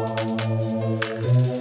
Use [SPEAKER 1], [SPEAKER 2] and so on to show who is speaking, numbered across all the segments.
[SPEAKER 1] intro,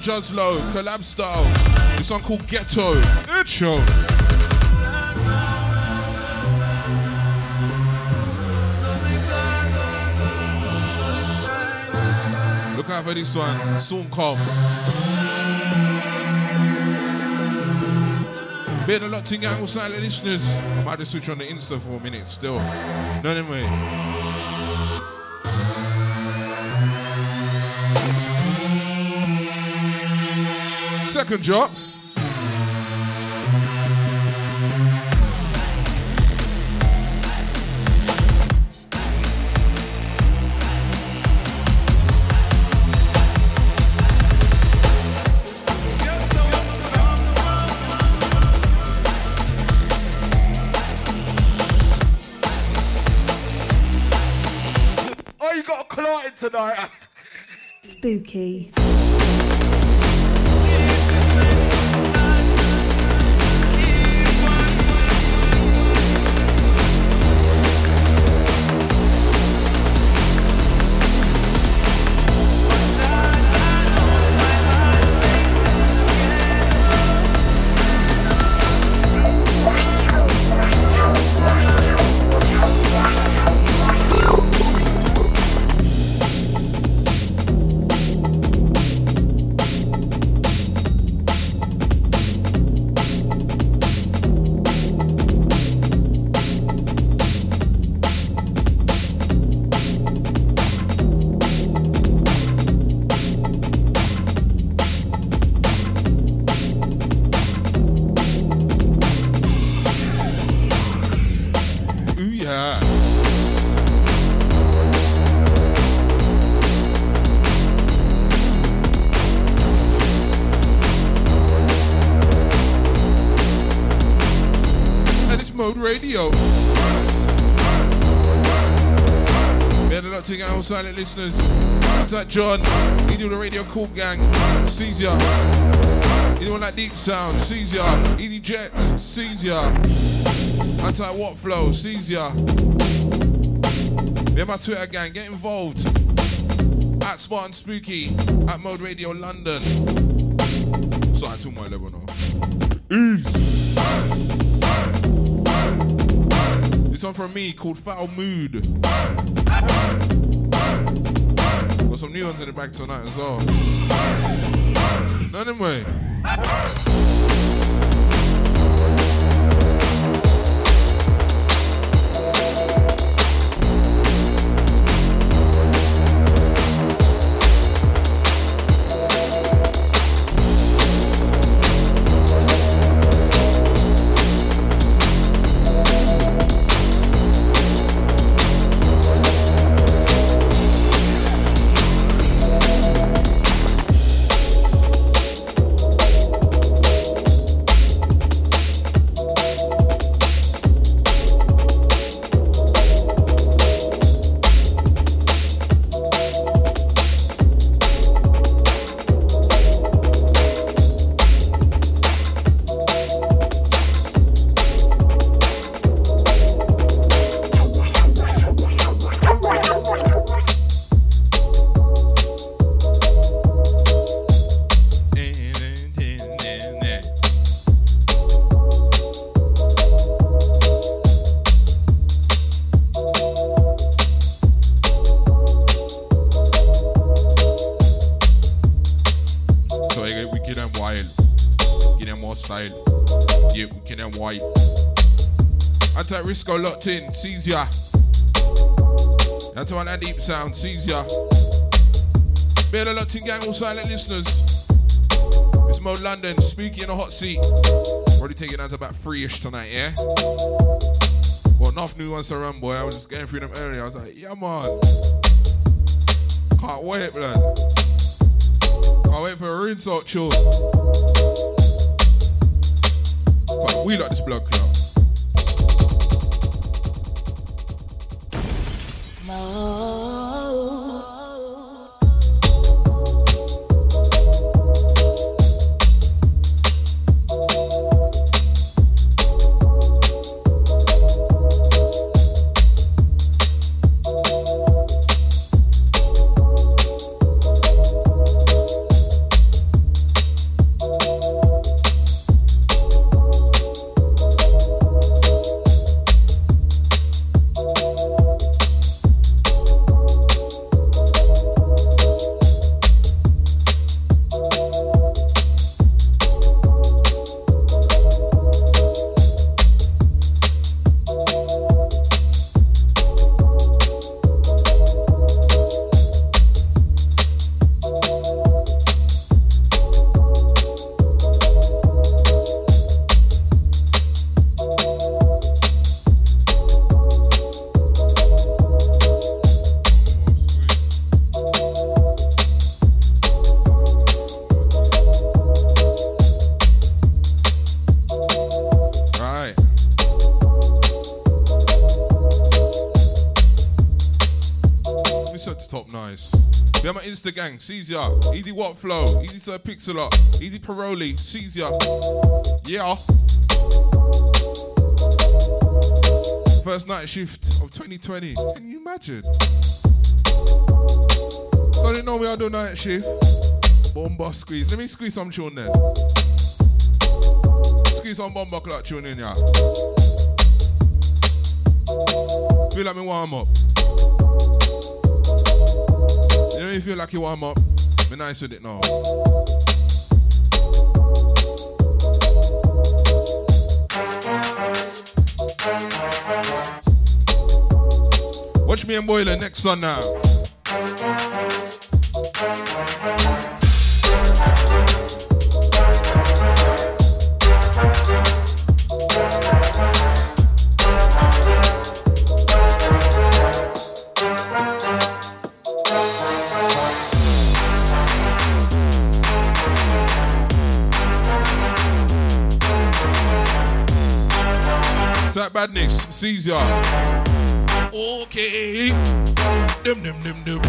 [SPEAKER 1] Juzlo, collab style. This one called Ghetto. Intro. Look out for this one. Soon come. Been a lot to gang with silent listeners. Might just switch on the Insta for a minute still. No, anyway. Second drop.
[SPEAKER 2] Silent listeners. Contact John. He do the radio cool gang. Sees ya. Doing that deep sound. Sees ya. Easy Jets. Sees ya. Anti What Flow. Sees ya. Have my Twitter gang. Get involved. At Spartan Spooky. At Mode Radio London. Sorry, to my level now. Ease. This one from me called Foul Mood. Some new ones in the back tonight as well. Anyway. Anti locked in. Ya. Anti one that deep sound. Ya. Bear the locked in gang, all silent listeners. It's Mode London. Spooky in a hot seat. Already taking down to about three ish tonight, yeah? Well, enough new ones to run, boy. I was just getting through them earlier. I was like, yeah, man. Can't wait, blood. Can't wait for a rinse out chill. But we like this blood sees ya. Easy What Flow, Easy Sir Pixel Up, Easy Paroli, sees ya. Yeah. First night shift of 2020. Can you imagine? So didn't know we are doing night shift. Bomba squeeze. Let me squeeze some tune then. Squeeze some bomba clock tune in, yeah. Feel like me warm up. Know you feel like you warm up? Be nice with it now. Watch me and Boylan next on badness. Caesar. Okay. Dim, dim, dim, dim.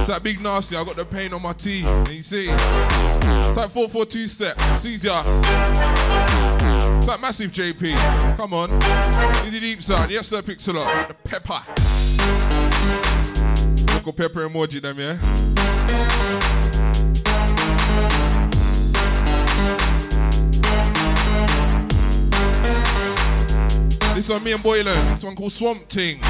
[SPEAKER 2] It's that big nasty. I got the pain on my teeth. And you see? It's like 442 step. Caesar. It's that massive JP. Come on. In the deep side. Yes, sir, Pixel. Up. The pepper. Local pepper emoji, them, yeah? This one, me and Boylan. This one called Swamp Ting.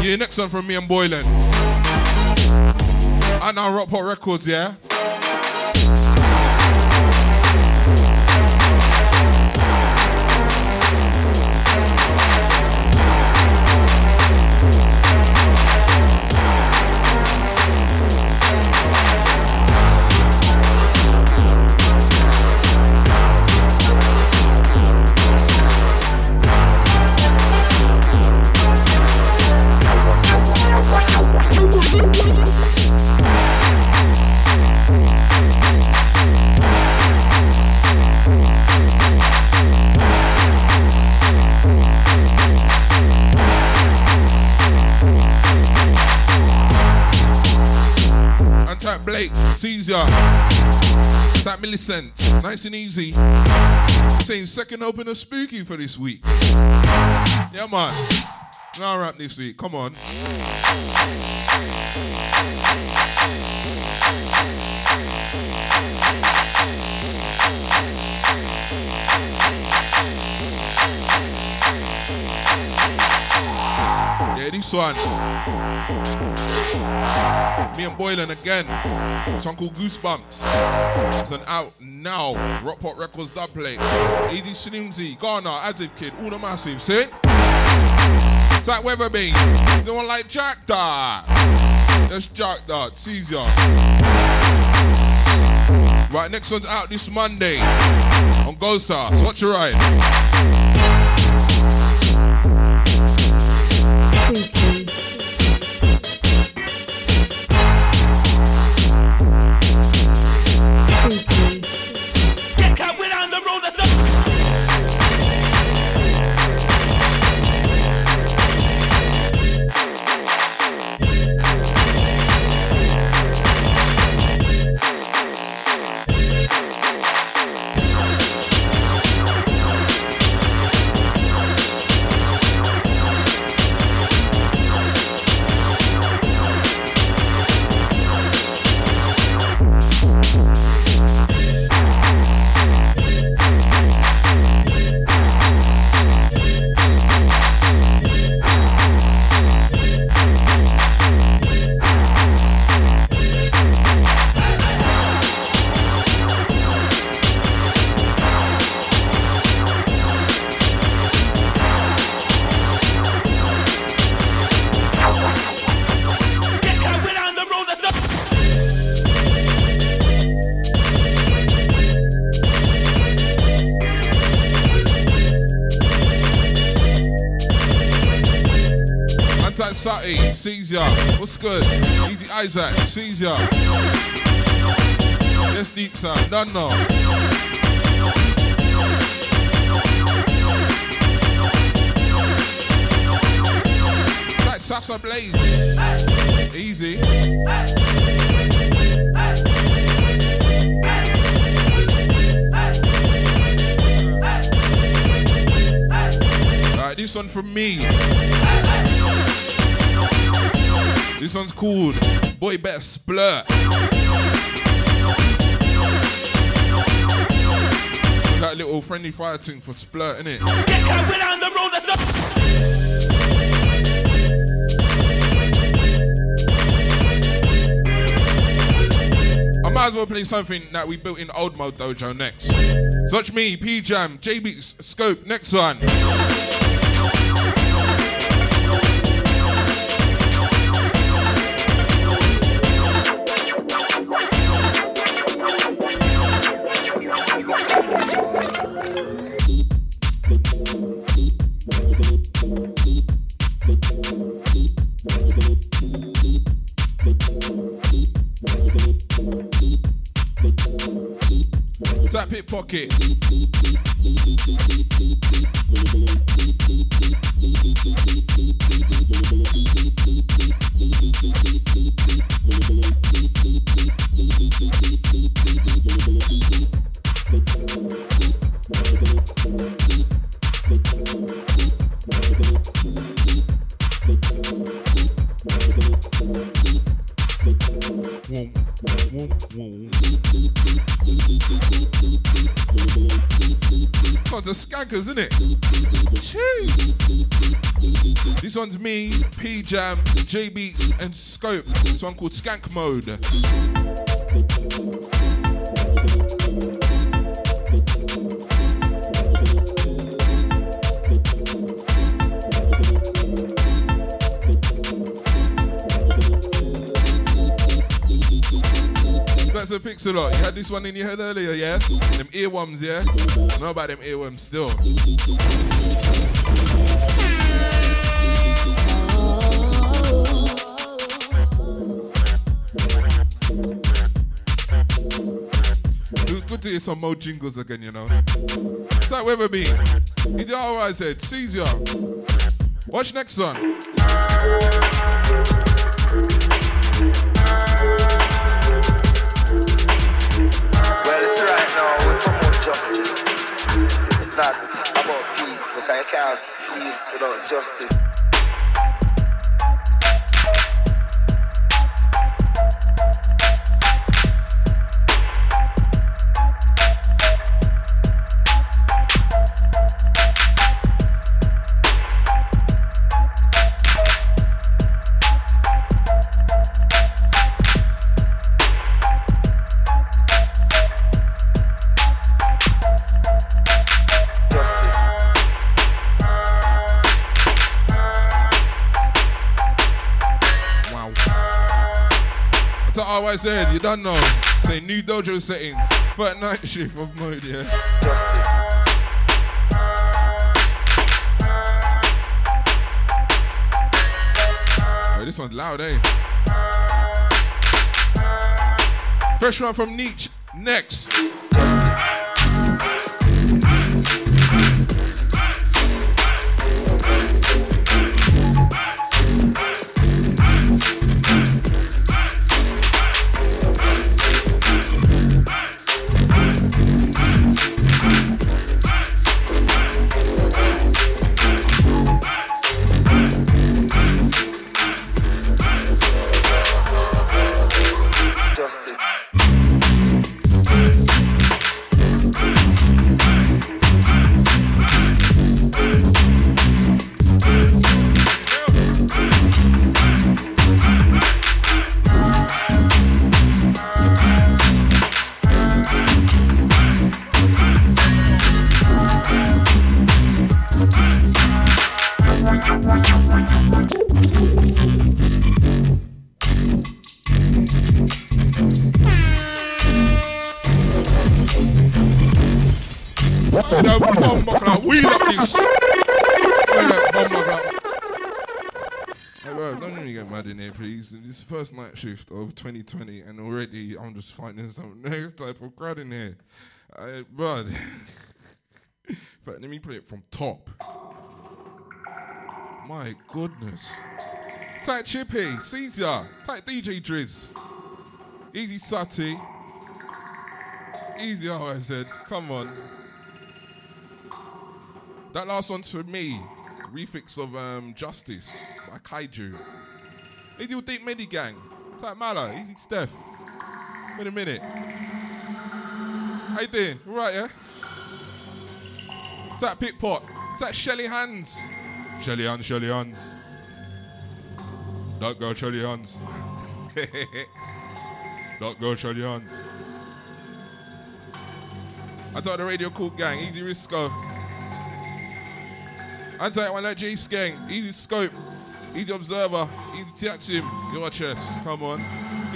[SPEAKER 2] Yeah, next one from me and Boylan. And now Rockport Records, yeah? Type Blake, Caesar, type Millicent, nice and easy. Saying second opener spooky for this week. Yeah, man. Now rap this week. Come on. Yeah, this one. Me and Boylan again. Song called Goosebumps. It's an out now. Rockport Records dub play. Easy Slimzy, Ghana, Additive Kid, all the massive. See? It's like Weatherbean. No one like Jack Dart. That's Jack Dart. Caesar. Right, next one's out this Monday on Gosa. So watch your ride. Caesar. What's good? Easy Isaac, Caesar. Yes, deep sound. Done now. Like Sasa Blaze. Easy. Alright, this one from me. This one's called Boy Better Splurt. That little friendly fire thing for splurt, innit?
[SPEAKER 3] Get carried on the road, that's up.
[SPEAKER 2] I might as well play something that we built in Old Mode Dojo next. Such me, P Jam, JB Scope, next one. Pickpocket. Whoom, whoom, whoom. One's a skankers, isn't it? Jeez. This one's me, P Jam, J Beats, and Scope. This one called Skank Mode. That's a pixel lot. You had this one in your head earlier, yeah? Them earworms, yeah? Know about them earworms still. It was good to hear some more jingles again, you know. It's like Weatherby. He did all right, said. ya. Watch next one.
[SPEAKER 4] Well, it's right now we promote justice. It's not about peace because you can't have peace without. Justice.
[SPEAKER 2] I said. You don't know. Say new dojo settings. Third night shift of mode, yeah.
[SPEAKER 4] Justice.
[SPEAKER 2] Oh, this one's loud, eh? Fresh one from Niche. Next. Know, bomb like, wheel up this. Yeah, bomb. Hey, don't me get mad in here, please. This is first night shift of 2020, and already I'm just finding some next type of crowd in here. Uh, but let me play it from top. My goodness. Tight Chippy, Caesar, tight DJ Driz, Easy Sati, Easy, how come on. That last one's for me. Refix of um, Justice by Kaiju. They do Deep Medi Gang. Type Mala, Easy Steph. Wait a minute. How you doing? All right, yeah? Type Pickpot. Type Shelly Hands. Shelly Hands, Shelly Hands. Dark girl, Shelly Hands. Dark girl, Shelly Hands. I thought the Radio Cool Gang, Easy Risco. Anti one like J Skeng, Easy Scope, Easy Observer, Easy Tiaxim, your chest, come on.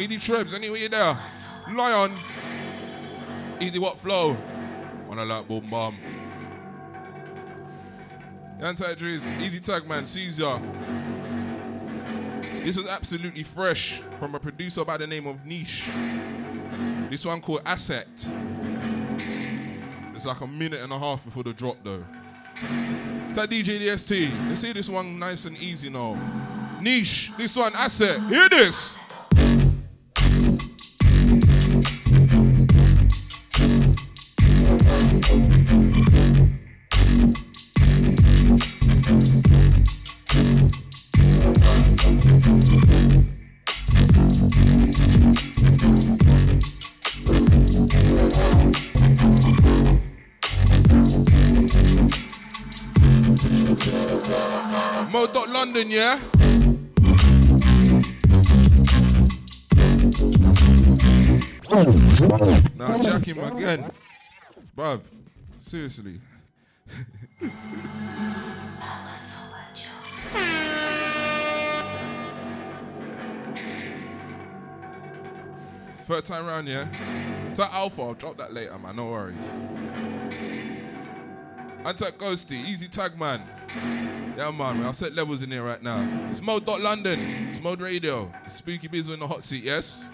[SPEAKER 2] Easy Trebs, anyway you there. Lion, Easy What Flow, on a boom bomb. Anti Driz, Easy Tagman, Caesar. This is absolutely fresh from a producer by the name of Niche. This one called Asset. It's like a minute and a half before the drop though. That DJ DST. Let's see this one nice and easy now. Niche. This one, I asset. Hear this. London, yeah? Nah, jack him again. Bruv, seriously. Third time round, yeah? To Alpha, I'll drop that later, man. No worries. Anti Ghosty, easy tag man. Yeah, man, I'll set levels in here right now. It's Mode London, it's Mode Radio, Spooky Biz in the hot seat, yes?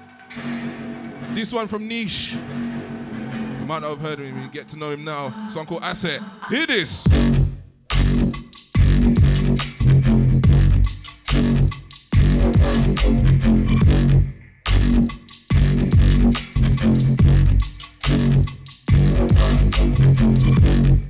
[SPEAKER 2] This one from Niche. You might not have heard of him, you get to know him now. Song called Asset. Hear this. Take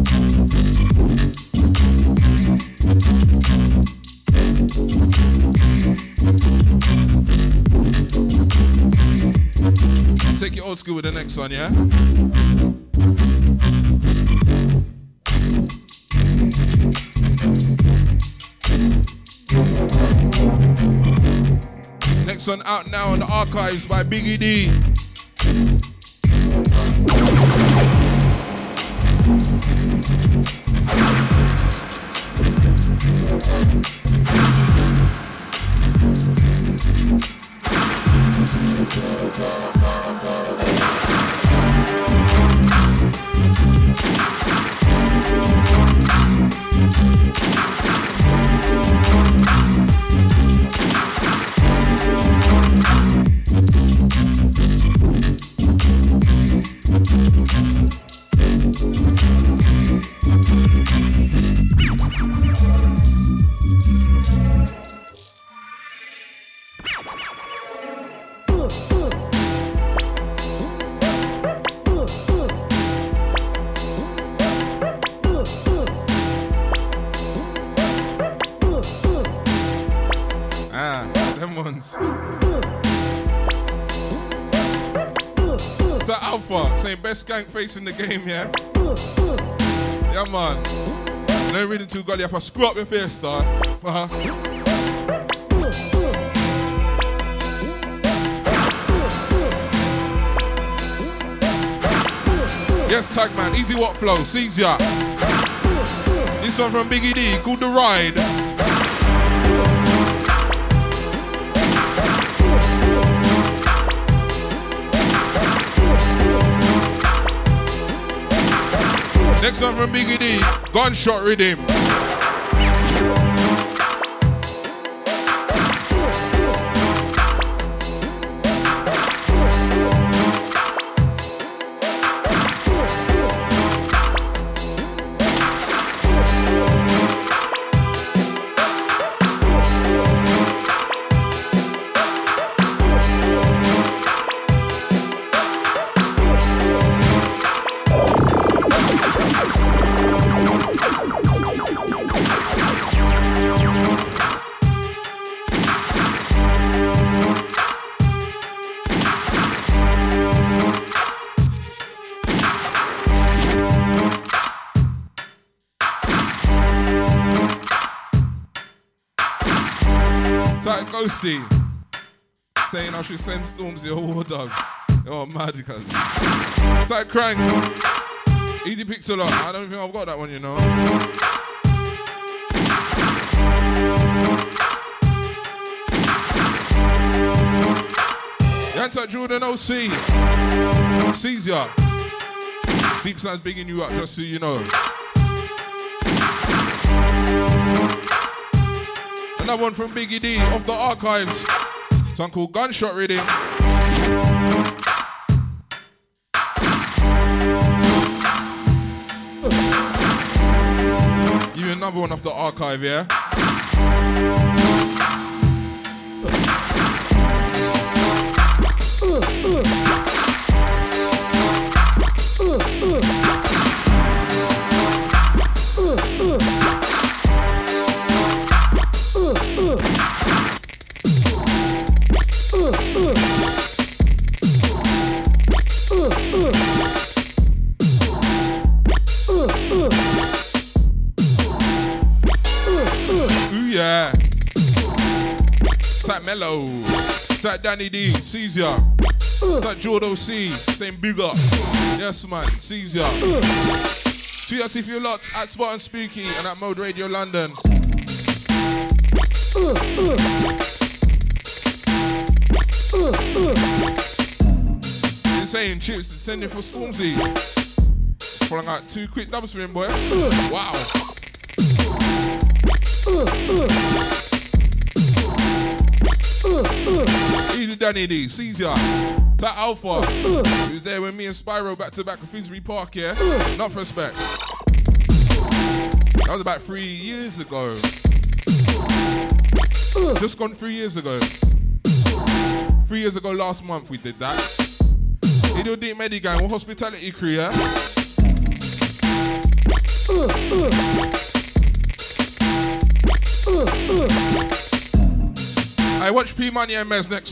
[SPEAKER 2] old school with the next one, yeah? Next one out now on the archives by Biggie D. face in the game, yeah? Yeah, man. No reading too godly. If I screw up your face, star. Uh-huh. Yes, tag man, easy walk flow, sees ya. This one from Biggie D, called The Ride. Next one from Biggie D, Gunshot Rhythm. back Ghosty saying I should send Stormzy a war dog. Oh, You're mad, because. Tight Crank. Easy Pixel up. I don't think I've got that one, you know. Yanta Jordan OC. Sees ya. Deep Sound's bigging you up, just so you know. Another one from Biggie D of the archives. Song called Gunshot Reading. Give you another one off the archive, yeah? Danny D. Caesar. That Jordo C. Same big up. Yes man. Caesar. Tweet us if you're locked at Spot and Spooky and at Mode Radio London. Insane chips sending for Stormzy. Pulling out two quick dubs for him, boy. Wow. Easy Danny D, Caesar, that Alpha, was there with me and Spyro back to back at Finsbury Park, yeah? Not for respect. That was about three years ago. Just gone three years ago. Three years ago last month we did that. You do Deep Medi Gang, with hospitality crew, yeah? I watch P Money and Mez next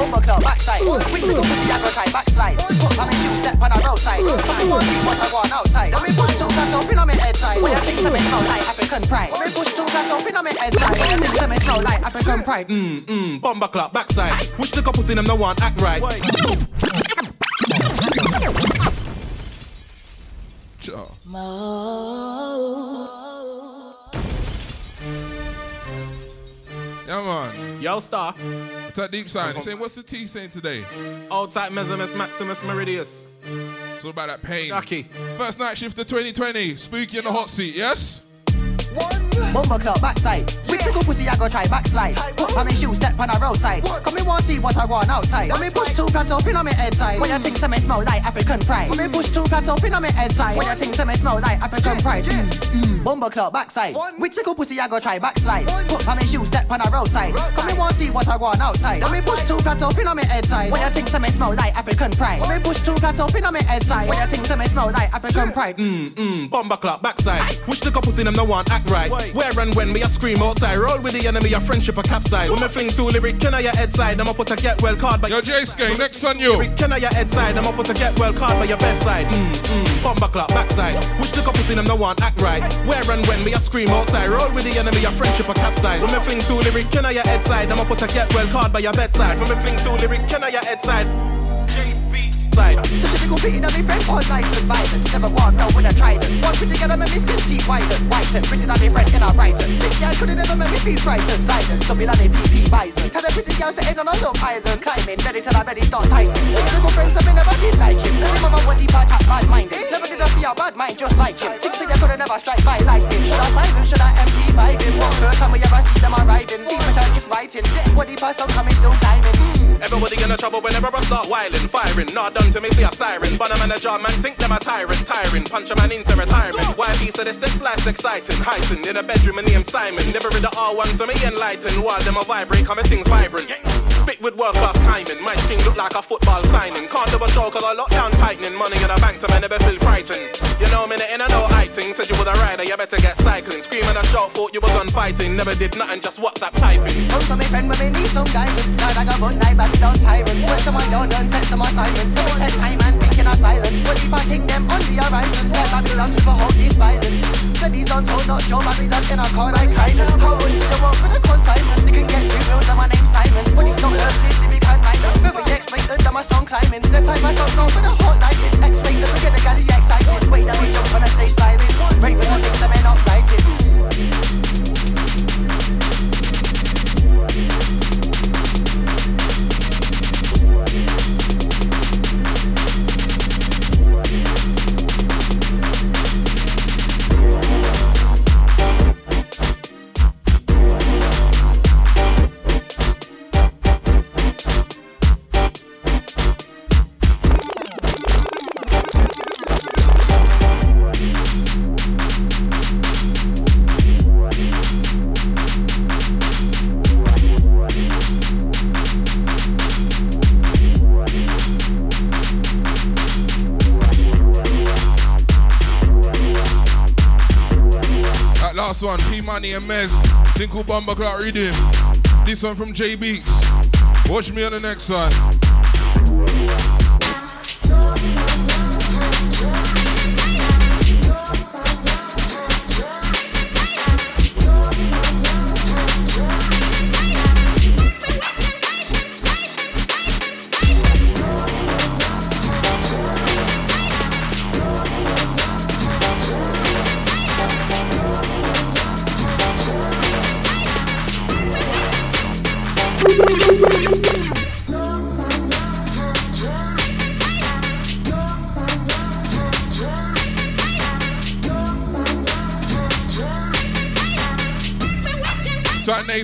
[SPEAKER 5] Bumble girl backside. We ain't go pussy, I go try backslide. I mean, you step on a roadside. I mean, one see what I want outside. I mean, push two guns up in on my head side. When you think something smell like African pride. I mean, push two guns up in on my head side. When you think something smell like African pride.
[SPEAKER 6] Mm, mm, bomber clock, backside. Wish the couple seen them no one act right.
[SPEAKER 2] Sure. Yeah, man.
[SPEAKER 6] Yo, star.
[SPEAKER 2] What's that deep sign? He's saying, what's the T saying today?
[SPEAKER 6] Old type Mesimus Maximus Meridius.
[SPEAKER 2] It's all about that pain.
[SPEAKER 6] Ducky.
[SPEAKER 2] First night shift of 2020. Spooky in the hot seat, yes?
[SPEAKER 5] Bumble club backside. With tickle pussy, I go try backslide. Put on me shoes, step on a roadside. Come me want see what I want outside. When me push two plants up in on me head side. When you think some smell like African pride. When me push two plants up in on me head side. When you think some smell like African pride. Mm, mm. Bumble club backside. With tickle pussy, I go try backslide. Put on me shoes, step on a roadside. Come me want see what I want outside. When me push two plants up in on me head side. When you think some smell like African pride. When me push two plants up in on me head side. When you think some smell like African pride.
[SPEAKER 6] Mm, mm, bomber clock, backside. Wish the couple seen them no one act right. Where and when me a scream outside. Roll with the enemy, a friendship a capsize. When me fling two lyric, can I your head side? I'ma put a get well card by
[SPEAKER 2] your J Skate, next on you.
[SPEAKER 6] Lyric, Can I your head side? I'ma put a get well card by your bedside. Mm, mm, bomber clock, backside. Wish the couple seen them no one act right. Where and when me a scream outside. Roll with the enemy, a friendship a capsize. When me fling two lyric, can I your head side? I'ma put a get well card by your bedside. When me fling two lyric, can I your head side? J
[SPEAKER 5] a big old pity that me friend was nice and violence. Never want no when I tried it. One girl, I make me skin teeth whiten. Whiten, pretty that me friend in a writing. Think girl could never make me feel frightened. Silence, don't be like me PP bison. Tell the pretty girl sitting on a love island. Climbing, ready till I belly start. Think little friends have never been like him. Him mama what deep attack bad minded. Never did I see a bad mind just like him. Think you could never strike by lightning. Should I silence, should I MP5 him? What time we ever see them arriving? Deep pressure is writing. What deep pass don't coming still timing.
[SPEAKER 6] Everybody in a trouble whenever I start whiling, firing. Not done to me, see a siren. But I'm a manager, man, think them a tyrant, tiring. Punch a man into retirement. Why be so the sex life's exciting, heightened. In a bedroom, and name Simon. Never read the R1 to me enlightened. While them a vibrate, coming things vibrant. Spit with world class timing. My string look like a football signing. Can't double show cause I lock down tightening. Money in the bank, so I never feel frightened. You know, minute in and out acting. Said you was a rider, you better get cycling. Screaming a shout, thought you was on fighting. Never did nothing, just WhatsApp typing.
[SPEAKER 5] Come to me friend when me need some guidance Side I got one night back down siren When someone down done set some assignments So take time and of silence What if I think them on the horizon Tell Babylon to hold this violence Said these untold not show my in a car like Trident. How do you want for the consignment? You can get two bills and my name's Simon. But it's not earth, it's you can mind them. Remember you explained that my song climbing. The time I song known for the hot lighting. X-ray, the bigger the gaddy excited. Wait, that we jump on a stage sliding. Raving on things that may not.
[SPEAKER 2] That last one, P Money and Mez. Tinkle Bumba Clock Reading. This one from J Beats. Watch me on the next one.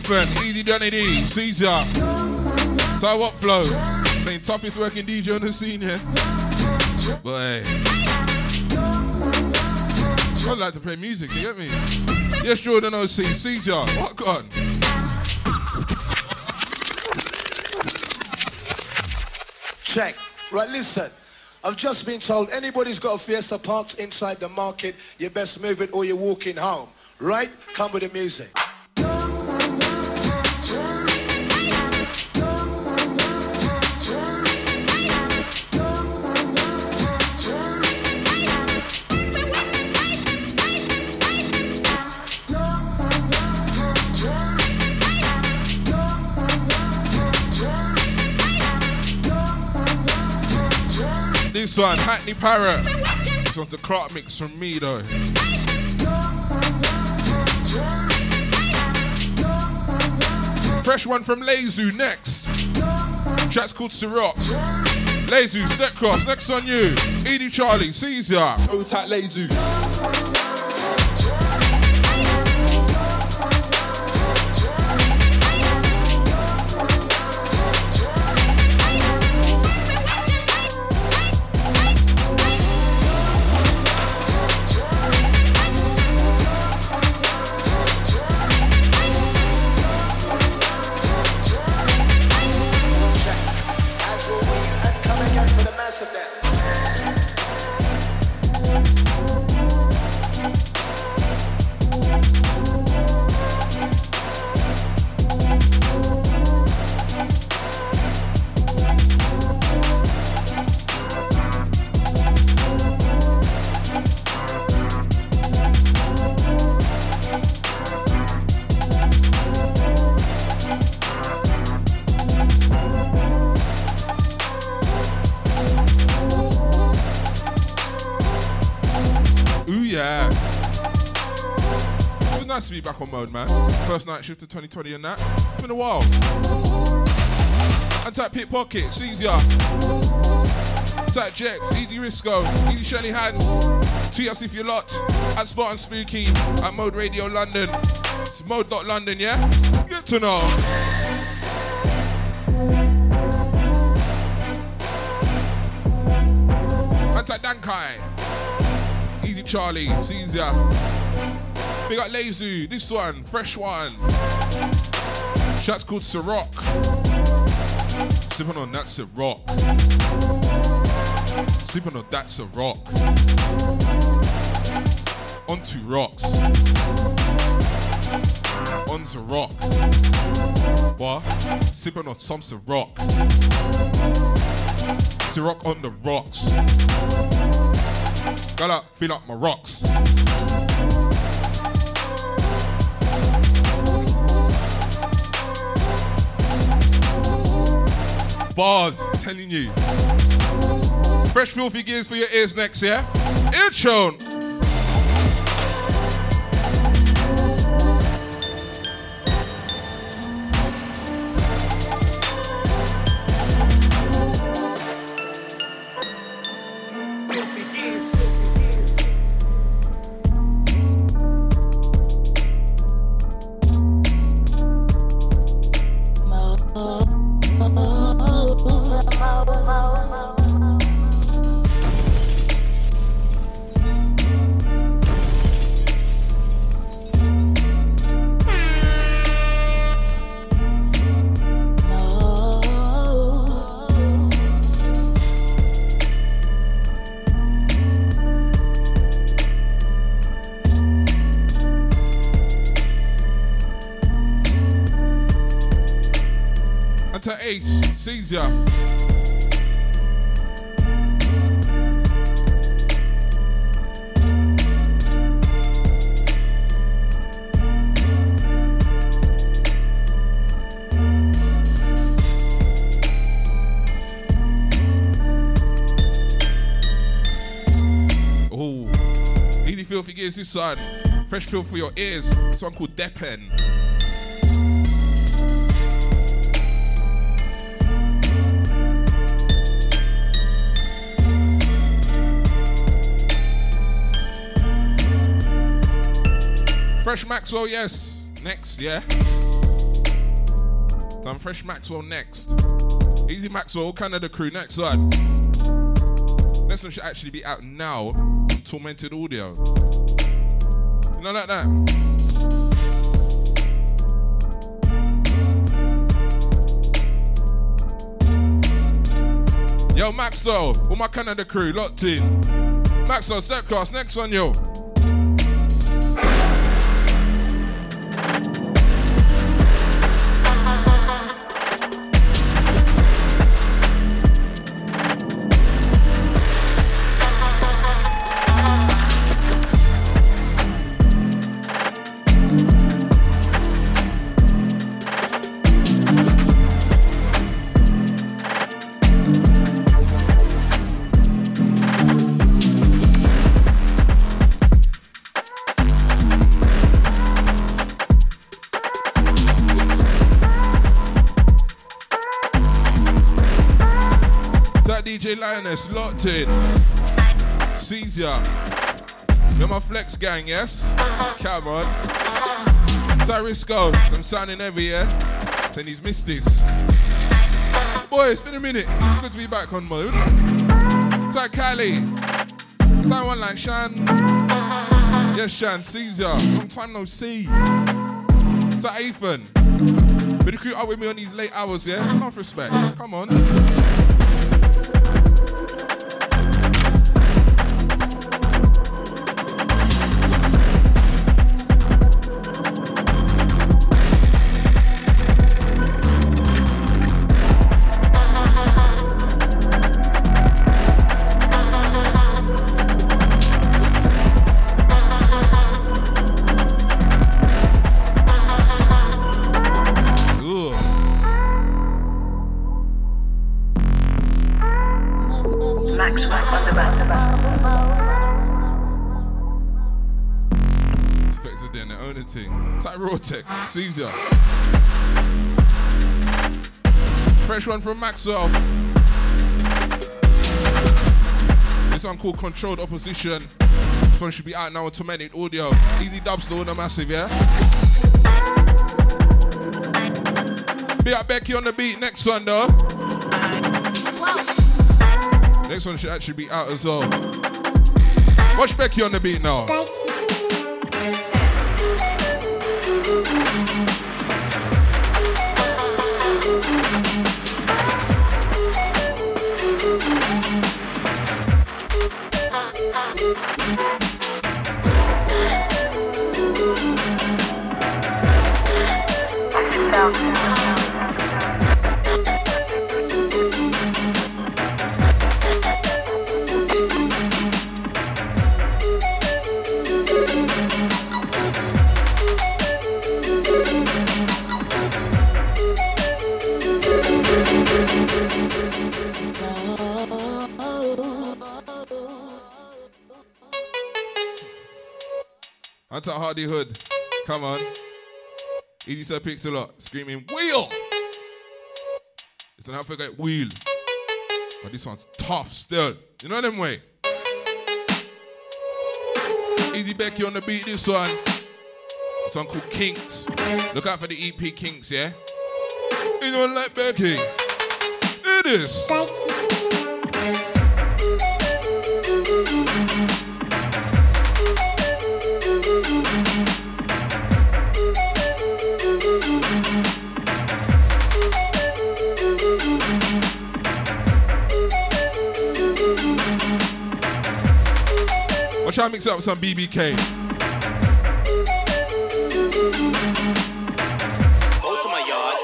[SPEAKER 2] Tight Easy Johnny D, Caesar. What Flow. Saying toughest working DJ on the scene here. But hey. I'd like to play music, you get me? Yes, Jordan OC, Caesar, what gone?
[SPEAKER 7] Check. Right, listen. I've just been told anybody's got a Fiesta parked inside the market, you best move it or you're walking home. Right? Come with the music.
[SPEAKER 2] This one, Hackney Parrot. This one's the Clark mix from me though. Fresh one from Lazu next. Track's called Ciroc. Lazu, step cross, next on you. Edie Charlie, Caesar.
[SPEAKER 8] Oh, tight lazy.
[SPEAKER 2] Mode, man. First night shift of 2020 and that. It's been a while. Anti pickpocket, Caesar. Tight Jets, Easy Risco, Easy Shelly Hands. Tweet if you're lot. At Spartan Spooky, at Mode Radio London. It's mode.london, yeah? Good to know. Dankai. Easy Charlie, Caesar. Big up Lazu, this one, fresh one. Shots called Ciroc. Sipping on that Ciroc. Sipping on that Ciroc. Onto rocks. Onto rock. What? Sipping on some Ciroc. Ciroc on the rocks. Gotta fill up my rocks. Bars, I'm telling you. Fresh filthy gears for your ears next, yeah? Ear. Fresh feel for your ears. Song called Depen. Fresh Maxwell, yes. Next, yeah. Done Fresh Maxwell next. Easy Maxwell, Canada crew, next one. Next one should actually be out now on Tormented Audio. Know, like that. Yo, Maxwell, all my Canada crew, locked in. Maxwell, Stepcast, next one, yo. Lioness locked in. Caesar. You're my flex gang, yes? Come on. Tarisco. I'm sounding heavy, yeah? Saying he's missed this. Boy, it's been a minute. Good to be back on mode. That Cali. That one like Shan. Yes, Shan. Caesar. Long time no see. That Ethan. Been the crew out with me on these late hours, yeah? Enough respect. Come on. Fresh one from Maxwell. This one called Controlled Opposition. This one should be out now on Tormented Audio. Easy dubs though, the massive, yeah? Be out Becky on the beat. Next one though. Next one should actually be out as well. Watch Becky on the beat now. Easy Sir Picks a. Screaming, wheel! It's an alphabet wheel. But this one's tough still. You know them way? Easy Becky on the beat, this one. It's one called Kinks. Look out for the EP Kinks, yeah? You don't like Becky? It is. Try to mix it up with some BBK.
[SPEAKER 9] Go to my yard.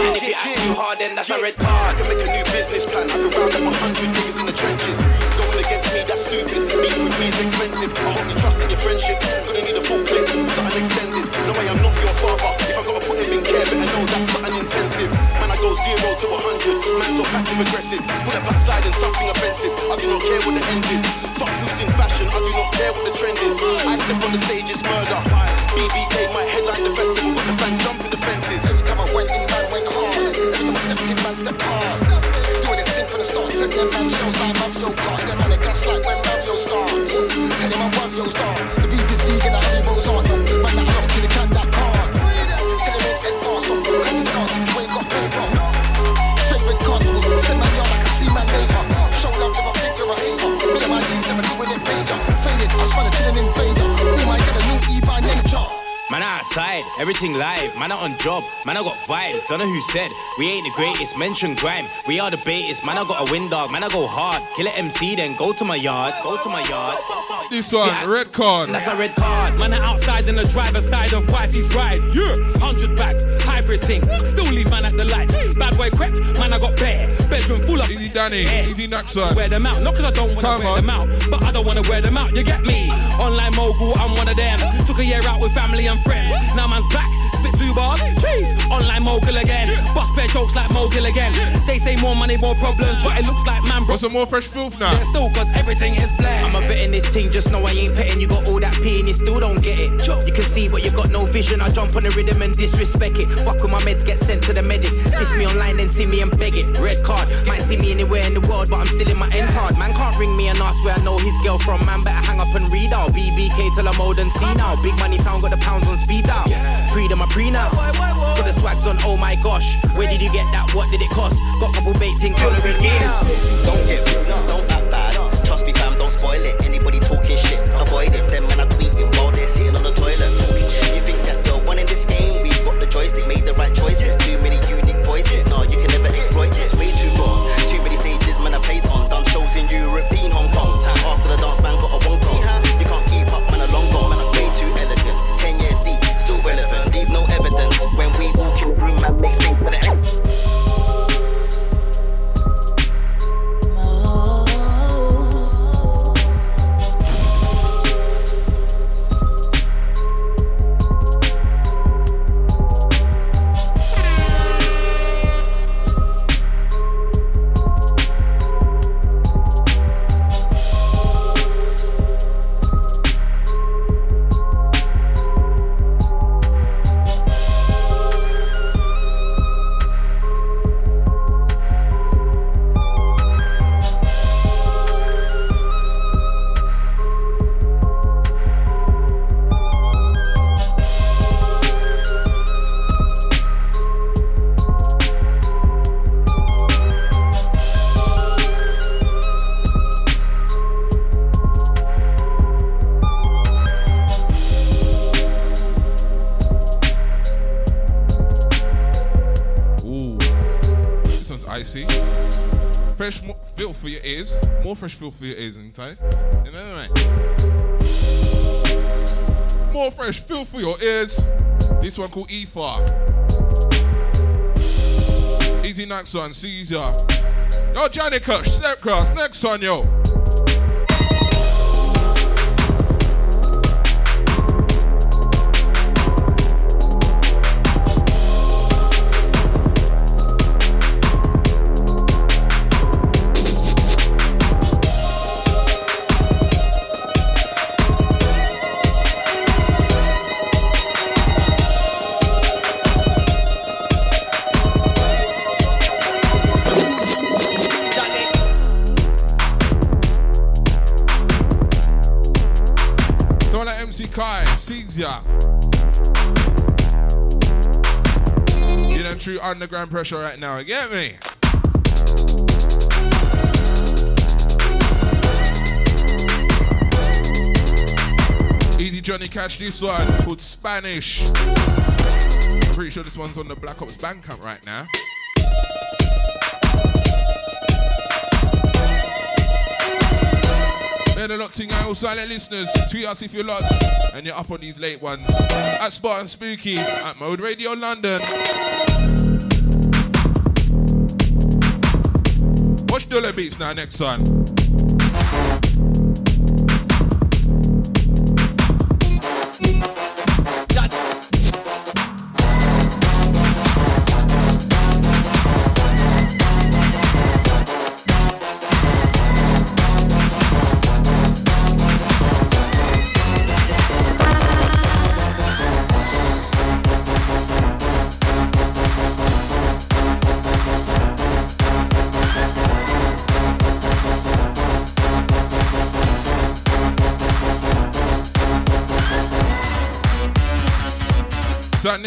[SPEAKER 9] And a red card. I can make a new business plan. I can round up a hundred niggas in the trenches. Going against me, that's stupid. With expensive. I hope you trust in your friendship. Gonna need a full clip, something. Go zero to a hundred. Man, so passive aggressive. Pull it backside and something offensive. I do not care what the end is. Fuck who's in fashion. I do not care what the trend is. I step on the stage, it's murder. BBK, my headline, the festival. Got the fans jumping the fences.
[SPEAKER 8] Every time I went in, man went hard. Every time I stepped in, man stepped hard. Doing it sin for the start, send them man shows like Mario Kart. Yeah, man, it gas like when Mario starts. Tell him I'm Wario star. Faded, I was trying to kill an invader. All my get a new E by nature.
[SPEAKER 10] Man outside, everything live. Man out on job, man I got vibes. Don't know who said we ain't the greatest. Mention grime, we are the baitest. Man I got a wind dog, man I go hard. Kill it MC, then go to my yard, go to my yard.
[SPEAKER 2] This one, red card.
[SPEAKER 10] That's a red card.
[SPEAKER 11] Man are outside in the driver's side of wifey's ride. Yeah, hundred bags, hybrid thing. Still leave man at the lights. Bad boy crept, man I got bare. Bedroom full of.
[SPEAKER 2] Easy Danny,
[SPEAKER 11] Yeah.
[SPEAKER 2] easy Naxon.
[SPEAKER 11] Wear them out, not cause I don't wanna
[SPEAKER 2] Come
[SPEAKER 11] wear
[SPEAKER 2] on.
[SPEAKER 11] them out, but I don't wanna wear them out. You get me? Online mogul, I'm one of them. Took a year out with family and friends. Now man's back, spit two bars. Jeez, online mogul again. Bust bare jokes like mogul again. They say more money, more problems, but it looks like man, bro.
[SPEAKER 2] Got some more fresh filth now.
[SPEAKER 11] Yeah, still, cause everything is black.
[SPEAKER 10] I'm a bit in this thing, just know I ain't petting. You got all that P and you still don't get it. You can see, but you got no vision. I jump on the rhythm and disrespect it. Fuck with my meds, get sent to the medics. Diss me online, then see me and beg it. Red card, might see me anywhere in the world, but I'm still in my ends hard. Man can't ring me and ask where I know his girl from. Man better hang up and read out. BBK till I'm old and see now. Big money sound got the pounds on speed out. Freedom, I pre now. Got the swags on, oh my gosh. Where did you get that? What did it cost? Got a couple bait things following me now.
[SPEAKER 8] Don't get rude, don't act bad. Trust me, fam, don't spoil it. Anybody talking shit, avoid it. Them men are tweeting while they're sitting on the toilet. You think that you're one in this game? We've got the joystick, made the right
[SPEAKER 2] fresh feel for your ears inside. You know what I mean? More fresh feel for your ears. This one called EFA. Easy next one, Caesar. Yo, Johnny step cross. Next one, yo. Caesar. You know, true underground pressure right now. You get me? Easy Johnny, catch this one called Spanish. I'm pretty sure this one's on the Black Ops Bandcamp right now. They're locked in, all silent listeners. Tweet us if you're locked and you're up on these late ones. At Spartan Spooky, at Mode Radio London. Watch Dollar Beats now, next one.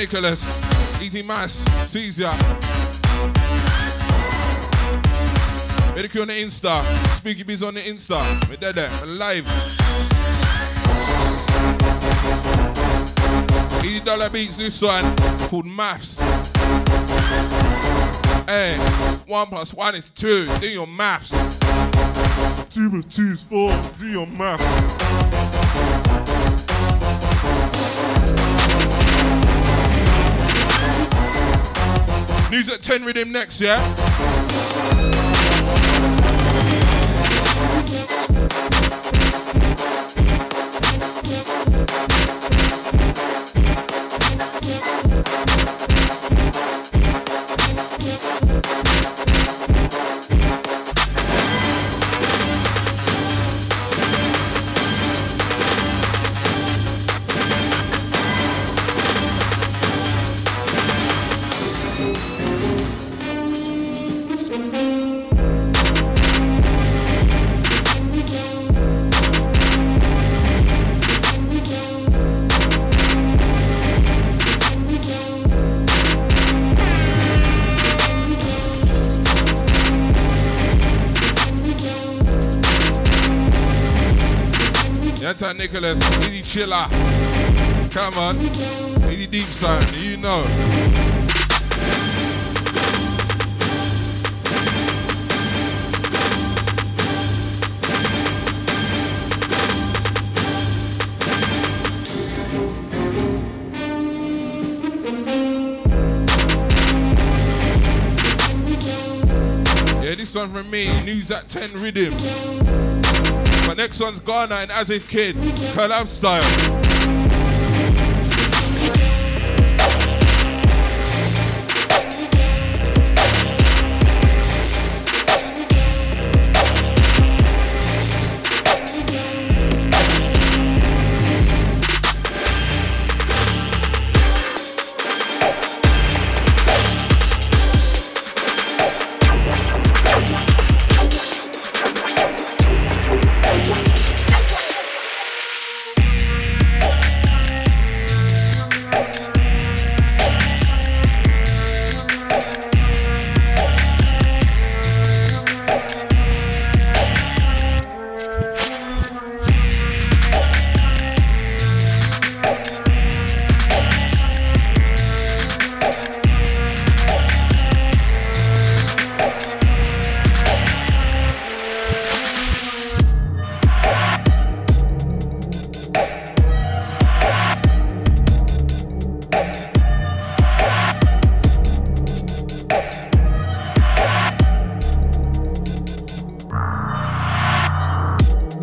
[SPEAKER 2] Nicholas, Easy Mass, Caesar. Medic on the Insta, Spooky Bees on the Insta. We're dead there, live. Easy Dollar Beats, this one called Maths. Hey, one plus one is two. Do your maths. Two plus two is four. Do your maths. News at 10 rhythm next, yeah? Nicholas, Easy Chiller. Come on. Easy Deep Sound, you know. Yeah, this one from me, News at 10 Rhythm. Next one's Ghana and As If Kid, collab style.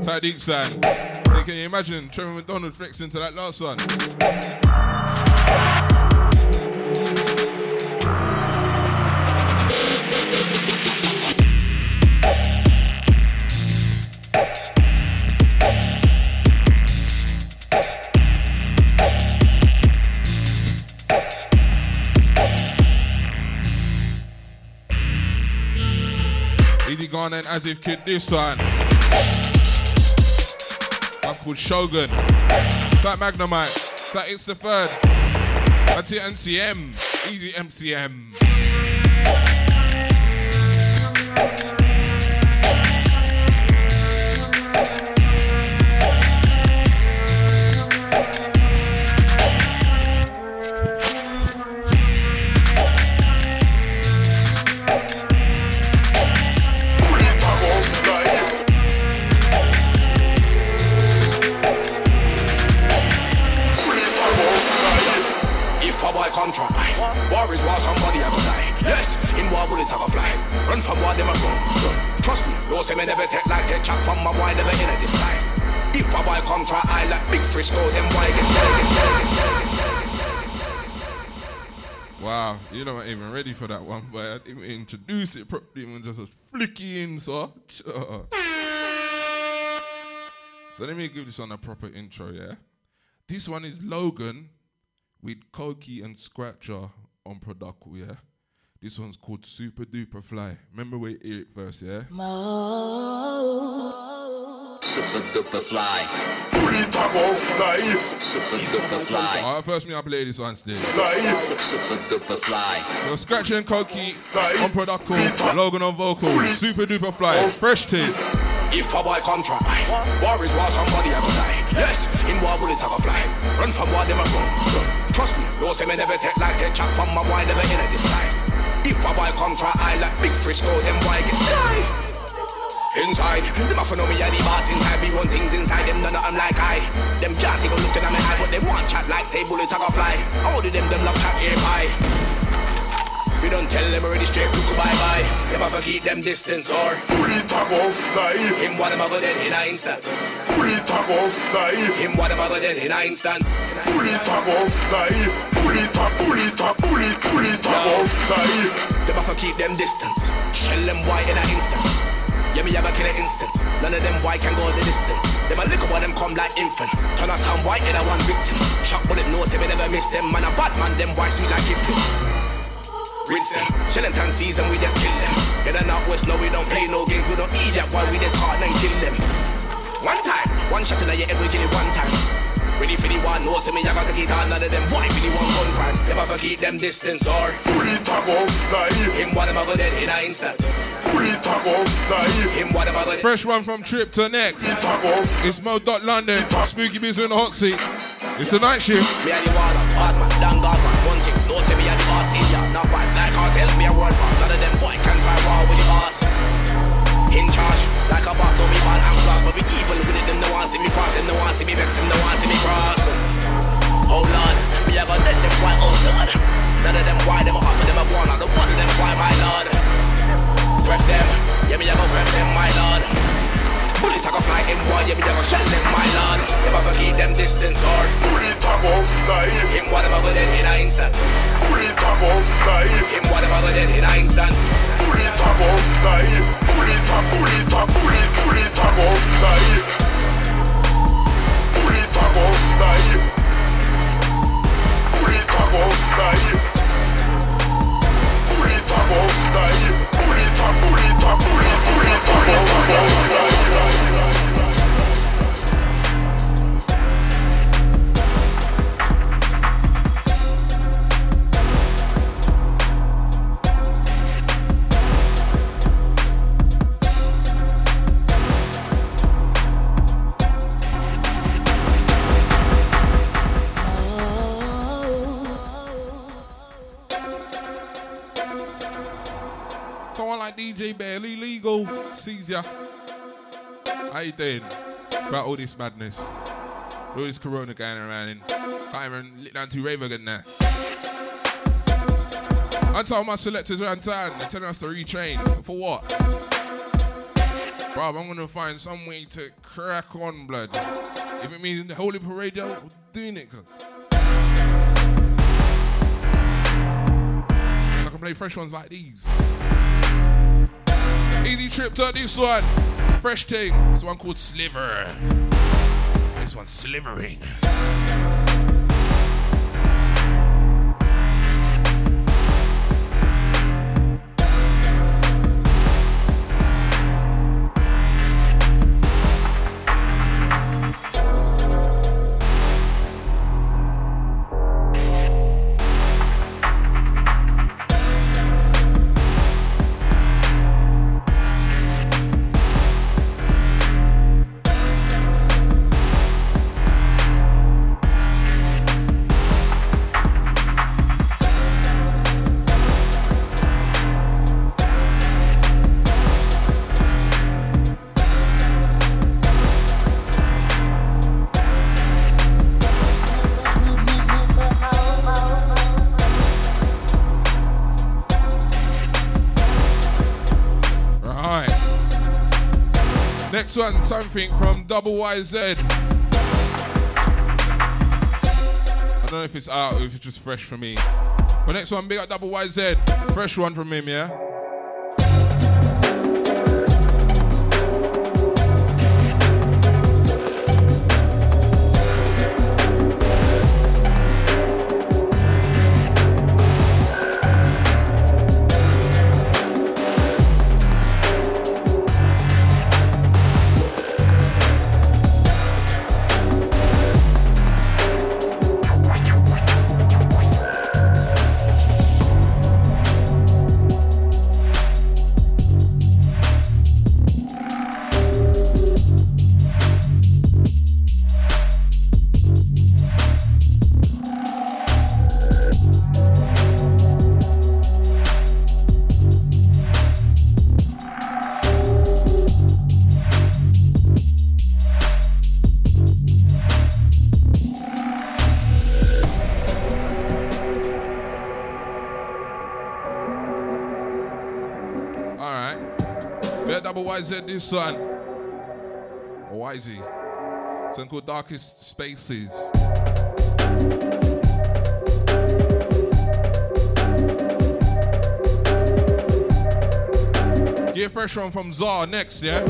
[SPEAKER 2] Tight deep sound. So can you imagine Trevor McDonald flexing to that last one? Easy Ghana and As If Kid this one. Called Shogun. That Magnemite. That it's the third. That's it, MCM. Easy MCM.
[SPEAKER 9] Run from war, them a run. Trust me, no say me never take like take chat from my boy, never in this time. If a boy contra, I like big Frisco, them boy get steady, get steady, get steady.
[SPEAKER 2] Wow, you're not even ready for that one, but I didn't introduce it properly and just a flicky in, so. So let me give this one a proper intro, yeah? This one is Logan with Koki and Scratcher on Product, yeah? This one's called Super Duper Fly. Remember we hear it first, yeah?
[SPEAKER 12] Super duper fly. Super duper fly.
[SPEAKER 2] Alright, first me I play this one still.
[SPEAKER 12] Super duper fly.
[SPEAKER 2] So Scratcher and Koki on Product, Logan on vocals, Super Duper Fly, Fresh Tape.
[SPEAKER 9] If a boy contra, war is war, somebody a go die. Yes, in war bullets a go fly. Run from war, them a run. run. Trust me, no say me never take like take chat from my boy, never in a this time. If a boy contra, I like big Frisco, them boy get steady. Inside, them a know me a the boss inside. We run things inside them, of them like I. Them can't even looking at me eye, but them want chat like say bullets a go fly. All of them, them love chat ear pie. We don't tell them already straight, look bye bye. Them have to keep them distance or a go fly. Him what them a go dead in a instant. A go fly. Him what them a go dead in a instant. Bullet a go fly. Bullet a bullet a bullet bullet a go fly. Them have to keep them distance. Shell them white in a instant. Yeah, me have a killer instant. None of them white can go the distance. Them a little boy, them come like infant. Turn us sound white in a one victim. Shot bullet nose, them never miss them. Man, a bad man, them white sweet like Kipling. Rinse them. Shillington season, we just kill them. In the northwest, no, we don't play no games. We don't eat that while we just hard and kill them. One time, one shot in the head, we kill it one time. Ready for the one, no, see me, I got to keep all none of them. Boy, really one gun crime. Never forget them distance or. Bullet a go fly. Him, what am I go dead in an instant? Bullet a go fly. Him, what am I go.
[SPEAKER 2] Fresh one from Trip to next. It's Mo Dot London, Spooky Music in the hot seat. It's the night shift.
[SPEAKER 9] Me and the water, bad man, damn god one thing. No say me and the boss, idiot, not five. Cartel, me a world boss. None of them boy can try war with the boss. In charge, like a boss, no me ball and class. But we evil with it, them no want see me part, them no want see me vex, them no want see me cross. Oh lord, me a go dead them why, oh god. None of them why, them hot, but them a born out. The one of them why, my lord. Press them, yeah me a go press them, my lord. Bullet a go fly in one, yeah me a go shell them, my lord. Never forget them distance or Bullet a go fly. Him what am I go dead in an instant. Bullet a go fly. Him what am I go dead in an instant. Bullet a go fly. Bullet a bullet a bullet bullet a go fly. Bullet a go fly. Bullet a go fly. Bullet a go fly. Bullet a bullet a bullet bullet a go fly.
[SPEAKER 2] Someone DJ Barely Legal sees ya. How you doing? About all this madness. All this corona going around can't even lit down to rave again now. I told my selectors around town, they're telling us to retrain. For what? Bruv, I'm gonna find some way to crack on, blood. If it means the Holy Parade, we're doing it, cuz. I can play fresh ones like these. Easy trip to this one. Fresh thing. This one called Sliver. This one's slivering. Next one, something from Double YZ. I don't know if it's out or if it's just fresh for me. But next one, big up Double YZ. Fresh one from him, yeah? Double YZ this son. is he? Something called Darkest Spaces. Get a fresh one from Czar next, yeah?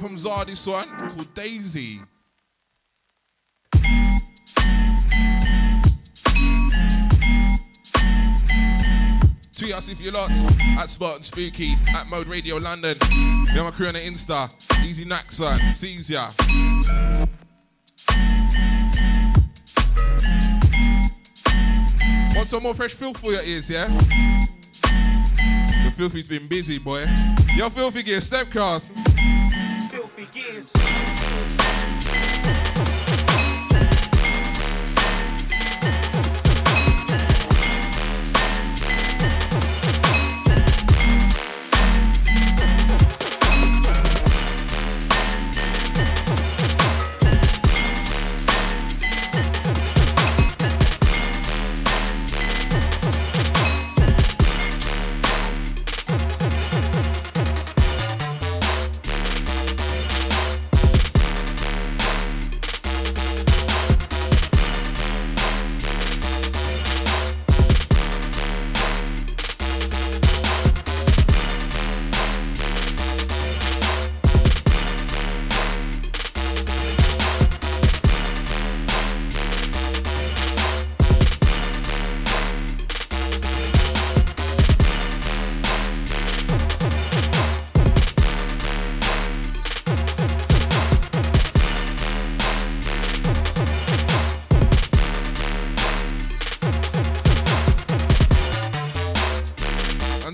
[SPEAKER 2] One from Zard, this one called Daisy. Tweet us if you lot at Spartan Spooky, at Mode Radio London. We have my crew on the Insta. Easy Naxon, sees ya. Want some more fresh filth for your ears, yeah? The filthy's been busy, boy. Yo, filthy gear, step cast.
[SPEAKER 3] Gears.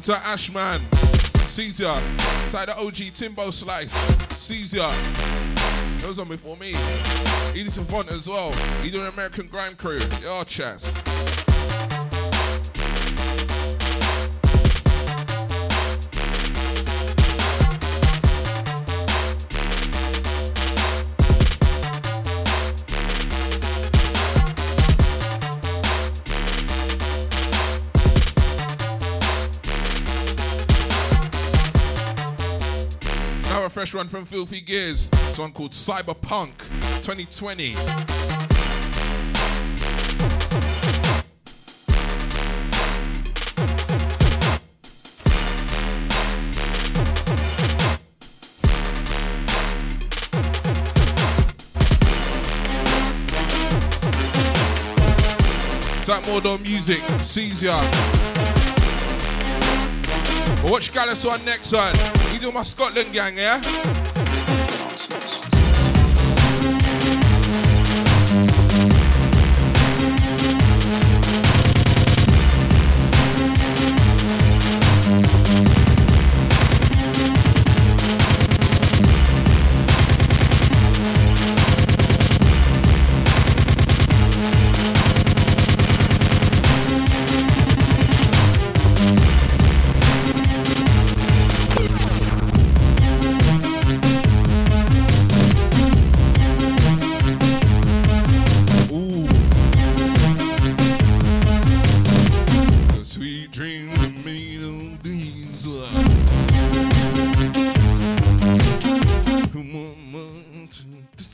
[SPEAKER 2] To Ashman, Caesar, tie the OG Timbo Slice, Caesar. Those on before me. Edison Savant as well. He doing American Grime Crew. Your chest. Fresh one from Filthy Gears. This one called Cyberpunk 2020. That Mordor music, Caesar. Watch Gallus on next one. You do my Scotland gang, yeah?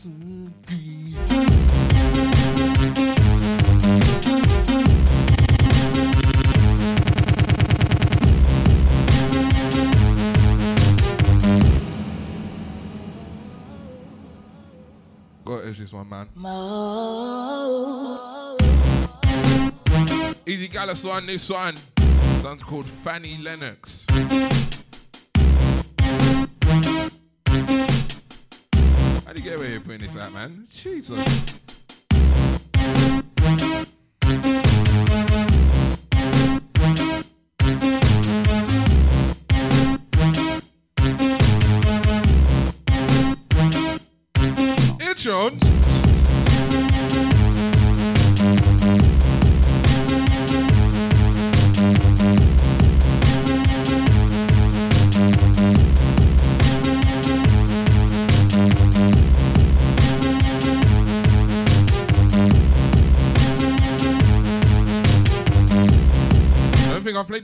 [SPEAKER 2] Edge this one, man. Easy Gallus on this one. Sounds called Fanny Lennox. How do you get away with putting this out, man? Jesus.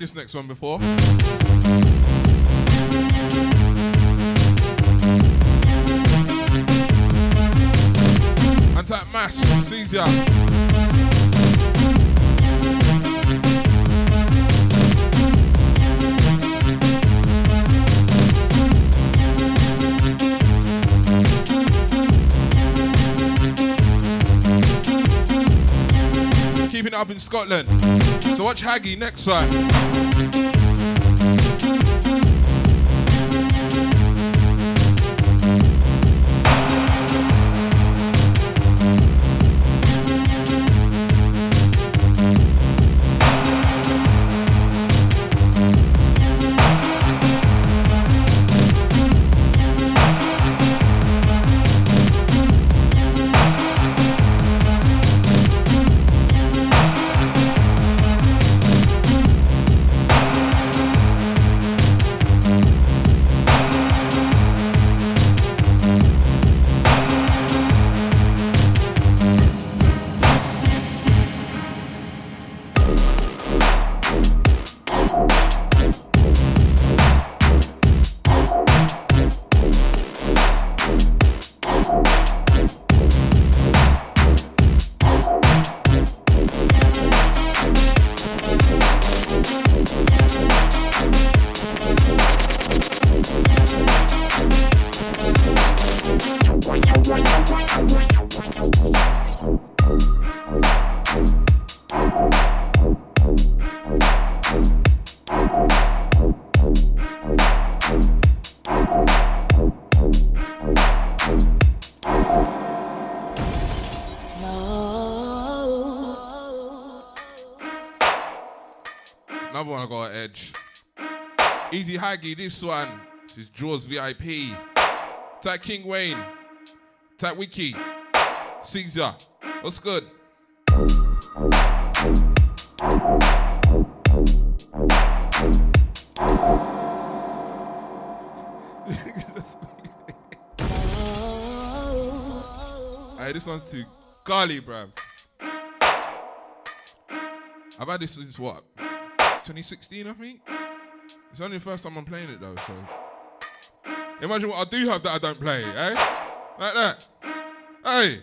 [SPEAKER 2] This next one before. Up in Scotland. So watch Haggy next time. Haggy, this one. This is Jaws VIP. Type King Wayne. Type Wiki. Caesar. What's good? Hey, this one's too golly, bruv. I've had this since what? 2016, I think. It's only the first time I'm playing it though, so Imagine what I do have that I don't play, eh? Like that. Hey.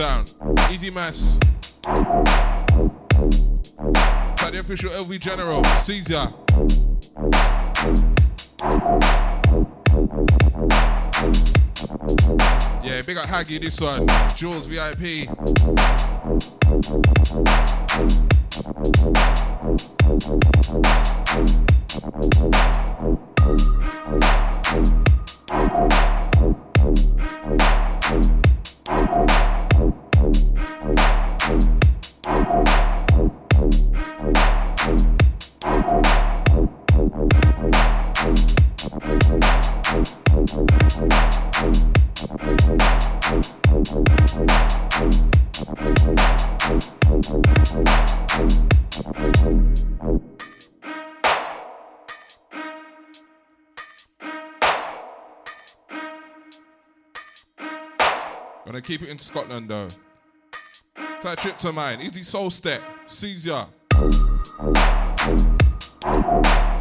[SPEAKER 2] sound, easy mass. Got the official LV General, Caesar. Yeah, big up Haggy this one. Jules VIP. Gonna keep it in Scotland though. That trip to mine. Easy soul step. Caesar. Easy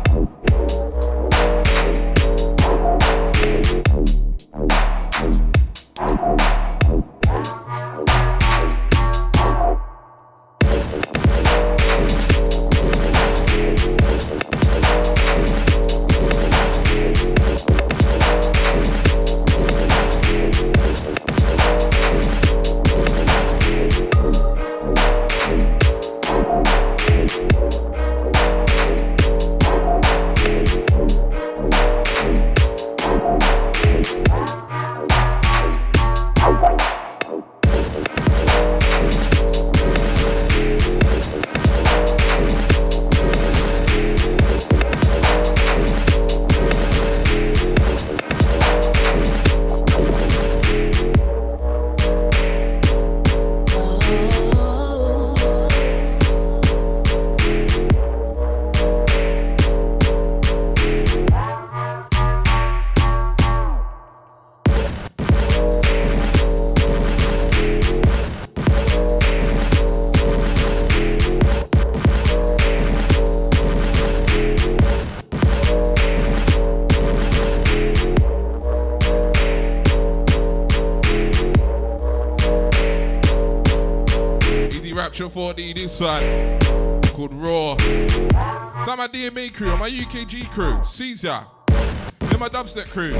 [SPEAKER 2] crew, Caesar. Then my dubstep crew.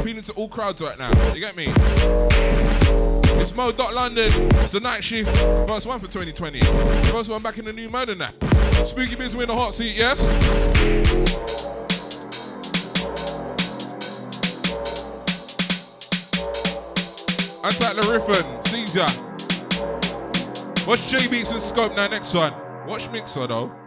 [SPEAKER 2] Appealing to all crowds right now. You get me? It's Mo Dot London. It's the night shift. First one for 2020. First one back in the new mode and that. Spooky Biz in the hot seat, yes? Attack the Riffin, Caesar. Watch J Beats and Scope now, next one. Watch Mixer though.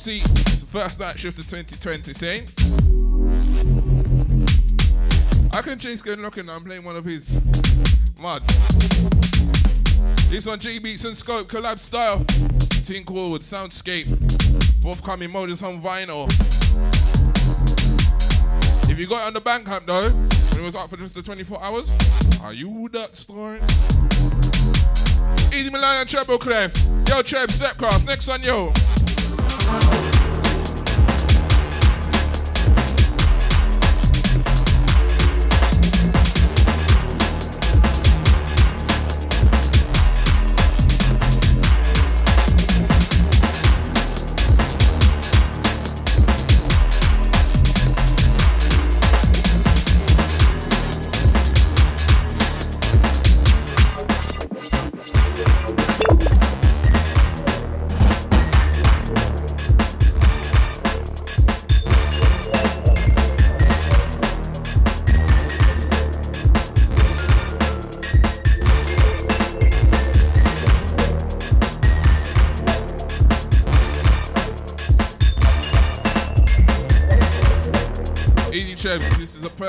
[SPEAKER 2] Seat. It's the first night shift of 2020, saying. I can Jay Skeng looking now. I'm playing one of his. Mud. This one J Beats and Scope collab style. Tink Forward, Soundscape. Both coming modus on vinyl. If you got it on the Bandcamp though, when it was up for just the 24 hours, are you that story? Easy Milan and Treble Clef. Yo, Treb, step cross. Next on yo.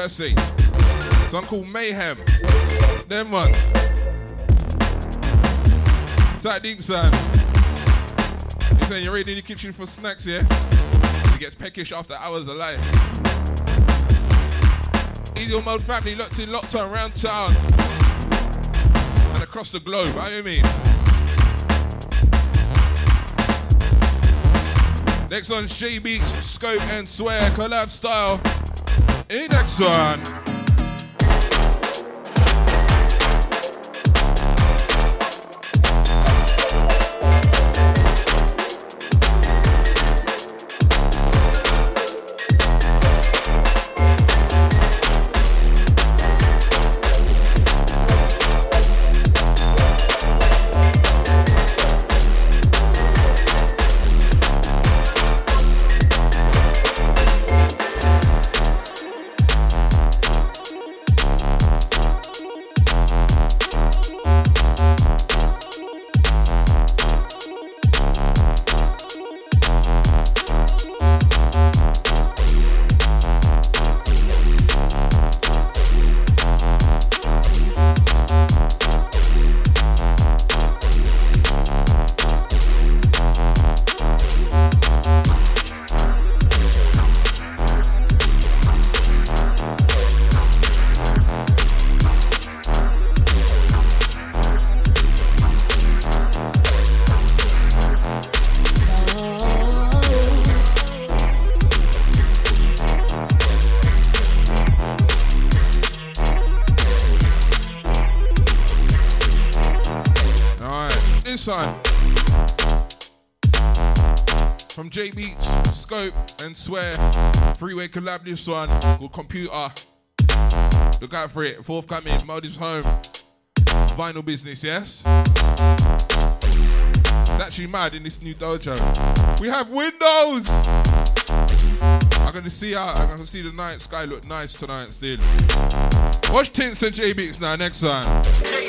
[SPEAKER 2] Percy. Song called Mayhem. Them ones. Tight deep sound. He's saying you're ready in the kitchen for snacks, yeah? He gets peckish after hours of life. Easy on mode family locked in, locked on around town. And across the globe, how you mean? Next on J Beats, Scope and Swear, collab style. In next. Swear. Freeway collab this one called Computer. Look out for it. Forthcoming, Motive's Home. Vinyl business, yes? It's actually mad in this new dojo. We have windows! I'm gonna see how I'm gonna see the night sky look nice tonight still. Watch Tints and J Beats now, next time.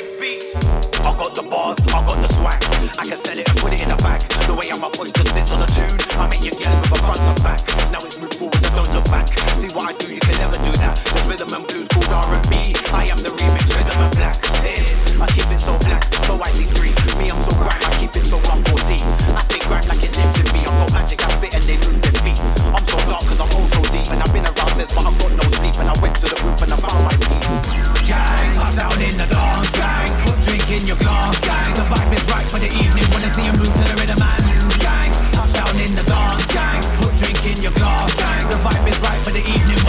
[SPEAKER 13] I got the bars, I got the swag. I can sell it and put it in the bag. The way I'm a voice just sits on the tune. I make your girl with a front and back. Now it's move forward and don't look back. See what I do, you can never do that. The rhythm and blues called R&B. I am the remix, rhythm and black. Tears, I keep it so black, so I see three. Me, I'm so grime, I keep it so 114. I think grime like it lives in me. I'm got magic, I spit and they lose their feet. I'm so dark cause I'm all so deep. And I've been around since, but I've got no sleep. And I went to the roof and I found my peace. Gang, I'm down in the dance, gang. Drink in your glass, gang. The vibe is right for the evening. Wanna see you move to the rhythm and gang. Touchdown in the dance, gang. Put drink in your glass, gang. The vibe is right for the evening.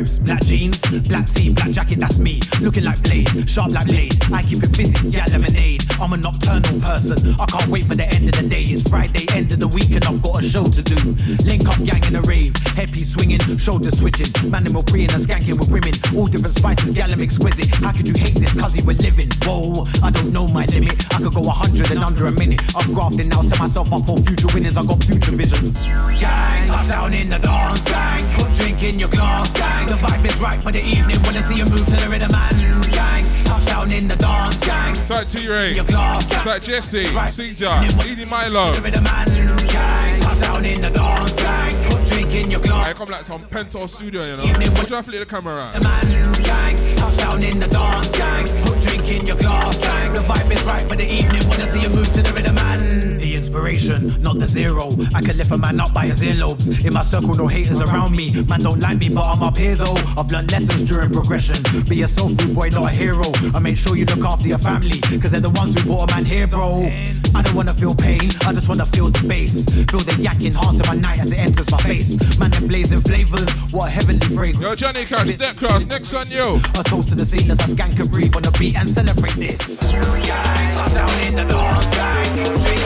[SPEAKER 13] And Black jeans, black tee, black jacket, that's me. Looking like blade, sharp like blade. I keep it busy, yeah, lemonade. I'm a nocturnal person. I can't wait for the end of the day. It's Friday, end of the week, and I've got a show to do. Link up, gang in a rave, headpiece swinging, shoulder switching. Man, them preying and skanking with women. All different spices, gal, I'm exquisite. How could you hate this? Cause he was living. Whoa, I don't know my limit. I could go a hundred in under a minute. I'm grafting now, set myself up for future winners. I got future visions. Gang, up down in the dance, gang. In your glass, gang. The vibe is right for the evening. Wanna see you move to the rhythm, man. Gang, touchdown in the dance, gang.
[SPEAKER 2] Tight T-Ray.
[SPEAKER 13] Your glass, gang.
[SPEAKER 2] Tight Jesse. Caesar. Easy Milo.
[SPEAKER 13] The rhythm, man. Gang, up down in the dance, gang. Put drink in your glass.
[SPEAKER 2] I come like some Pento studio, you know. What do I flip the camera around?
[SPEAKER 13] The man, gang. Touchdown in the dance, gang. Put drink in your glass, gang. The vibe is right for the evening. Wanna see you move to the rhythm, man. The inspiration, not the zero. I can lift a man up by his earlobes. In my circle, no haters around me. Man don't like me, but I'm up here though. I've learned lessons during progression. Be a soul food boy, not a hero. I make sure you look after your family, cause they're the ones who brought a man here, bro. I don't wanna feel pain, I just wanna feel the bass. Feel the yak enhancing my night as it enters my face. Man, them blazing flavors, what a heavenly fragrance.
[SPEAKER 2] Yo, Johnny Cash, step cross, next on you.
[SPEAKER 13] A toast to the scene as I skank and breathe on the beat and celebrate this. Gang, I'm down in the dance, gang.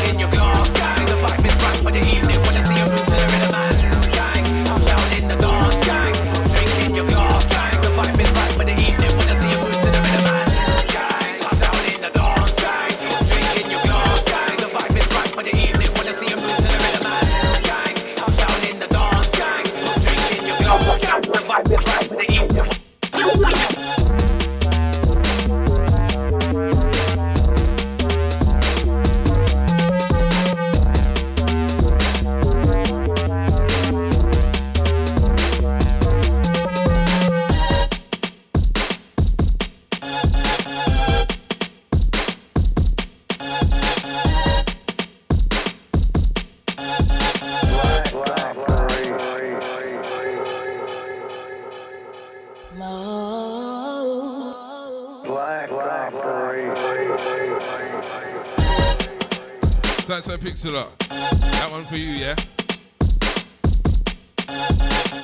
[SPEAKER 2] A pixel up. That one for you, yeah?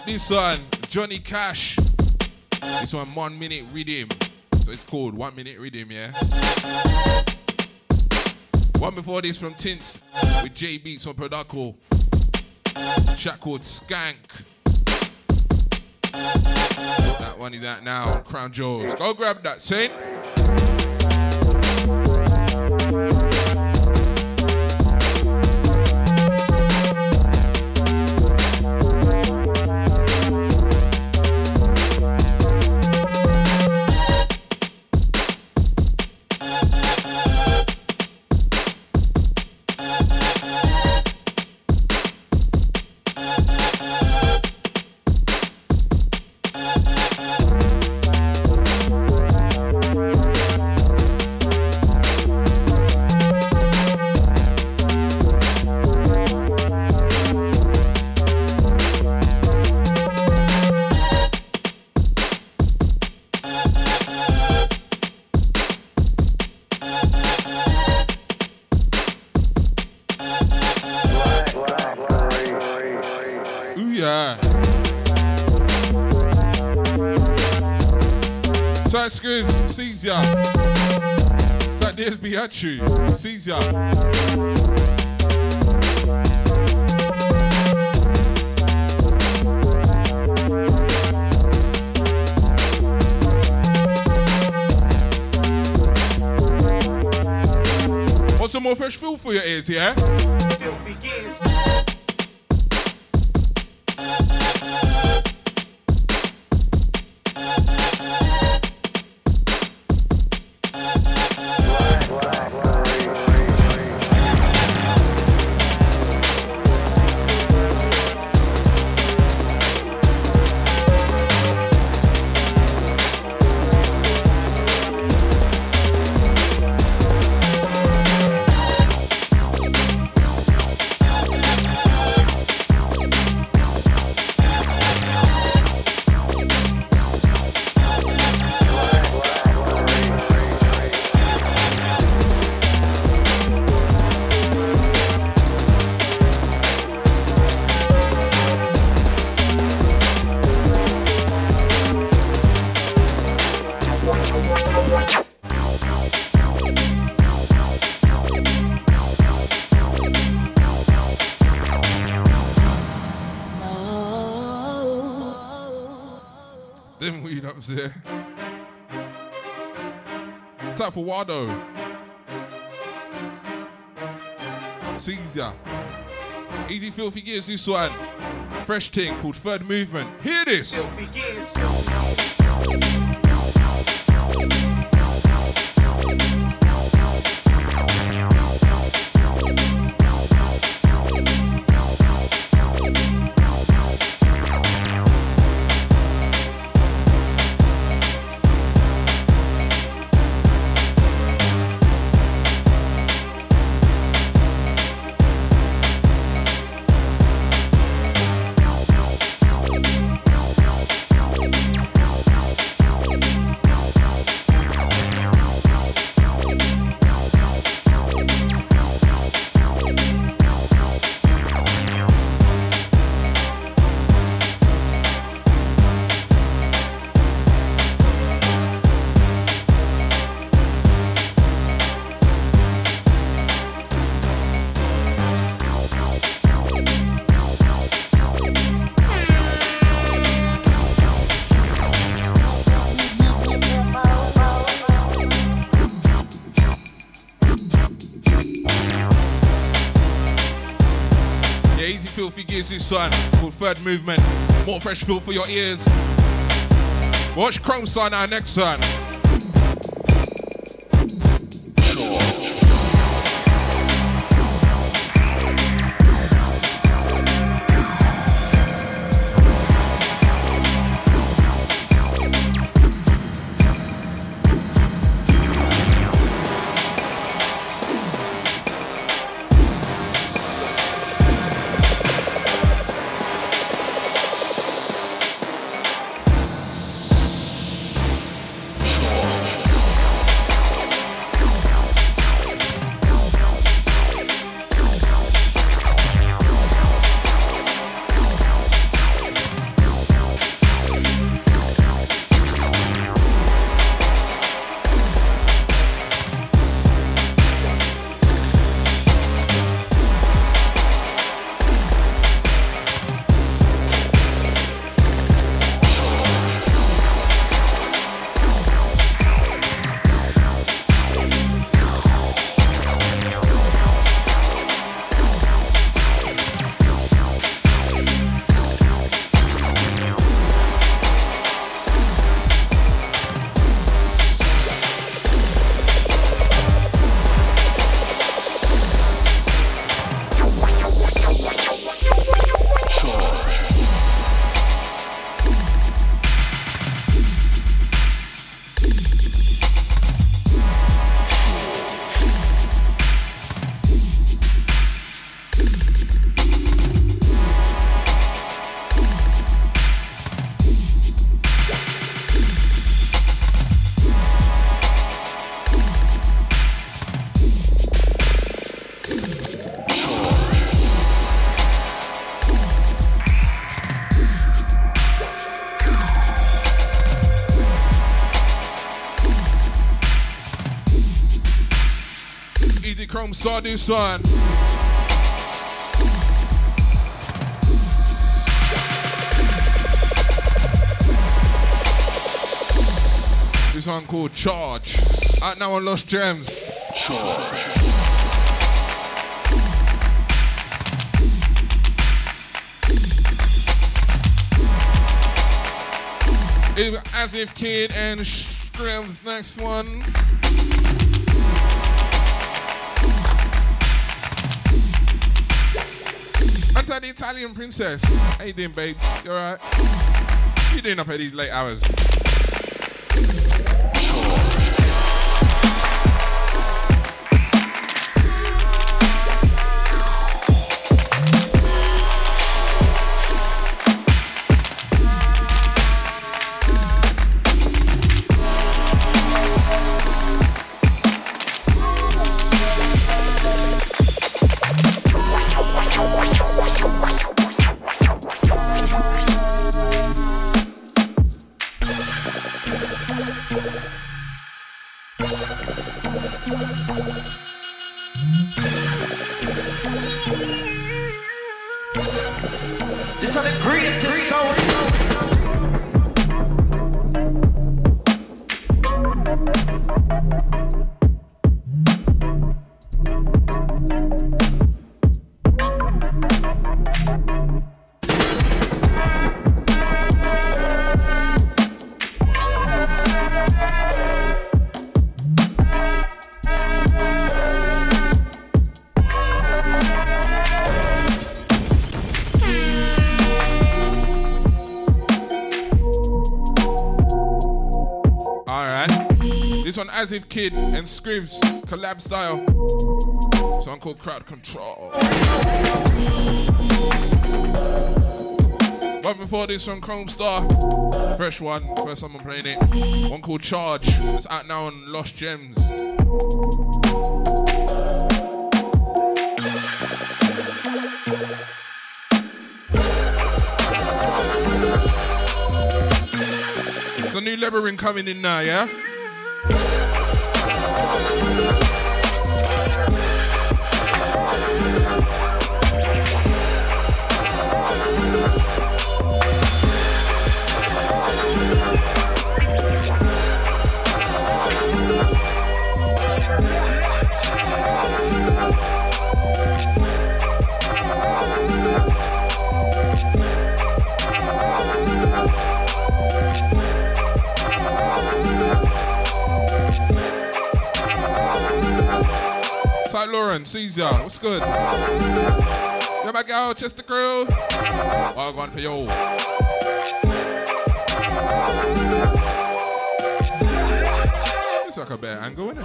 [SPEAKER 2] This one, Johnny Cash. This one, one minute rhythm. So it's called one minute rhythm, yeah? One before this from Tints with J Beats on Produco. Track called Skank. That one is out now Crown Jewels. Go grab that, Saint. So there's Biachu, Caesar. Want some more fresh feel for your ears, yeah? Camps there. Time for Wado. Caesar. Easy Filthy Gears, this one. Fresh thing called Third Movement. Hear this. This one called Third Movement. More fresh feel for your ears. Watch Chrome Sign our next one. Saw this one. This one called Charge. Out now on Lost Gems. Charge. As if Kid and Scrim's next one. Italian princess. How you doing, babe? You alright? You doing up at these late hours? As Kid and Scrivs collab style. Song called Crowd Control. But before this one, Chrome Star. Fresh one, first time I'm playing it. One called Charge. It's out now on Lost Gems. It's a new Lebering coming in now, yeah? Good? Yeah, my just the Crew. All gone for you. It's like a bad angle, isn't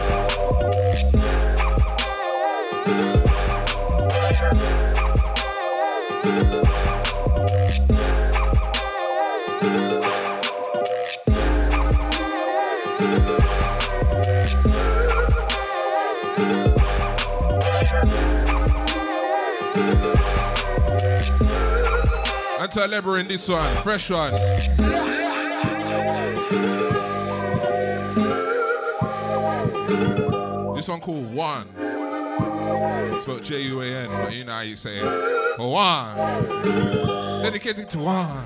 [SPEAKER 2] Leber in this one, fresh one. This one called One. Spelled J U A N, but you know how you say it. One. Dedicated to one.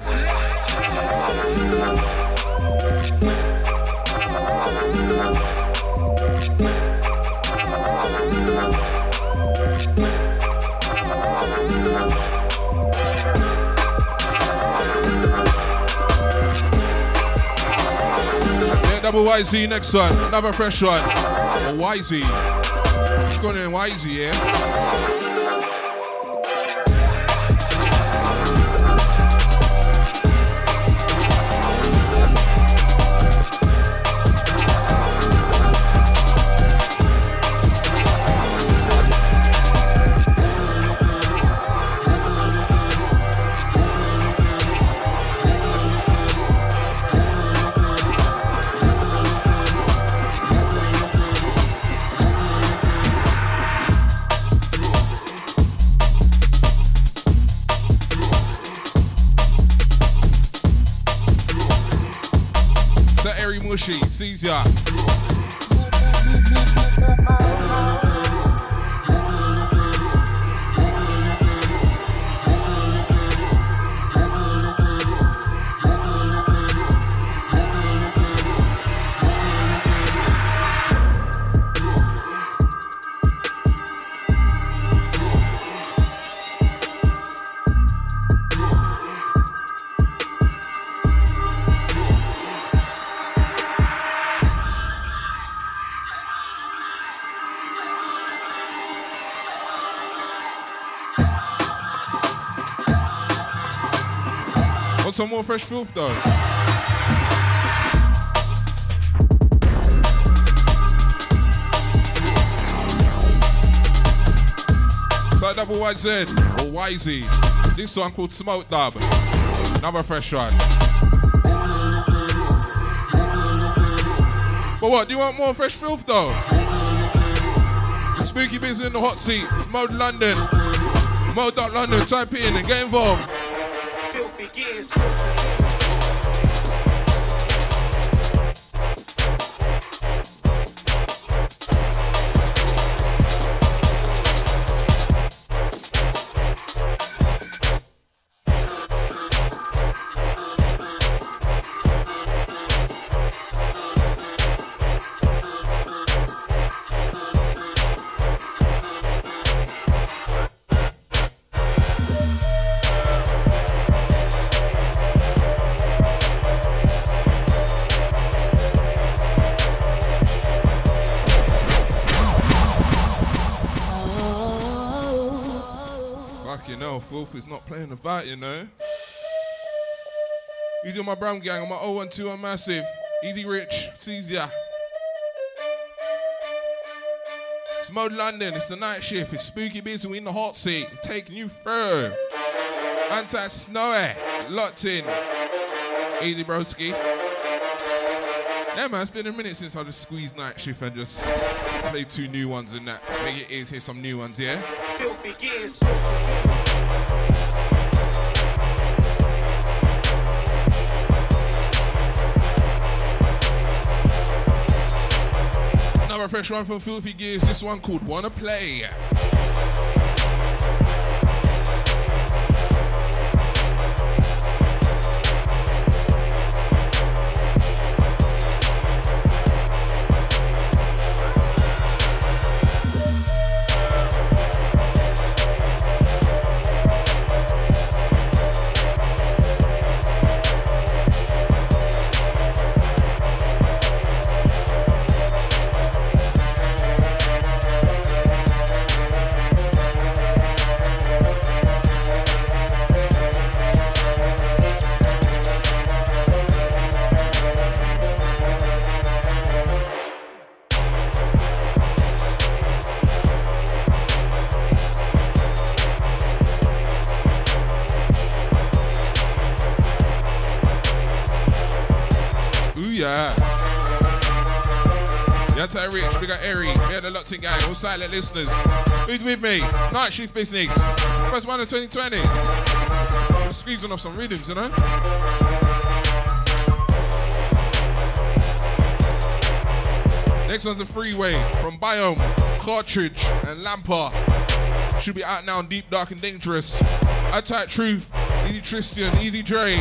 [SPEAKER 2] Double YZ next one. Another fresh one. YZ. What's going on YZ, yeah? Mushy, some more fresh filth though? So double YZ or YZ. This one called Smoke Dub. Another fresh one. But what? Do you want more fresh filth though? Spooky business in the hot seat. Mode London. Mode.London. Type it in and get involved. Easy on my Brown gang, on my 012, I'm Massive. Easy Rich, ya. It's Mode London. It's the night shift. It's Spooky Busy. We in the hot seat. Taking you through. Anti Snowy. Locked in. Easy broski. Yeah, man, it's been a minute since I just squeezed night shift and just played two new ones in that. Make it is, hear some new ones, yeah?
[SPEAKER 3] Filthy gears.
[SPEAKER 2] Another fresh one from Filthy Gears. This one called Wanna Play. Silent listeners. Who's with me? Night Shift Business. First one of 2020. Squeezing off some rhythms, you know? Next one's the Freeway from Biome, Cartridge, and Lampa. Should be out now on Deep, Dark, and Dangerous. Attack Truth, Easy Tristan, Easy Dre.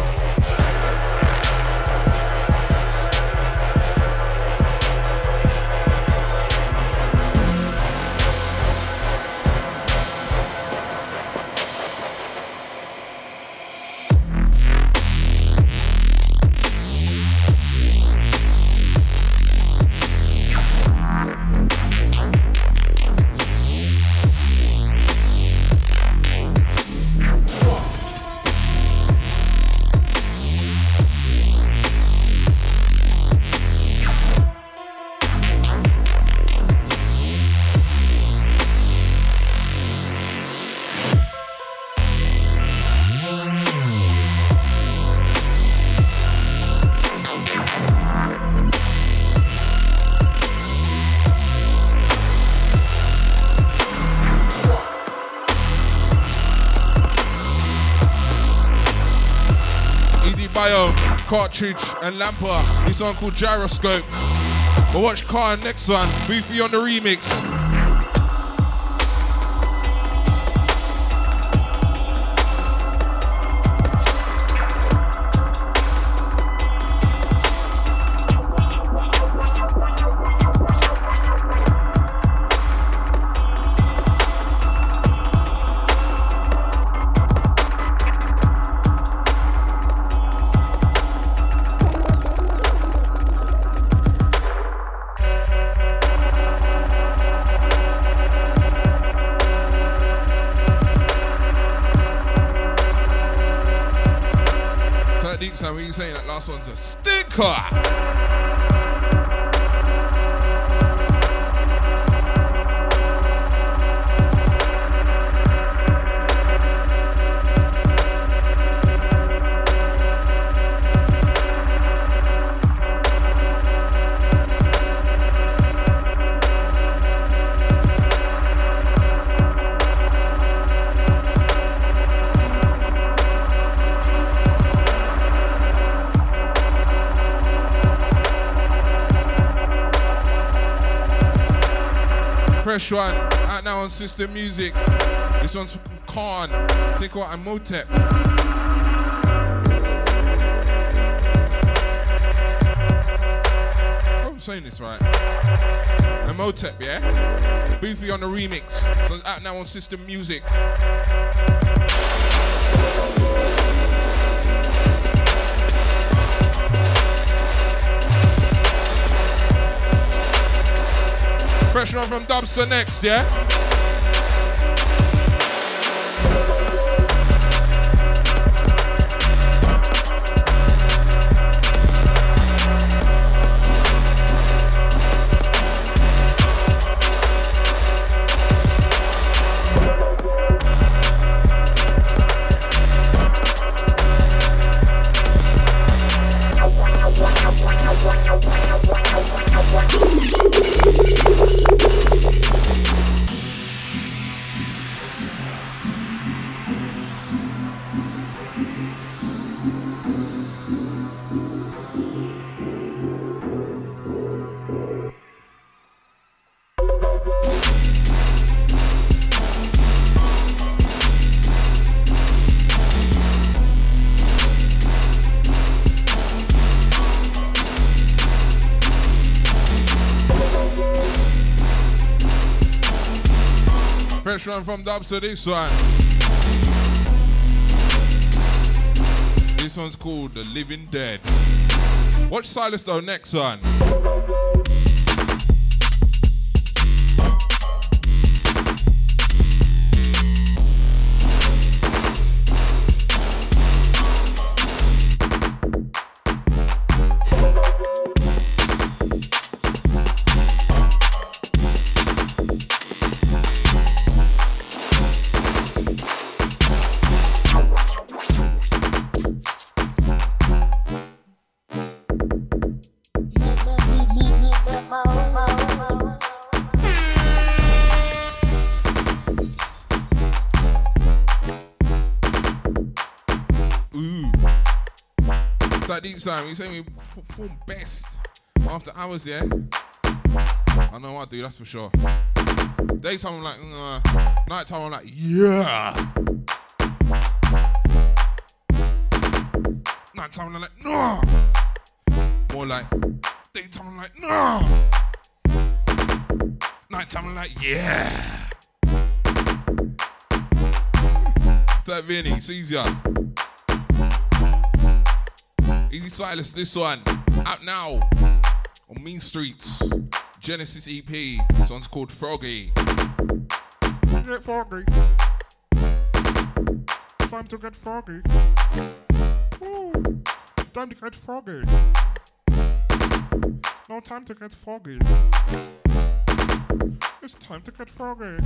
[SPEAKER 2] Bio, Cartridge, and Lampa. This one called Gyroscope. But watch Khan next one, Boofy on the remix. Fresh one, out now on System Music. This one's from Khan, Take out and Motep. I'm saying this right. And Motep, yeah? Boofy on the remix. So it's out now on System Music. Fresh one from Dubster next, yeah? From Dubs to this one. This one's called The Living Dead. Watch Silas though, next one. You say we perform best after hours, yeah? I know I do, that's for sure. Daytime I'm like, uh, nighttime I'm like, yeah. Nighttime I'm like, no. More like, daytime I'm like, no. Nighttime I'm like, yeah. Type Vinny, it's easier. Silas, this one. Out now on Mean Streets. Genesis EP. This one's called Froggy.
[SPEAKER 14] Get froggy. Time to get froggy. Ooh, time to get froggy. No time to get froggy. It's time to get froggy.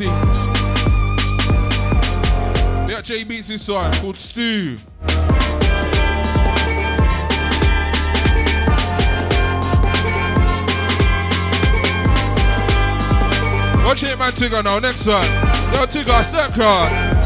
[SPEAKER 2] Nice and easy. Yeah, J Beats this one called Stew. Watch it, man, Tigger now. Next one. Yo, Tigger, step card.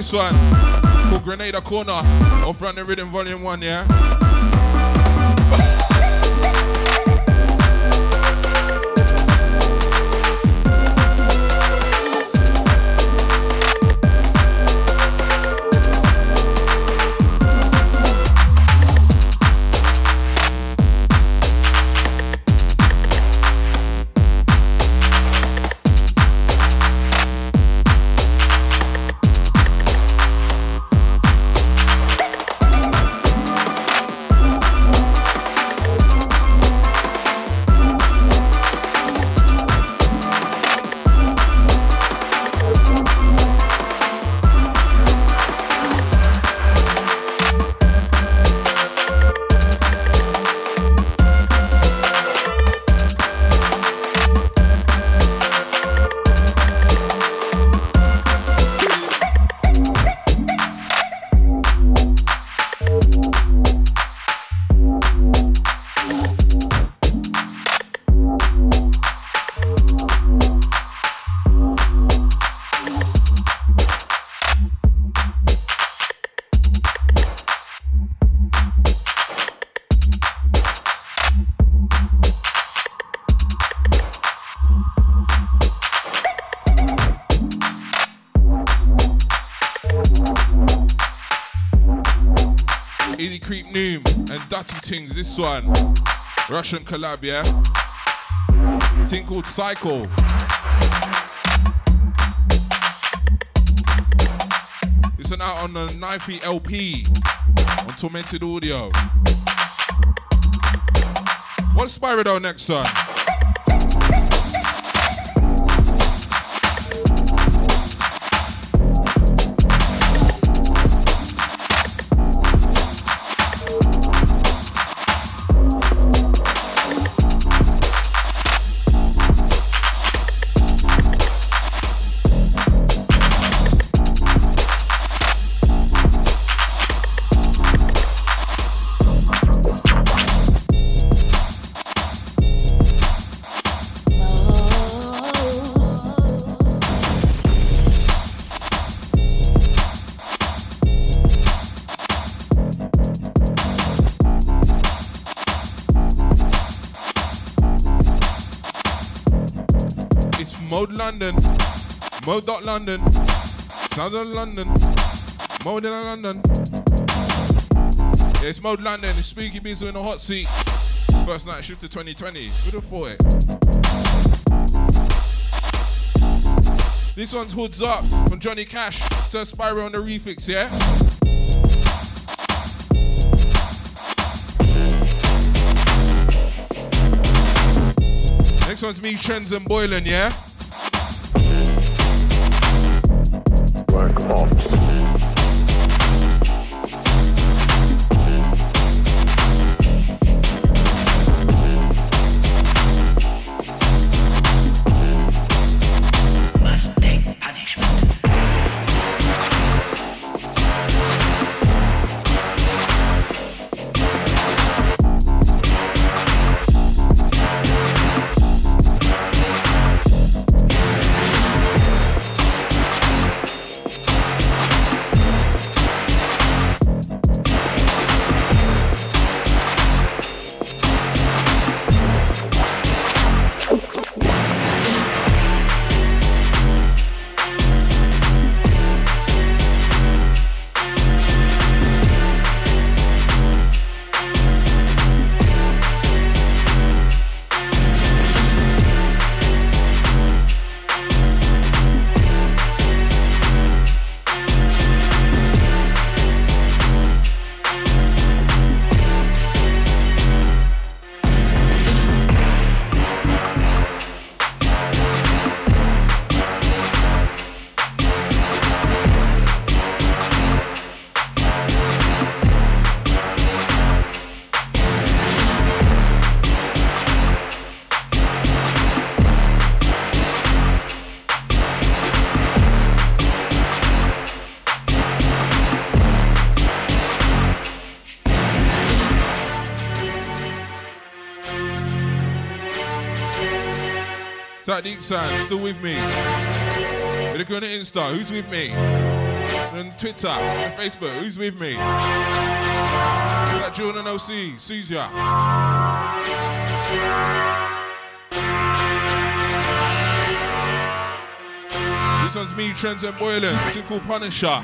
[SPEAKER 2] This one. Called Grenada Corner. Off Run the Rhythm Volume 1, yeah? Tings, this one. Russian collab, yeah? Thing called Cycle. It's an out on the Knifey LP on Tormented Audio. What's Spyro next son? London. Sounds of London. Mode in London. Yeah, it's Mode London. It's Spooky Beans in the hot seat. First night shift to 2020. Who'd have thought it? This one's Hoods Up from Johnny Cash to Spyro on the refix, yeah? Next one's me, Trends and Boylan, yeah? Deep sound, still with me. Better go on the Insta. Who's with me? on Twitter, on Facebook. Who's with me? That Jordan OC, ya This one's me, Trends and Boylan. Called Punisher.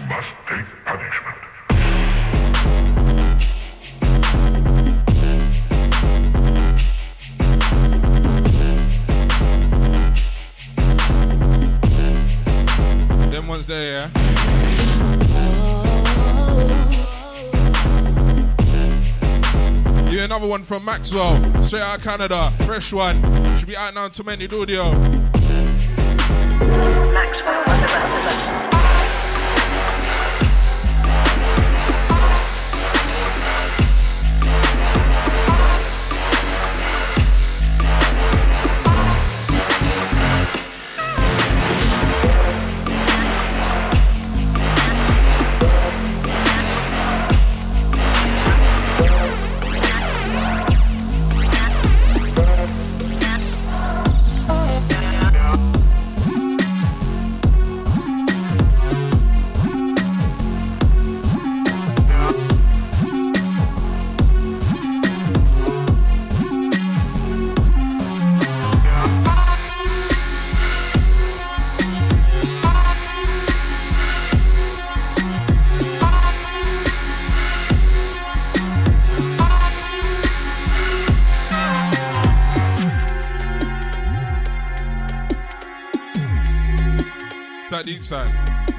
[SPEAKER 2] Another one from Maxwell, straight out of Canada, fresh one. Should be out now to many audio. It's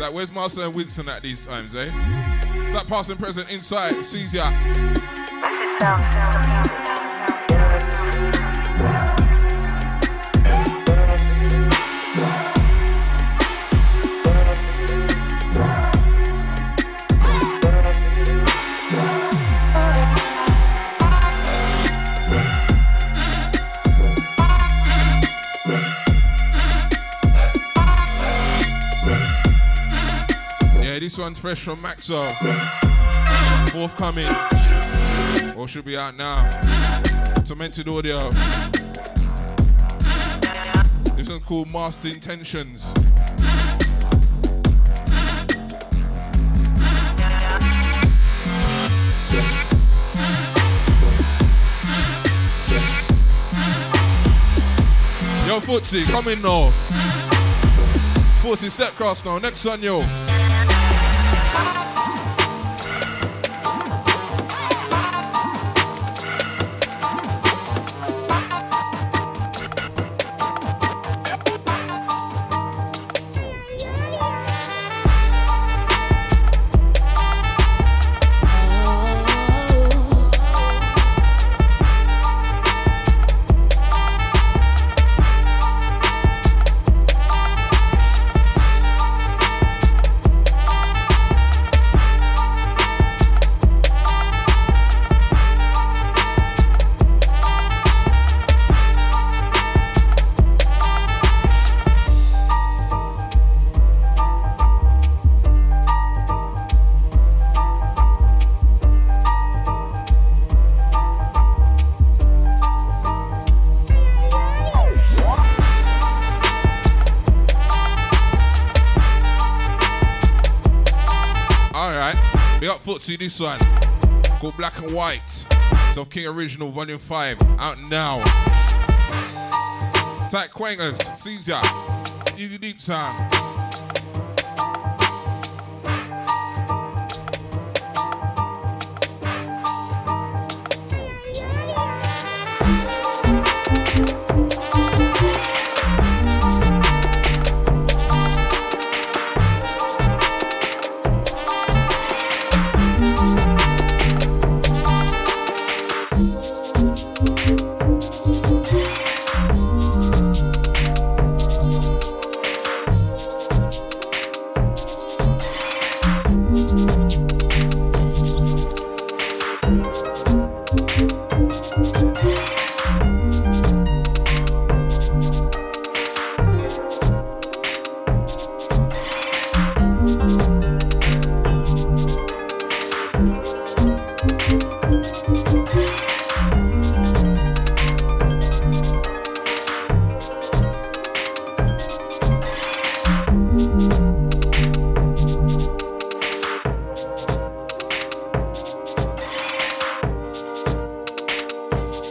[SPEAKER 2] like, where's Marcel and Winston at these times, eh? That past and present inside, sees ya. This fresh from Maxo. Forthcoming. Or should be out now. Tormented audio. This one's called Master Intentions. Yo, Footsie, come in now. Footsie, step cross now. Next one, yo. Footsie this one. Called Black and White. So King Original Volume 5 out now. Tight Quangers, ya. Easy deep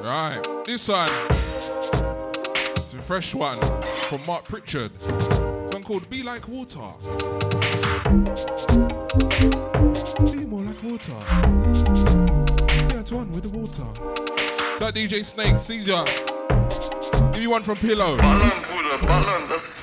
[SPEAKER 2] sound.
[SPEAKER 15] this one. It's a fresh one from Mark Pritchard. One called Be Like Water. Be more like water. Yeah, it's one with the water. That DJ Snake sees ya. Give you one from Pillow.
[SPEAKER 16] Ballern, Bruder, ballern, das ist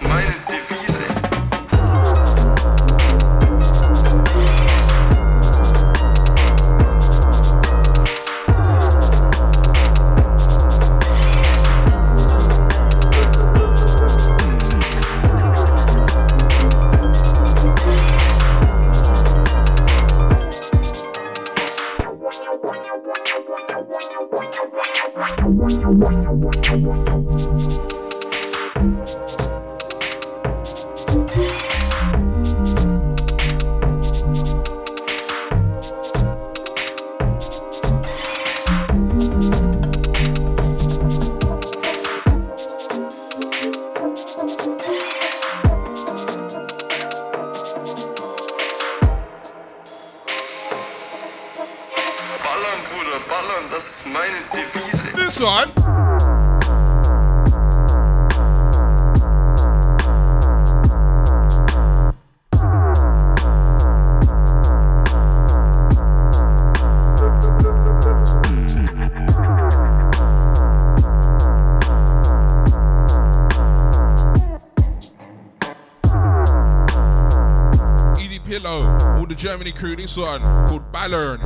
[SPEAKER 15] crew, this one called Ballern.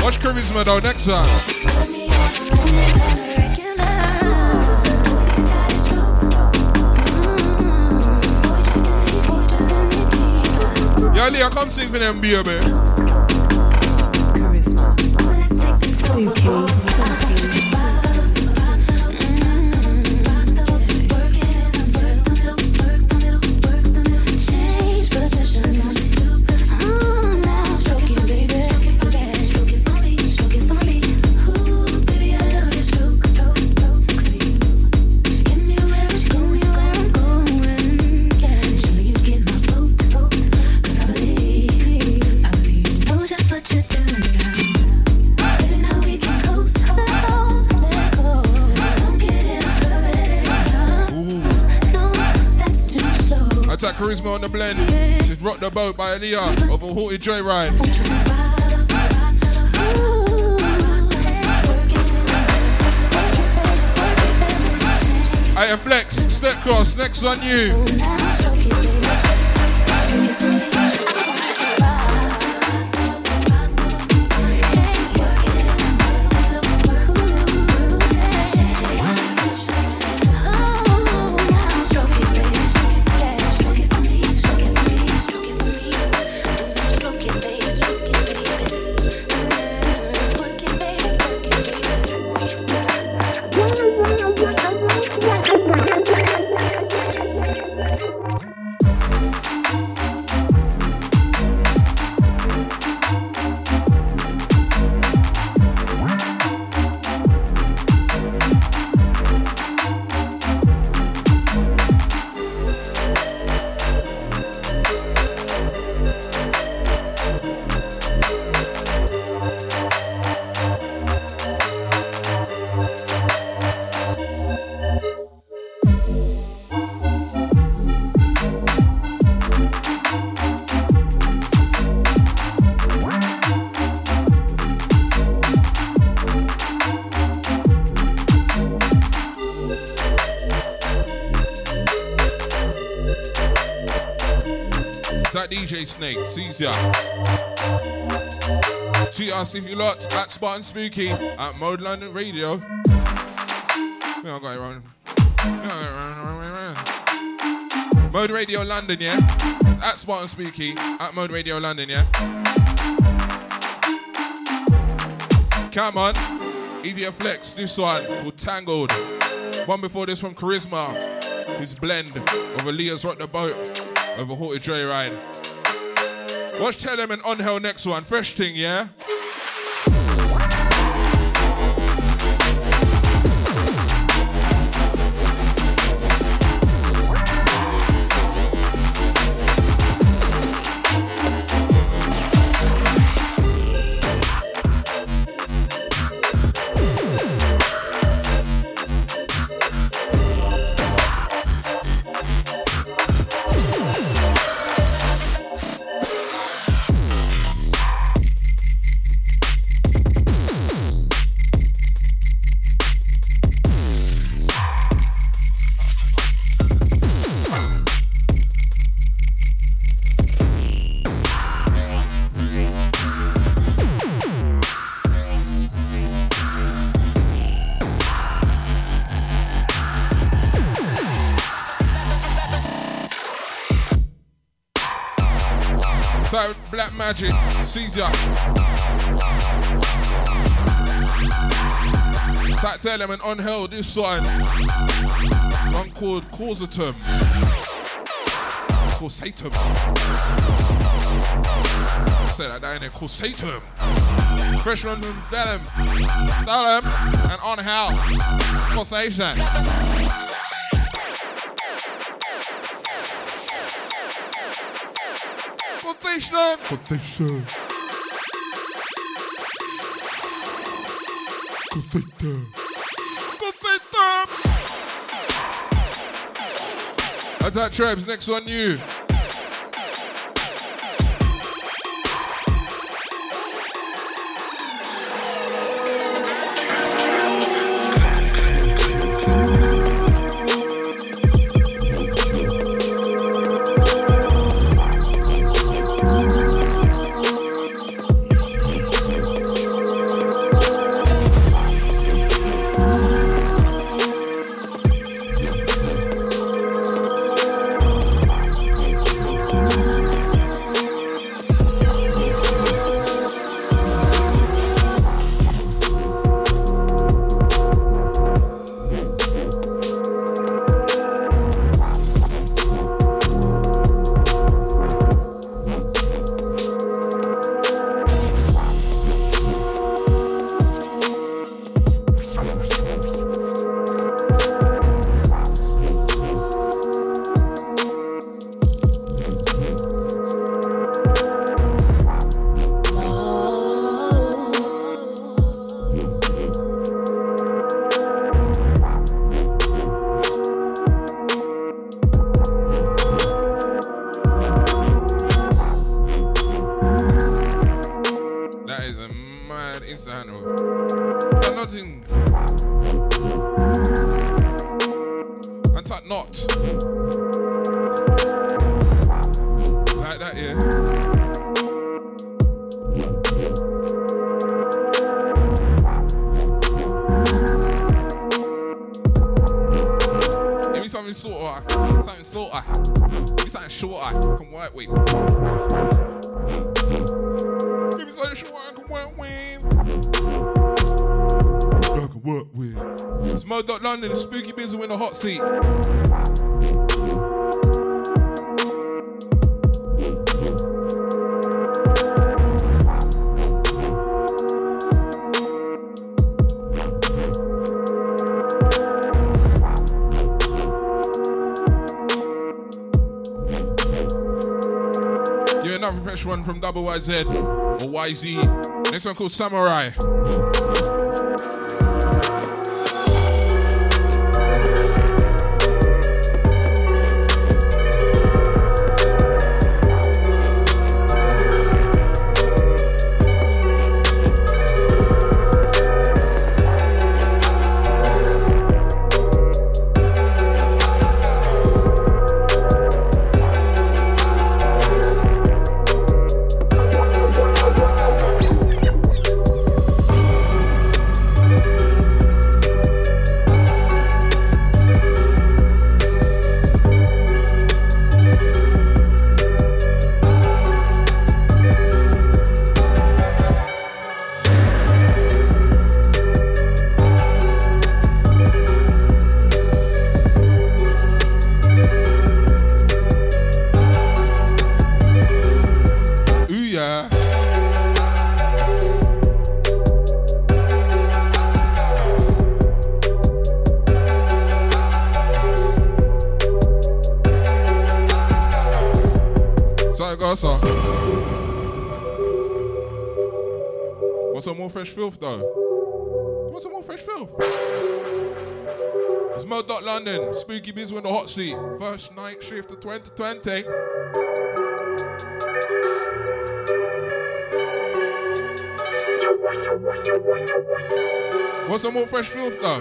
[SPEAKER 15] Watch Charisma though, next one. Yo, Leah, come sing for them, baby. The. Just rock the boat by Aaliyah of a Haughty Joyride. Hey, Flex, step cross, next on you. DJ Snake sees ya. Tweet us if you lot at Spartan Spooky at Mode London Radio. We all got it wrong. We all got it wrong. Mode Radio London, yeah? At Spartan Spooky at Mode Radio London, yeah? Come on. Easier Flex, this one called Tangled. One before this from Charisma. His blend of Aaliyah's Rock the Boat over Haughty Joyride. Watch Tell them and On Hell next one. Fresh thing, yeah?
[SPEAKER 2] Magic, sees ya. To element on hell, this one. One called Causatum. Called Satum. Say that down there, called Satum. Fresh one from Delham. Delham and on hell. Causation. Causation. Causation. Causation. Causation. Attack Trebs, next one you. YZ or YZ. Next one called Samurai. Filth though? You want some more fresh filth? It's Mo Dot London, Spooky Biz with the hot seat. First night shift of 2020. Want some more fresh filth though?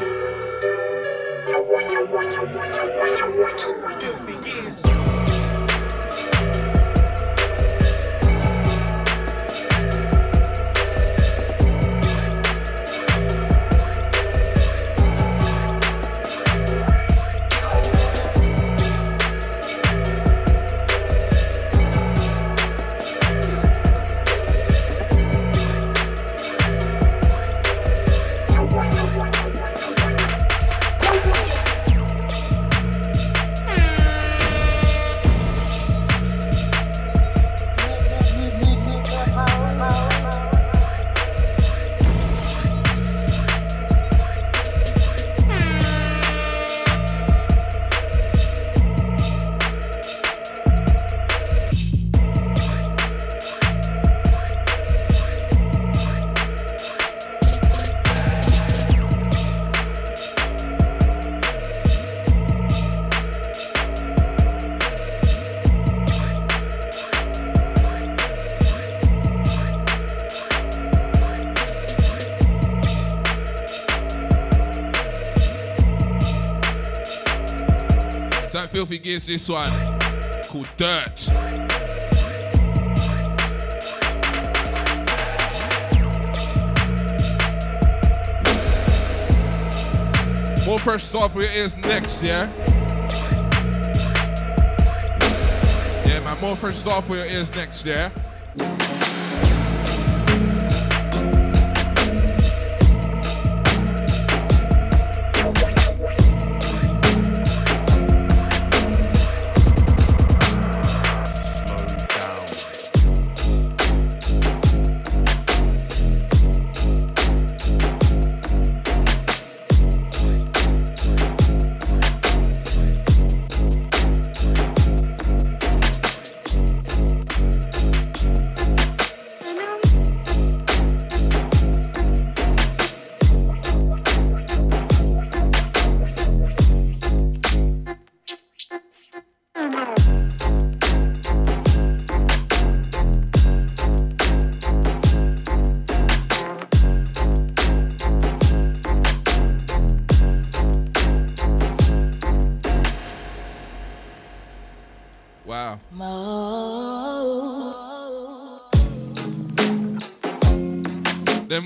[SPEAKER 2] Filthy gears this one called Dirt. More fresh stuff for your ears next, yeah? Yeah, man, more fresh stuff for your ears next, yeah?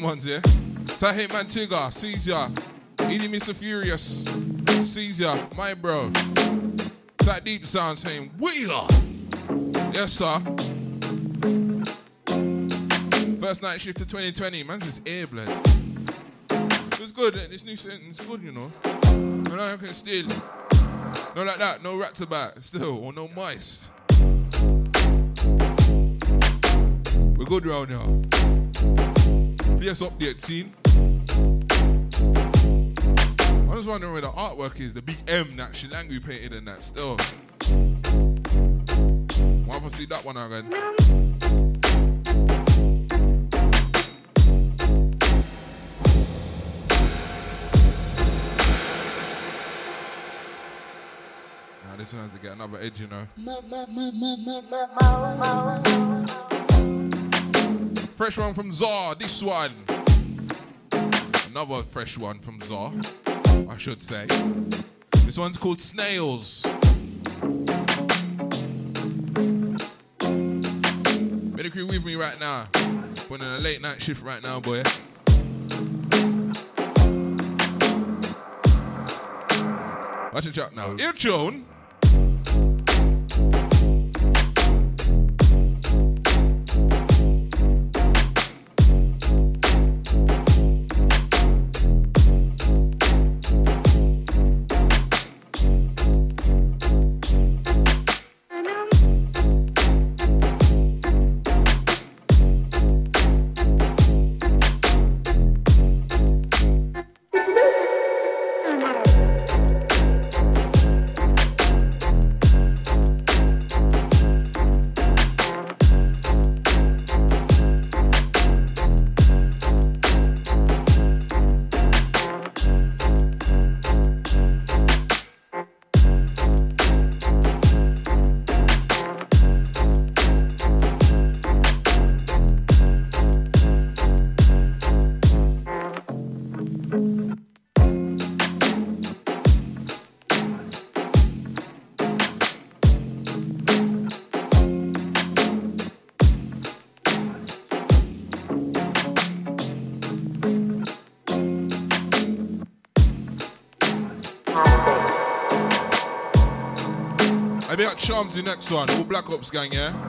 [SPEAKER 2] Ones, yeah? So hey man Tigger, Caesar, Edie Mr. Furious, Caesar, my bro. That deep sound saying, we are. Yes, sir. First night shift to 2020, man, just airbled. It was good, eh? this new sentence good, you know. And I can still, no like that, no rats about, still, or no mice. We're good round here. PS update scene. I was wondering where the artwork is, the big M that Shilangu painted and that still. Want to see that one again? Now this one has to get another edge, you know. Fresh one from Czar, this one. Another fresh one from Czar, I should say. This one's called Snails. Better crew with me right now. Putting in a late night shift right now, boy. Watch it out now. Ear tune. Charmsy next one. All Black Ops gang, yeah?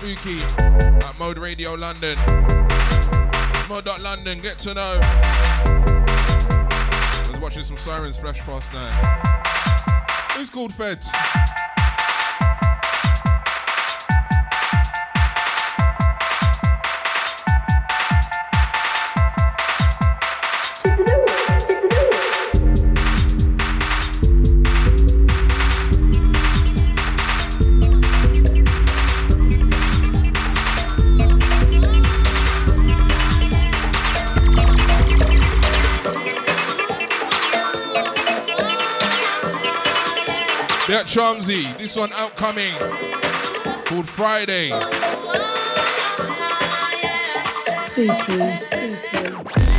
[SPEAKER 2] Spooky, at Mode Radio London. Mode.London, get to know. I was watching some sirens flash past now. Who's called Feds? Yeah, this one outcoming called Friday.
[SPEAKER 17] Spooky. Spooky.
[SPEAKER 2] That pause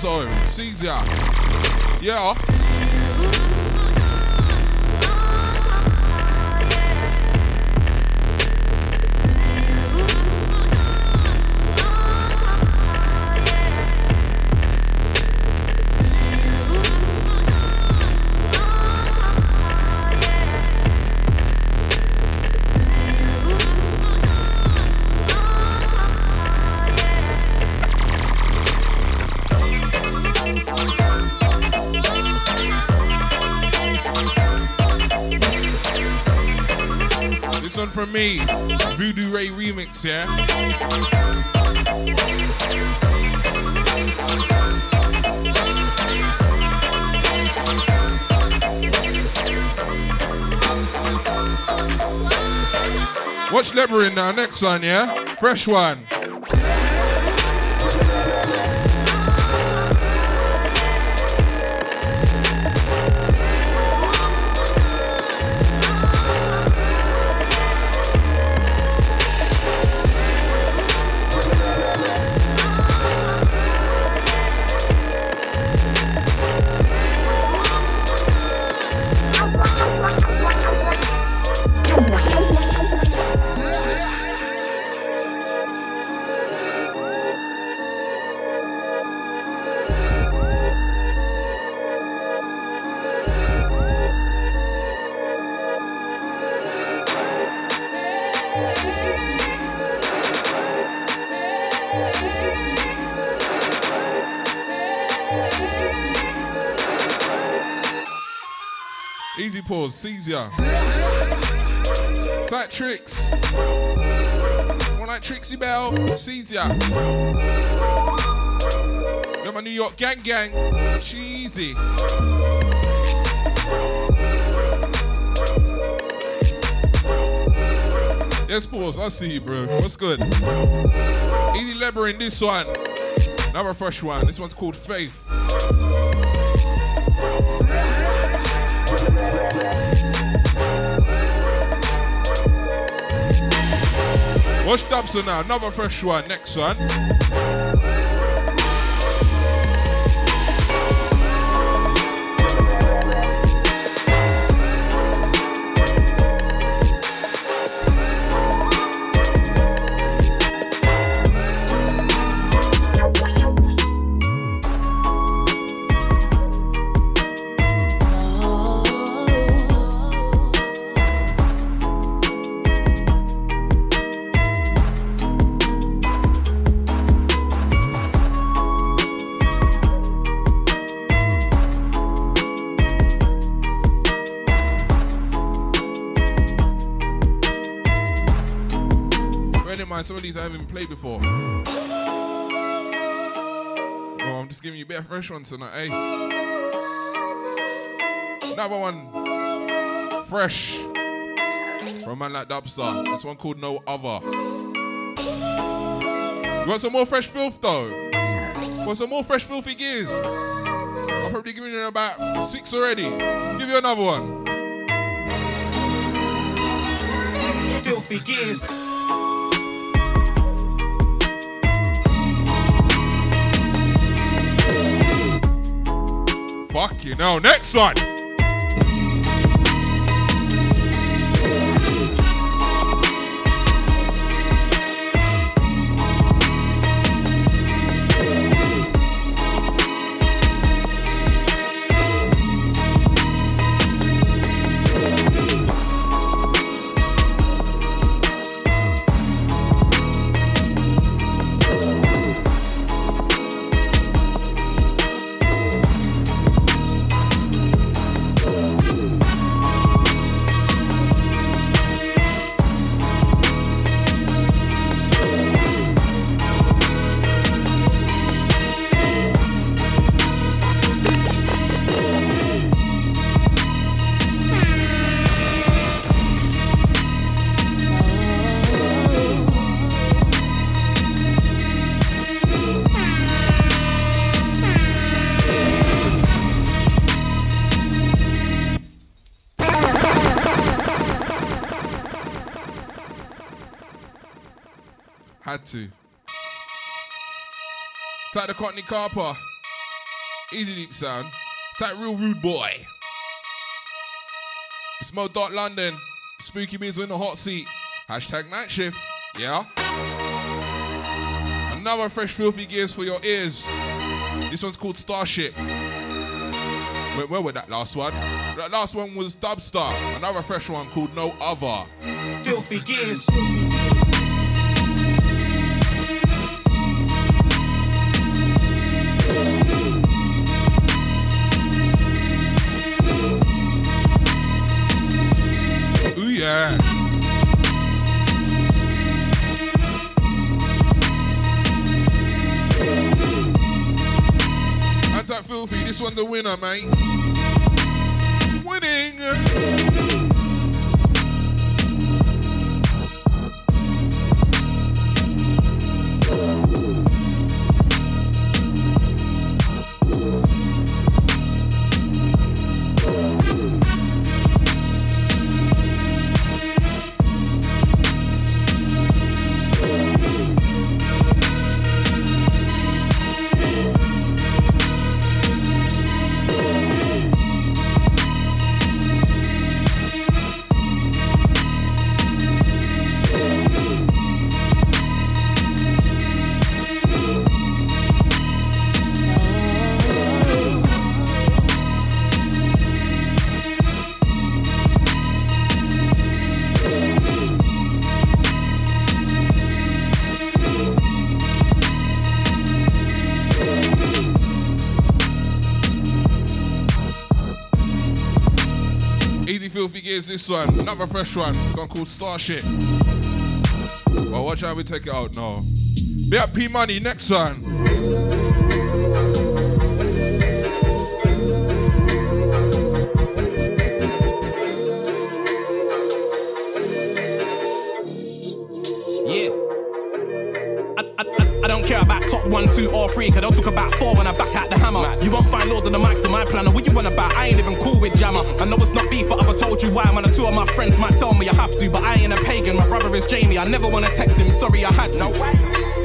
[SPEAKER 2] zone, Caesar. Yeah. Yeah? Watch Leverin now, next one, yeah? Fresh one. Caesar. Tight tricks. One like Trixie Bell, Caesar. Got my New York gang gang. Cheesy. Yes, pause. I see you, bro. What's good? Easy Leber in this one. Another fresh one. This one's called Faith. Watch Dobson now. Another fresh one. Next one. I haven't even played before. Well, I'm just giving you a bit of fresh ones tonight, eh? Another one, fresh, from a man like Dubstar. This one called No Other. You want some more fresh filth though? Want some more fresh filthy gears? I'm probably giving you about six already. Give you another one.
[SPEAKER 3] Filthy gears.
[SPEAKER 2] Fuck you know. Next one. Type the Cockney Carper. Easy deep sound. Type real rude boy. It's Mo Dot London. Spooky Beans in the hot seat. Hashtag night shift. Yeah. Another fresh filthy gears for your ears. This one's called Starship. Where, where was that last one? That last one was Dubstar. Another fresh one called No Other.
[SPEAKER 3] Filthy gears.
[SPEAKER 2] Yeah. Anti filthy, this one's a winner, mate. Winning. Gears this one. Another fresh one. One called Starship. Well, watch how we take it out now. Be up P Money, next one.
[SPEAKER 6] Two, or three, cause they'll talk about four when I back out the hammer. You won't find Lord of the Mics in my planner. What you want about? I ain't even cool with Jammer. I know it's not beef, but I've told you why. Man, two of my friends might tell me I have to, but I ain't a pagan. My brother is Jamie. I never wanna text him, sorry I had to.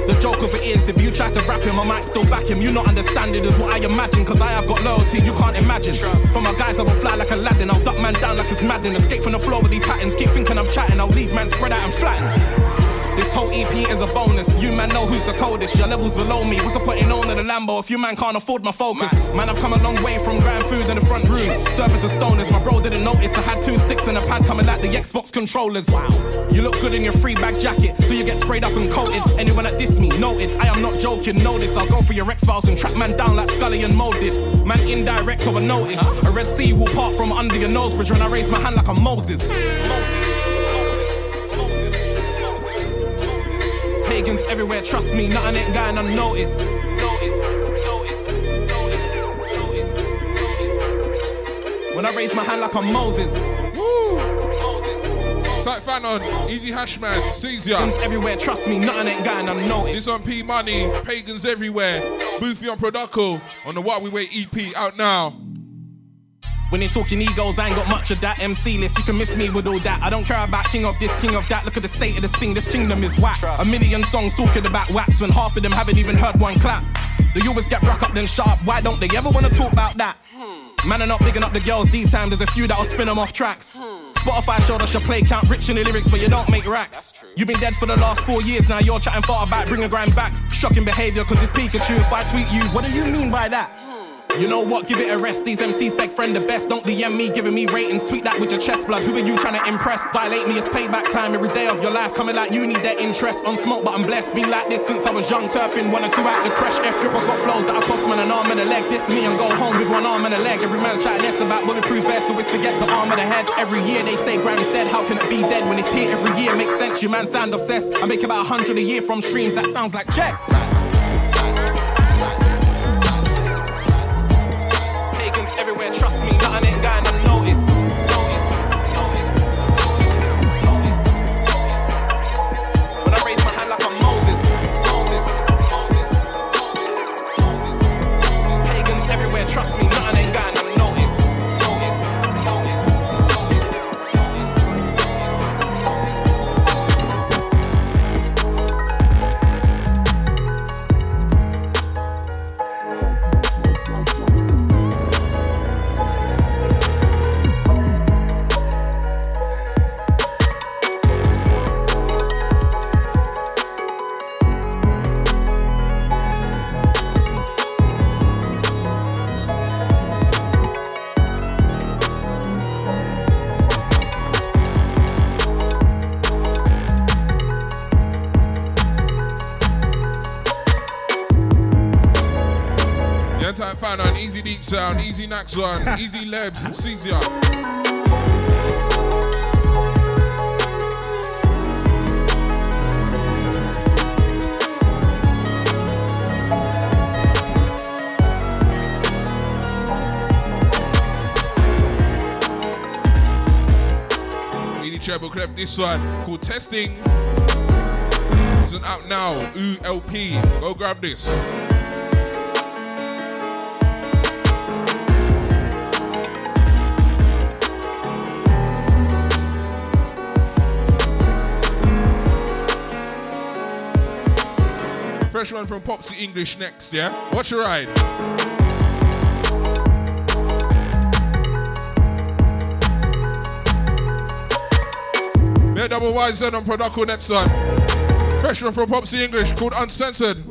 [SPEAKER 6] The joke of it is, if you try to rap him, I might still back him. You not understand it is what I imagine, cause I have got loyalty you can't imagine. For my guys, I will fly like Aladdin. I'll duck man down like it's Madden. Escape from the floor with these patterns. Keep thinking I'm chatting, I'll leave man spread out and flatten. This whole EP is a bonus. You man know who's the coldest. Your levels below me. What's the point in owning the Lambo if you man can't afford my focus? Man, I've come a long way from grand food in the front room. Serving to stoners. My bro didn't notice. I had two sticks and a pad coming like the Xbox controllers. Wow. You look good in your free bag jacket till you get sprayed up and coated. Anyone that diss me, noted. I am not joking. Know this. I'll go for your X Files and track man down like Scully and molded. Man indirect or a notice. A Red Sea will part from under your nose bridge when I raise my hand like I'm Moses. pagans everywhere, trust me, nothing ain't going unnoticed. When I raise my hand like I'm Moses.
[SPEAKER 2] Type fan on, Easy Hashman,
[SPEAKER 6] Pagans everywhere, trust me, nothing ain't going unnoticed.
[SPEAKER 2] This on P Money, Pagans everywhere, Boofy on Produco, on the What We Wait EP, out now.
[SPEAKER 6] When they talking egos, I ain't got much of that MC list. You can miss me with all that. I don't care about king of this, king of that. Look at the state of the scene. This kingdom is whack. A million songs talking about waps when half of them haven't even heard one clap. They always get rock up then sharp. Why don't they ever wanna talk about that? Man are not bigging up the girls these times. There's a few that'll spin them off tracks. Spotify showed us your play count rich in the lyrics, but you don't make racks. You've been dead for the last four years now. You're chatting far about bringing grind back. Shocking behavior, cause it's Pikachu. If I tweet you, what do you mean by that? You know what? Give it a rest. These MCs beg friend the best. Don't DM me, giving me ratings. Tweet that with your chest blood. Who are you trying to impress? Violate me, it's payback time every day of your life. Coming like you need their interest. On smoke, but I'm blessed. Been like this since I was young, turfing one or two out the crash. F drip, I got flows that I cost man an arm and a leg. This me and go home with one arm and a leg. Every man's chatting less about bulletproof vest, always forget the arm of the head. Every year they say grind instead. How can it be dead when it's here every year? Makes sense. You man sound obsessed. I make about a hundred a year from streams. That sounds like checks. Trust me, nothing ain't going
[SPEAKER 2] Sound, Easy Nax on, Easy Lebs. Easy Treble Clef, this one called Testing. Isn't out now. Ooh, LP. Go grab this. Fresh one from Popsy English next, yeah? Watch your ride. Yeah, double YZ on Produco next one. Fresh one from Popsy English called Uncensored.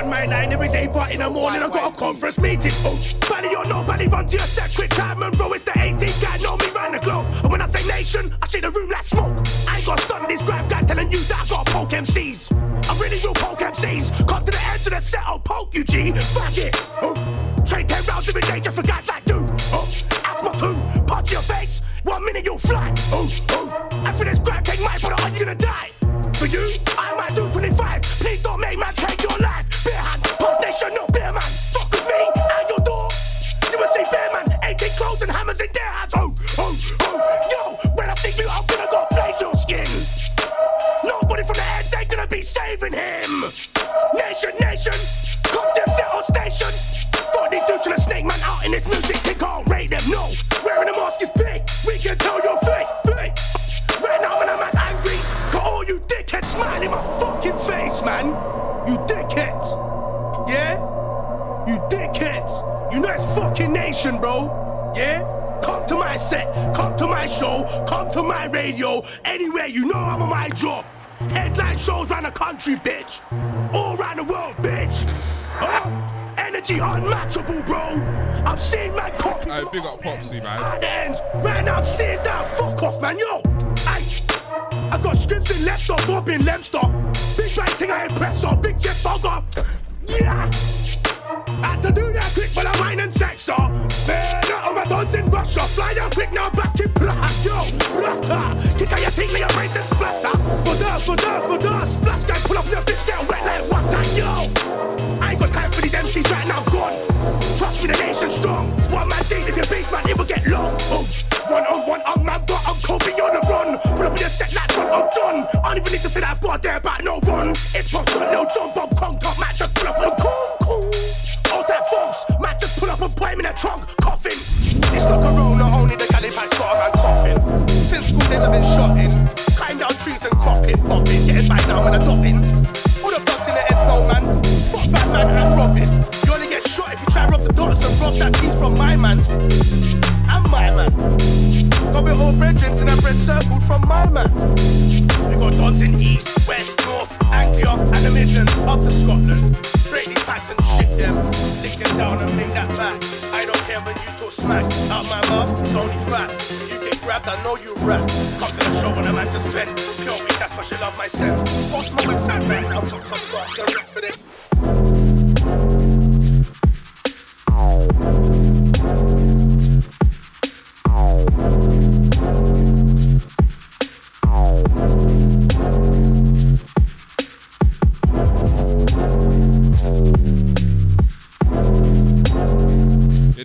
[SPEAKER 18] Run my line every day, but in the morning I got a conference meeting. Oh, body or nobody, run to your set, quick time and roll. It's the 18 guy, know me round the globe. And when I say nation, I see the room like smoke. I ain't gonna stun this grab guy telling you that I got poke MCs. I'm really real poke MCs. Come to the end of the set, I'll poke you, G. Fuck it. Oh, train 10 rounds every day just for guys like you. Oh, asthma two, punch your face. One minute you'll fly. Oh, oh. After this grab, take my brother, are you gonna die? Show, come to my radio. Anywhere you know I'm on my job. Headline shows around the country, bitch. All around the world, bitch. Huh? Energy unmatchable, bro. I've seen man copy.
[SPEAKER 2] Hey, big up Popsy, man.
[SPEAKER 18] At the ends. Right now I'm seeing that. Fuck off, man, yo. I, I got scripts in Leicester, Bob in Leicester. Big right thing I impress on. Big Jeff Fogger. Yeah. I had to do that quick, but I'm mine and sex star. Man, out guns in Russia. Fly down quick now, back in Prague, yo. splatter. Kick out your teeth, let your brains and splatter. For the, for the, for the, splash guys, pull up your fish, get wet like water, yo. I ain't got time for these MCs right now, gone. Trust me, the nation's strong. One man dating your base, man, it will get long. Oh, one on one, oh, I'm mad, but I'm Kobe on the run. Pull up with your set like John, I'm done. I don't even need to say that bar there about no run. It's Pops, Lil John, Bob, Kong, Top, Matt, just pull up on the cool, cool. All that folks, Matt, just pull up and put him in a trunk, coffin. It's not corona, only the Caliban's got a man coughing. Since school days I've been shotting. Cutting down trees and cropping, popping, getting back down when I'm dopping. All the bugs in the head, no man. Fuck Batman and Robin. You only get shot if you try to rob the dollars and rob that piece from my man. And my man. Got me all brethren and a bread circled from my man. We got dons in east, west, north, Anglia, and the Midlands, up to Scotland. Break these packs and shit them. Lick them down and bring that back. I don't care when you talk smack. Out my mouth, it's only facts. You get grabbed, I know you rap. Come to the show when a man just bent. Pure weak, that's why she love my scent. Post my website right now, put some and rip for this.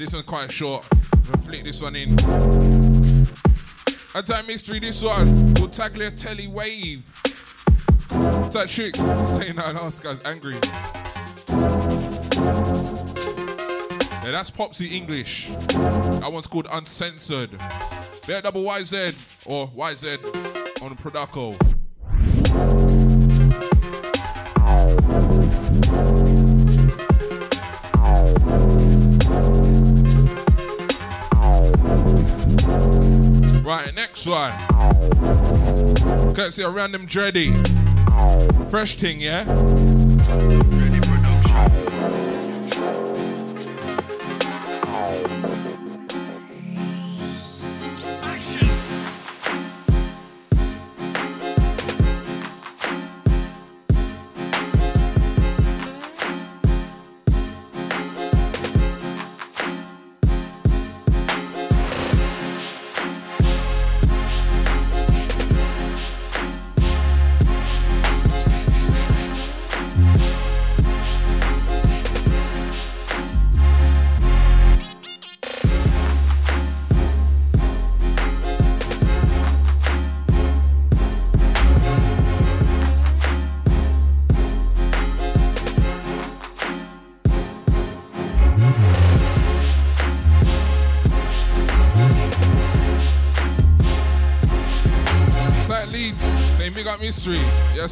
[SPEAKER 2] This one's quite short. Gonna flick this one in. Anti mystery, this one called Tagliatelle Wave. That tricks saying that last guys angry. Yeah, that's Popsy English. That one's called Uncensored. Bear double YZ or YZ on Produco. Right, next one. Courtesy of Random Dreddy. Fresh thing, yeah?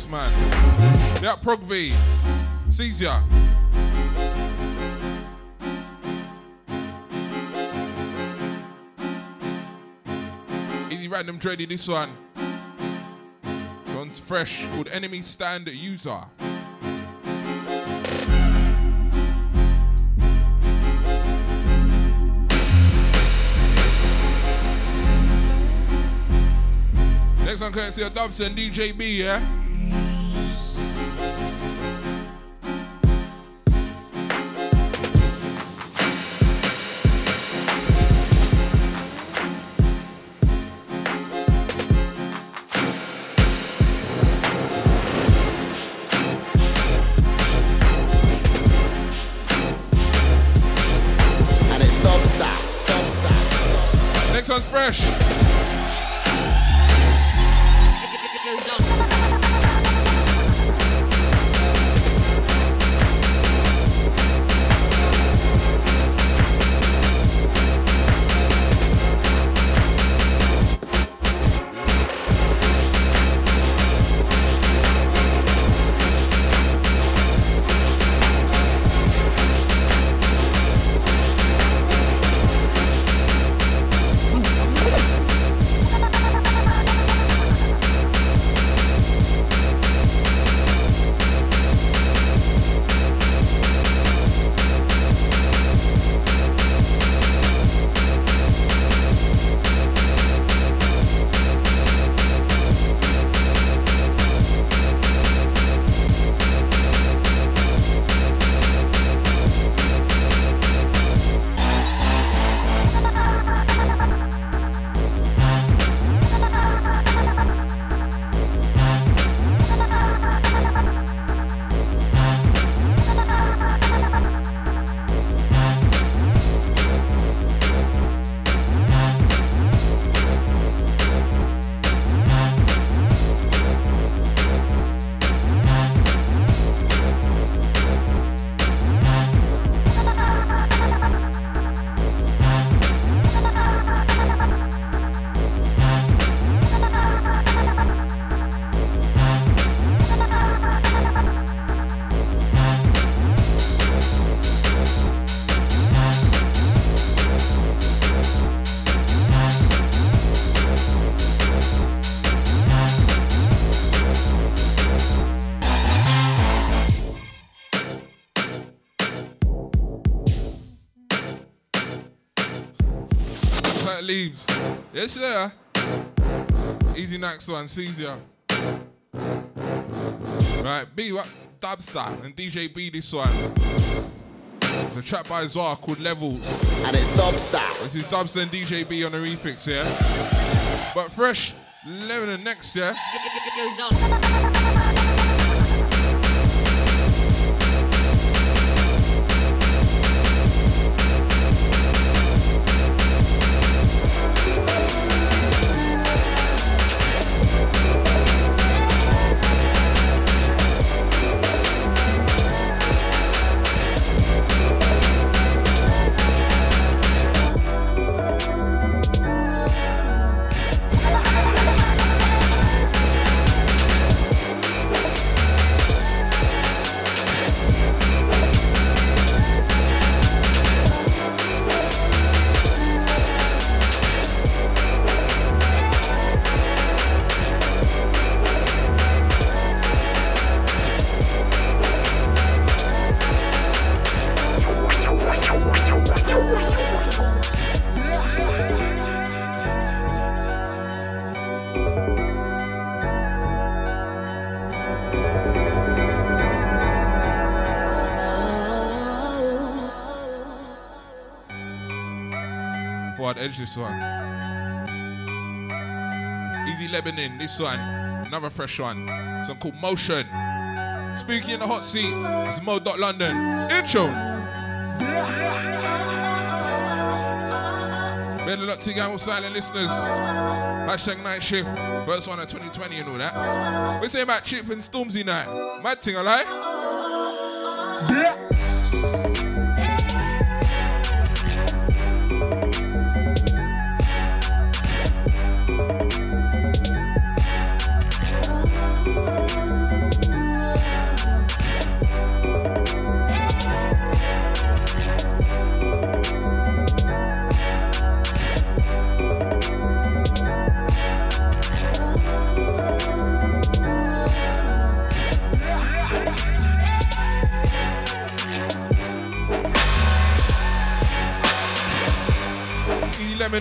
[SPEAKER 2] Yes, man. Big up Prog V. Sees ya. Easy random dready, this one. This one's fresh, called Enemy Stand User. Next one courtesy of Dobson, DJB, yeah? Leaves. Yes, there. Easy next one, Caesar. Right, B, what? Dubstar and DJ B this one. It's a track by Zar called Levels.
[SPEAKER 19] And it's Dubstar.
[SPEAKER 2] This is Dubstar and DJ B on the remix, yeah? But fresh, Lebanon next, yeah? This one. Easy Lebanon, this one. Another fresh one. This one called Motion. Spooky in the hot seat. It's Mo Dot London. Intro. Better luck to you all silent listeners. Hashtag night shift. First one of 2020 and all that. We say about Chip and Stormzy night. Mad thing, alright?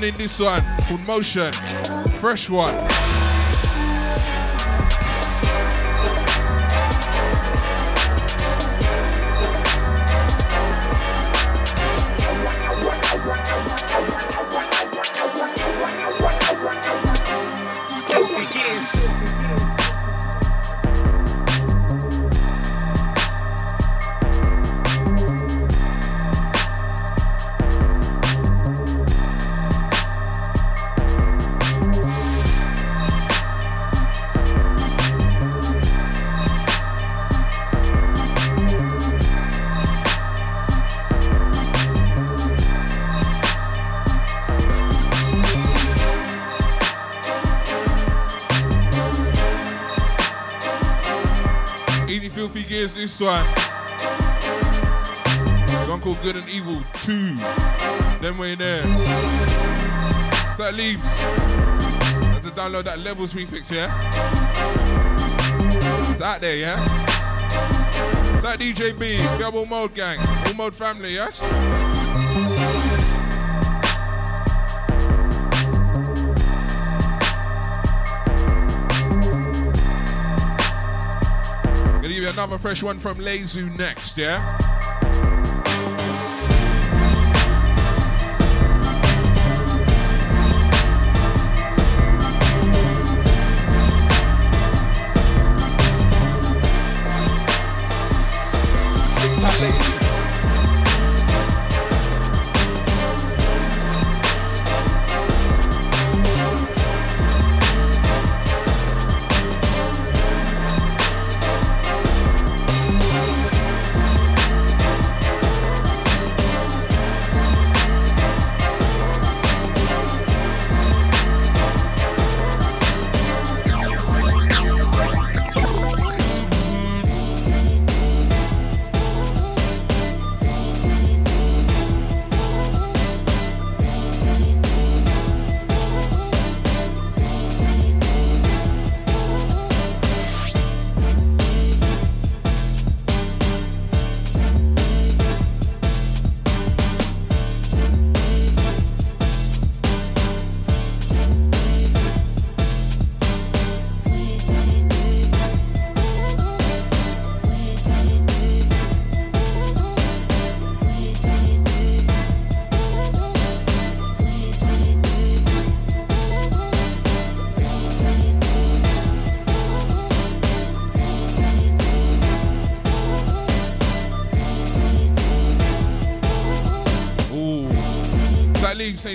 [SPEAKER 2] In this one called Motion. Fresh one. One. Song called Good and Evil 2. Then we're in there. So that leaves. Have to download that levels refix, yeah? It's out there, yeah? That DJ B, Double Mode Gang, All Mode Family, yes? You another fresh one from Lazu next, yeah?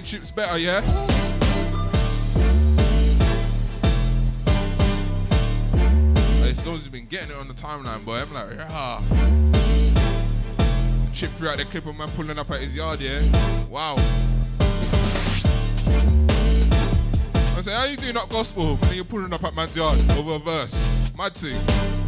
[SPEAKER 2] Chips better, yeah? Hey, someone's been getting it on the timeline, boy. I'm like, yeah. Chip through out the clip of man pulling up at his yard, yeah? Wow. I say, how you doing up gospel when you're pulling up at man's yard over a verse? Mad thing.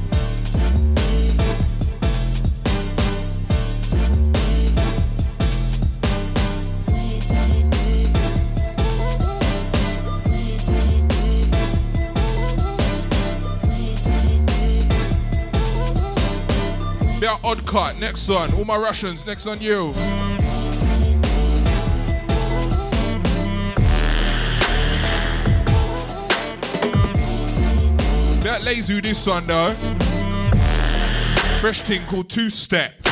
[SPEAKER 2] Bit of odd cut. Next one. All my Russians. Next on you. Bit lazy this one though. Fresh thing called Two Step.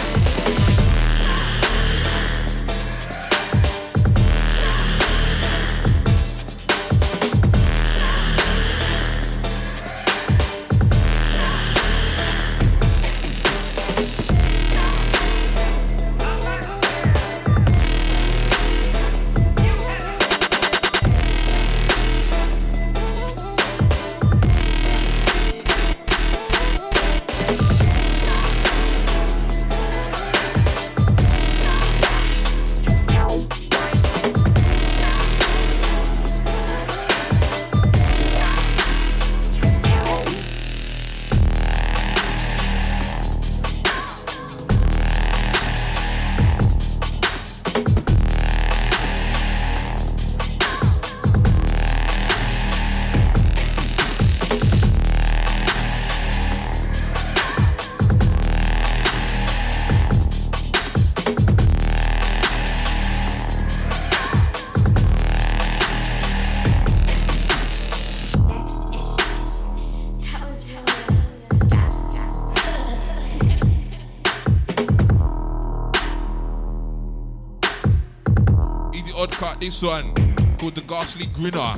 [SPEAKER 2] This one called the Ghastly Grinner.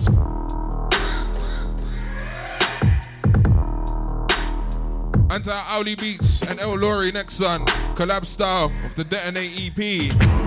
[SPEAKER 2] Anti Owly Beats and El Lori next one. Collab style of the Detonate EP.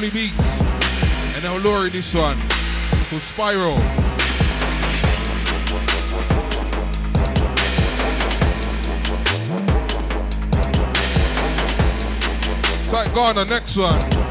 [SPEAKER 2] To Owly Beats and El Lori this one called Spiral. Tight Ghana, next one.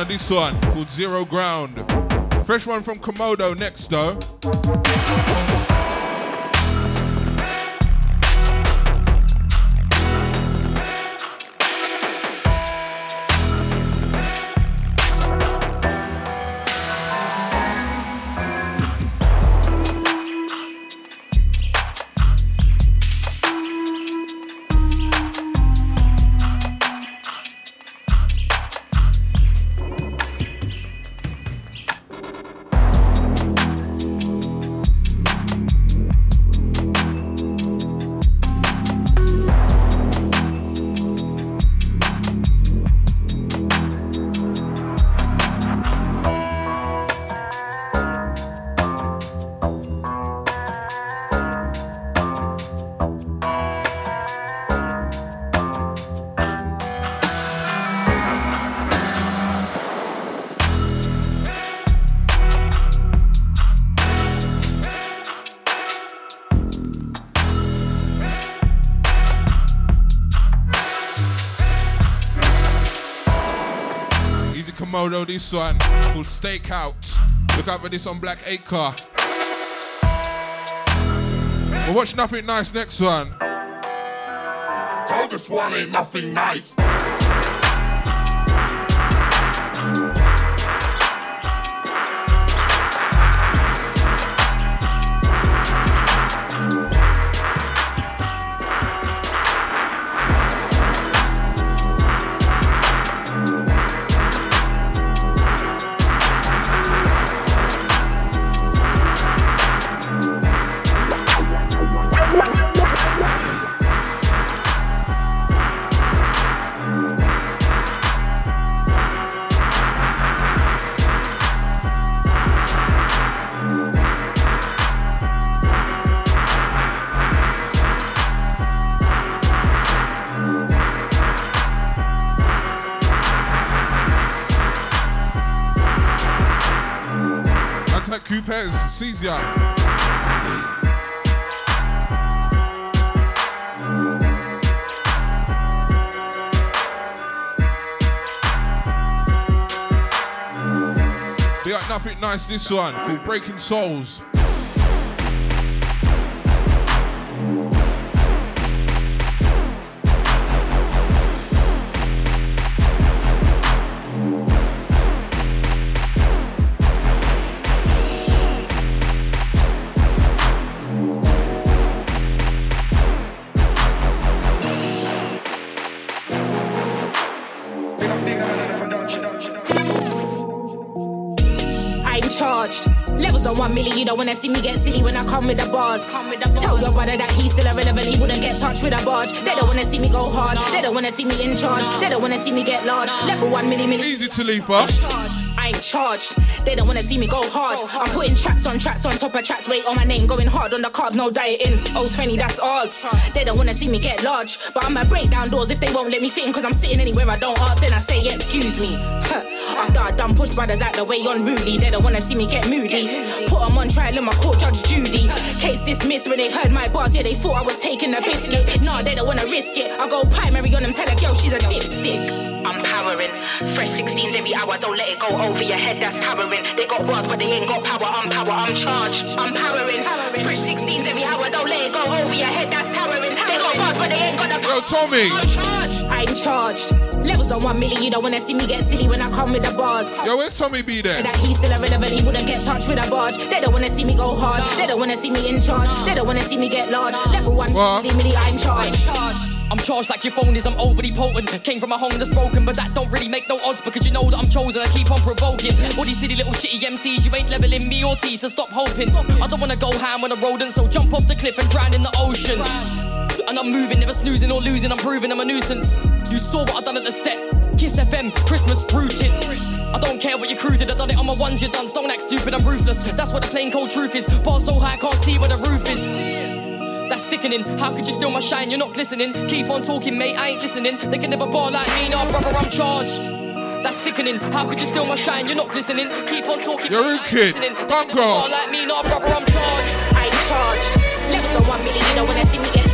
[SPEAKER 2] On this one called Zero Ground. Fresh one from Komodo next though. Komodo, this one called Stakeout. Look out for this on Black Acre. We'll watch Nothing Nice next one.
[SPEAKER 14] Told this one ain't nothing nice.
[SPEAKER 2] Sees ya. We got nothing nice this one called Breaking Souls.
[SPEAKER 20] Still irrelevant, he wouldn't get touched with a barge. They don't wanna see me go hard, they don't wanna see me in charge, they don't wanna see me get large. Level one milli milli.
[SPEAKER 2] Easy to leave up.
[SPEAKER 20] I ain't charged. They don't wanna see me go hard. I'm putting tracks on tracks on top of tracks. Wait on my name, going hard on the carbs, no dieting. Oh, 020, that's ours. They don't wanna see me get large. But I'ma break down doors if they won't let me fit in. Cause I'm sitting anywhere I don't ask. Then I say, excuse me. After I done push brothers out the way unruly. They don't wanna see me get moody. Put 'em on trial in my court, Judge Judy. Case dismissed when they heard my bars. Yeah, they thought I was taking a biscuit. Nah, they don't wanna risk it. I go primary on them, tell a girl she's a dipstick. I'm powering. Fresh 16s every hour, don't let it go over your head, that's towering. They got bars, but they ain't got power. I'm power, I'm charged. I'm powering. Fresh 16s every hour, don't let it go over your head, that's towering. They got bars, but they ain't got the
[SPEAKER 2] Yo, Tommy.
[SPEAKER 20] I'm charged. I'm charged. Levels on one milli, you don't wanna see me get silly when I come with the bars.
[SPEAKER 2] Yo, where's Tommy B there?
[SPEAKER 20] That he's still irrelevant, he wouldn't get touched with a barge. They don't wanna see me go hard, they don't wanna see me in charge, they don't wanna see me get large. Level one,
[SPEAKER 21] What?
[SPEAKER 20] milli, milli, I'm charged.
[SPEAKER 21] I'm charged like your phone is, I'm overly potent. Came from a home that's broken, but that don't really make no odds because you know that I'm chosen. I keep on provoking. All these silly little shitty MCs, you ain't leveling me or T, so stop hoping. I don't wanna go ham on a rodent, so jump off the cliff and drown in the ocean. And I'm moving, never snoozing or losing, I'm proving I'm a nuisance. You saw what I done at the set. Kiss FM, Christmas rooted. I don't care what you cruising, I done it on my ones, you done. Don't act stupid, I'm ruthless. That's what the plain cold truth is. Bar so high, can't see where the roof is. That's sickening. How could you steal my shine? You're not glistening. Keep on talking, mate. I ain't listening. They can never bar like me, nah, brother. I'm charged. That's sickening. How could you steal my shine? You're not glistening. Keep on talking.
[SPEAKER 2] You're
[SPEAKER 21] mate,
[SPEAKER 2] a
[SPEAKER 21] I ain't
[SPEAKER 2] kid.
[SPEAKER 21] listening. They
[SPEAKER 2] Fuck
[SPEAKER 21] can never bar like me, nah, brother. I'm charged.
[SPEAKER 20] I'm charged. Levels on one milli, you don't wanna see me get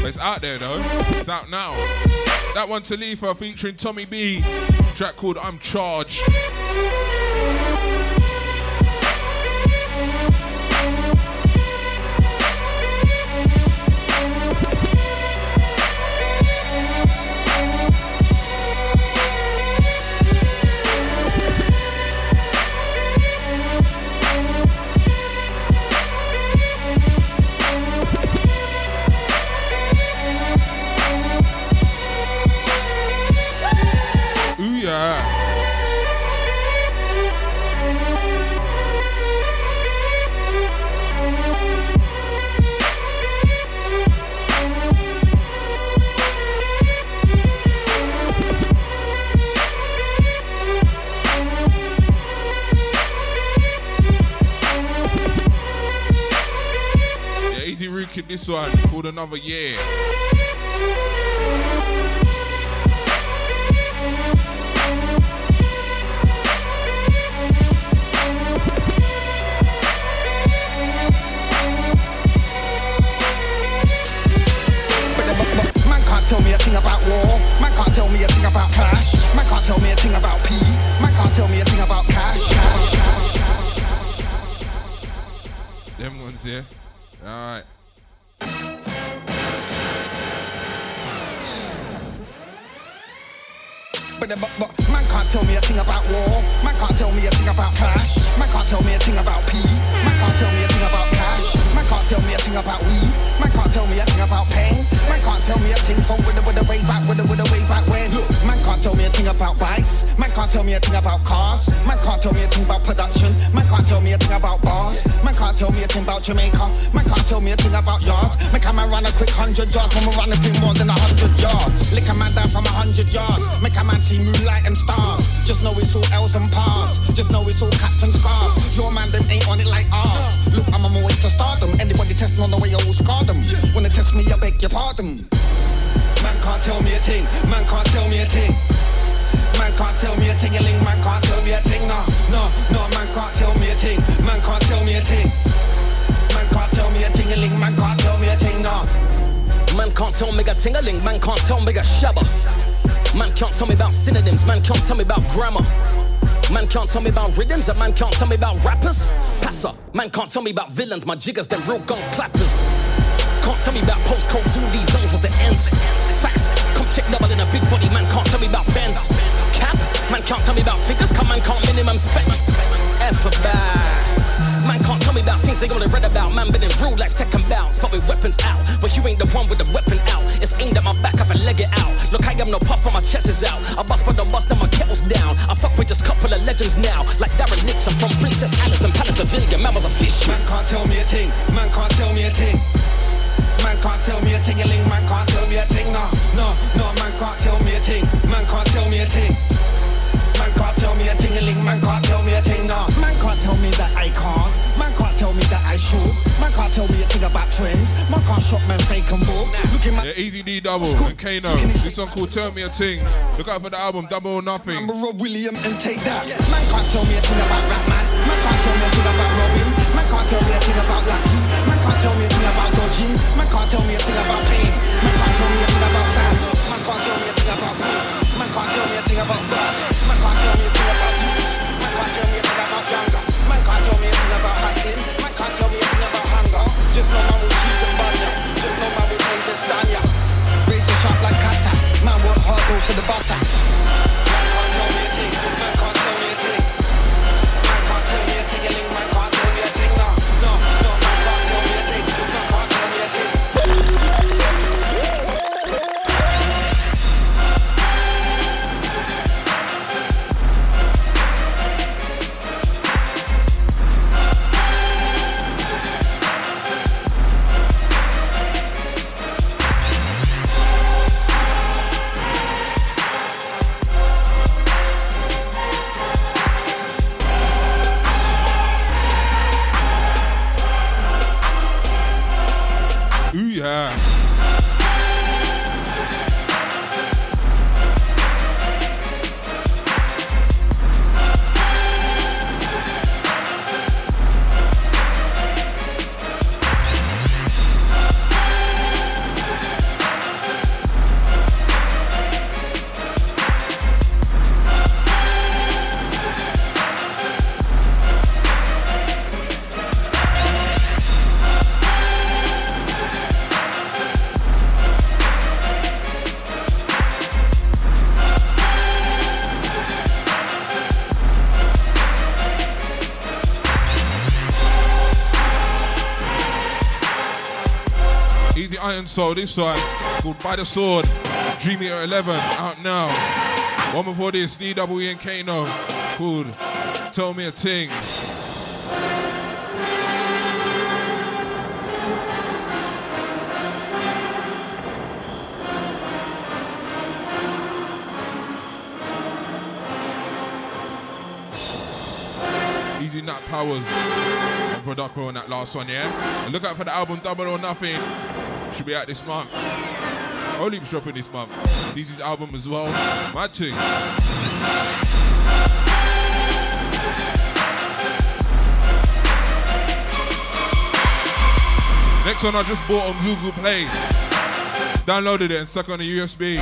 [SPEAKER 2] But it's out there though. It's out now. That one Talifa featuring Tommy B. Track called I'm Charged. Easy Rookie this one called Another Year.
[SPEAKER 8] Man can't tell me a thing about war. Man can't tell me a thing about clash. Man can't tell me a thing about P. Man can't tell me a thing about cash.
[SPEAKER 2] Them ones here. Alright.
[SPEAKER 8] But, but, but man can't tell me a thing about war. Man can't tell me a thing about clash. Man can't tell me a thing about P. Man can't tell me a thing about cash. Tell me a thing about weed. Man can't tell me a thing about pain. Man can't tell me a thing from with the with the way back, with the with the way back when. Look, man can't tell me a thing about bikes. Man can't tell me a thing about cars. Man can't tell me a thing about production. Man can't tell me a thing about bars. Man can't tell me a thing about Jamaica. Man can't tell me a thing about yards. Man can man run a quick hundred yards. Man run a thing more than a hundred yards. Lick a man down from a hundred yards. Make a man see moonlight and stars. Just know it's all L's and pars. Just know it's all caps and scars. Your man them ain't on it like ours. Look, I'm on my way to stardom. Anybody testing on the way, I will scar them. When they test me, I beg your pardon. Man can't tell me a thing. Man can't tell me a thing. Man can't tell me a ting-a-ling. Man can't tell me a thing. No, no, no. Man can't tell me a thing. Man can't tell me a thing. Man can't tell me a ting-a-ling. Man can't tell me a thing. No.
[SPEAKER 22] Man can't tell me a ting-a-ling, man can't tell me a shabba. Man can't tell me about synonyms, man can't tell me about grammar. Man can't tell me about rhythms, a man can't tell me about rappers. Passer, man can't tell me about villains, my jiggers, them real gun clappers. Can't tell me about postcodes, all these zones the ends. Facts, come check double in a big body, man can't tell me about Benz. Cap, man can't tell me about figures, come man can't minimum spec. F bad. Man can't tell me about things they only read about. Man been in real life taking bounce, but with weapons out. But you ain't the one with the weapon out. It's aimed at my back, I can leg it out. Look, I am no puff, but my chest is out. I bust, but don't bust, now my kettle's down. I fuck with just couple of legends now, like Darren Nixon from Princess Alice and Palace Pavilion. Man was a fish.
[SPEAKER 8] Man can't tell me a thing. Man can't tell me a thing. Man can't tell me a ting-a-ling. Man can't tell me a thing. No, no, no. Man can't tell me a thing. Man can't tell me a thing. Man can't tell me a ting-a-ling. Man can't tell me a thing. No. Man can't tell me that I can't. Man can't tell me that I should. Man can't tell me a thing about trends. Man can't shop man fake and book. Look at my
[SPEAKER 2] Yeah, Easy D double and Kano. This song called Tell Me a Ting. Look out for the album Double or Nothing.
[SPEAKER 8] Remember Rob William and take that. Man can't tell me a thing about rap man. Man can't tell me a thing about Robin. Man can't tell me a thing about Lucky. Man can't tell me a thing about dodging. Man can't tell me a thing about pain. Man can't tell me a thing about Sam. Man can't tell me a thing about me. Man can't tell me thing about youth. Man can't tell me thing about younger. Man can't tell me thing about hustling. Man can't tell me thing about hunger. Just know man will cheese and ya. Just know man will change and stand ya. Sharp like kata. Man work hard, go for the butter.
[SPEAKER 2] Soul, this one called By the Sword, Dream Eater 11, out now. One before this, DWE and Kano, called Tell Me a Thing. Easy Nut Powers and Production on that last one, yeah? And look out for the album Double or Nothing. Should be out this month. Oleep's dropping this month. This is album as well. Mad thing. Next one I just bought on Google Play. Downloaded it and stuck on a USB.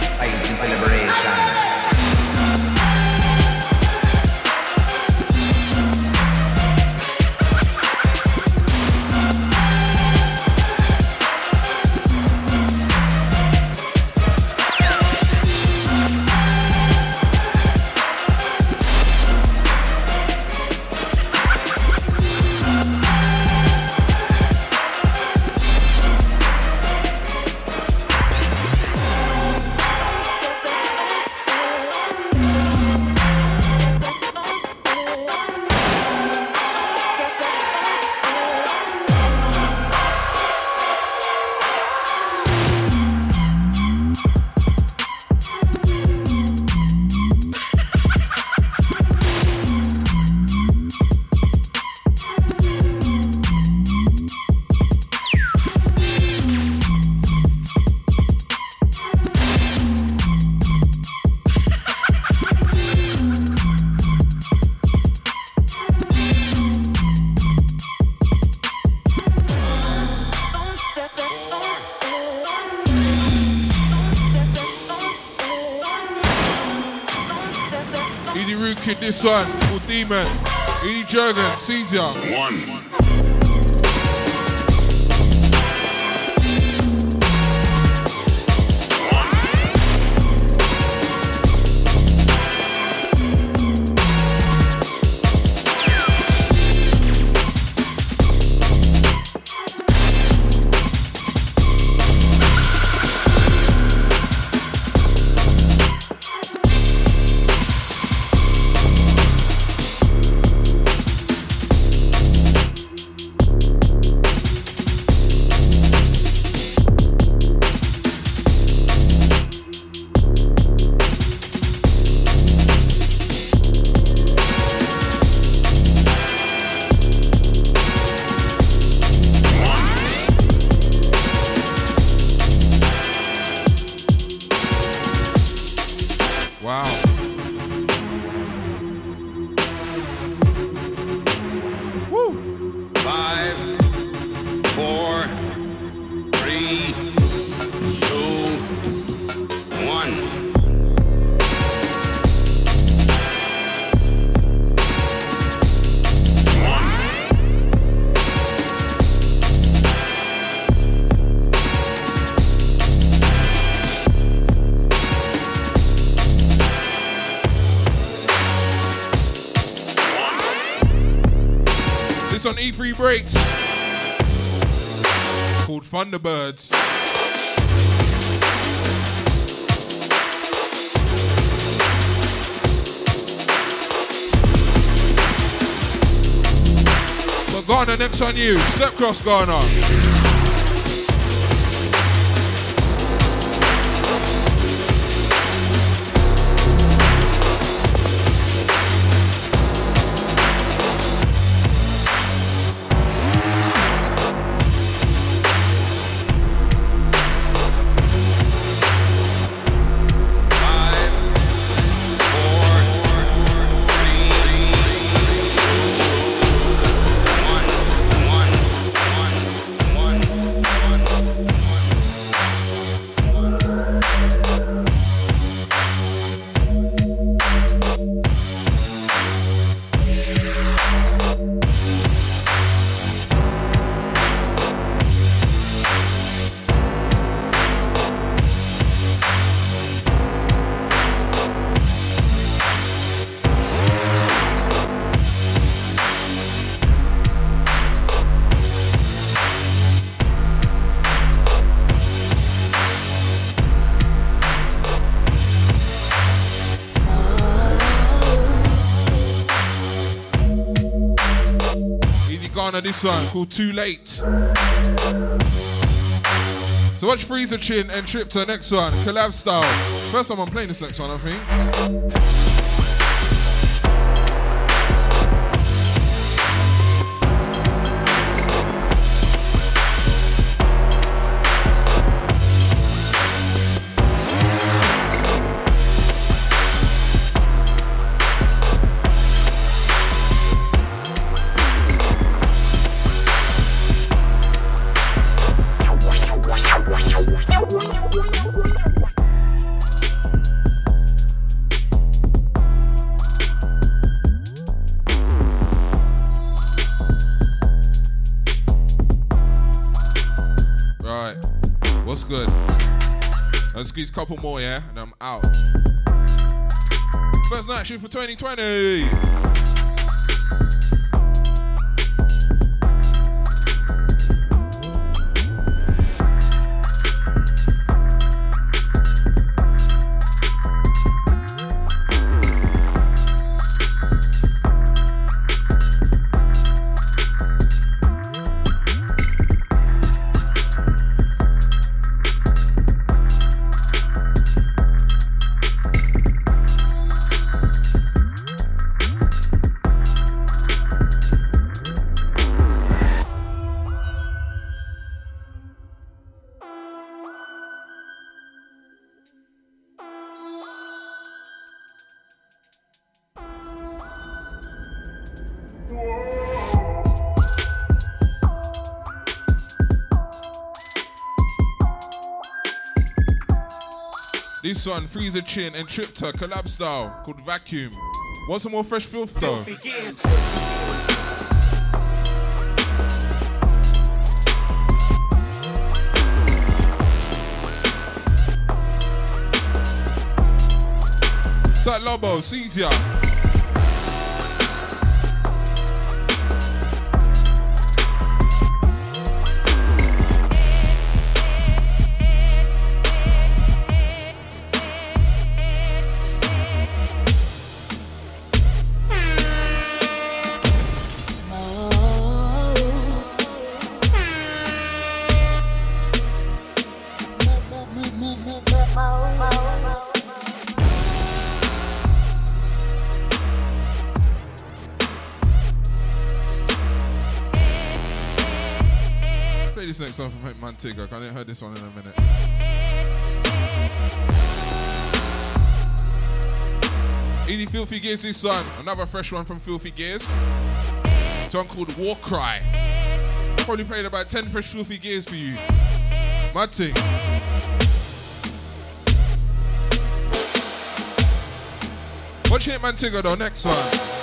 [SPEAKER 2] Jurgen, Caesar. One. Breaks. Called Thunderbirds. But Ghana, next on you. Step cross Ghana. Ghana, this one called Too Late. So watch Freezer Chin and Trip to the next one, collab style. First time I'm playing this next one, I think. A couple more, yeah? And I'm out. First night shoot for 2020. One, Freezer Chin and Tripta collab style called Vacuum. Want some more fresh filth though? It's like Lobo, Caesar. Play Mantiga. I haven't heard this one in a minute. Easy Filthy Gears this one. Another fresh one from Filthy Gears. Song called War Cry. Probably played about 10 fresh Filthy Gears for you. Mad thing. Watch Hit Mantiga though, next one.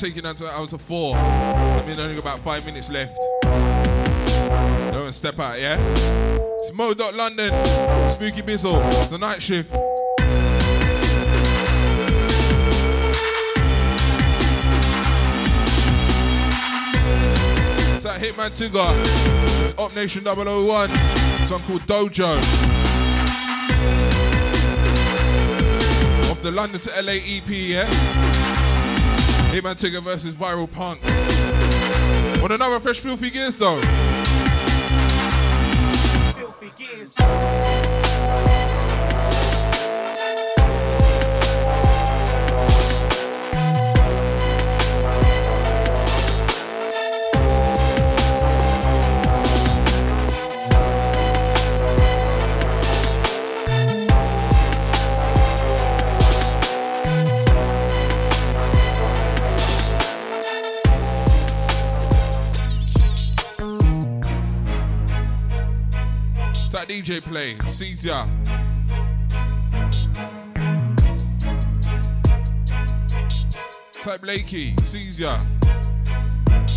[SPEAKER 2] Take you down to the hours of four. I mean, only about five minutes left. Don't step out, yeah? It's Mo London, Spooky Bizzle, the night shift. It's that Hitman Tuga. It's Op Nation 001. Song called Dojo. Off the London to LA EP, yeah? Hitman Tigger versus Viral Punk. Want another fresh filthy gears though? DJ play. Sees ya. Type Blakey. Ya.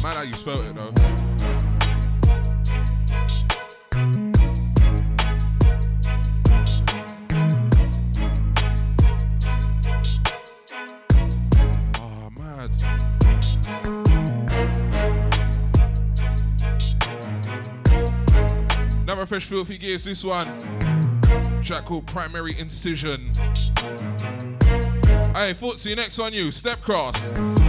[SPEAKER 2] Man, how you spelled it though. Fresh filthy gears. This one. Track called Primary Incision. Hey, you next on you. Step cross.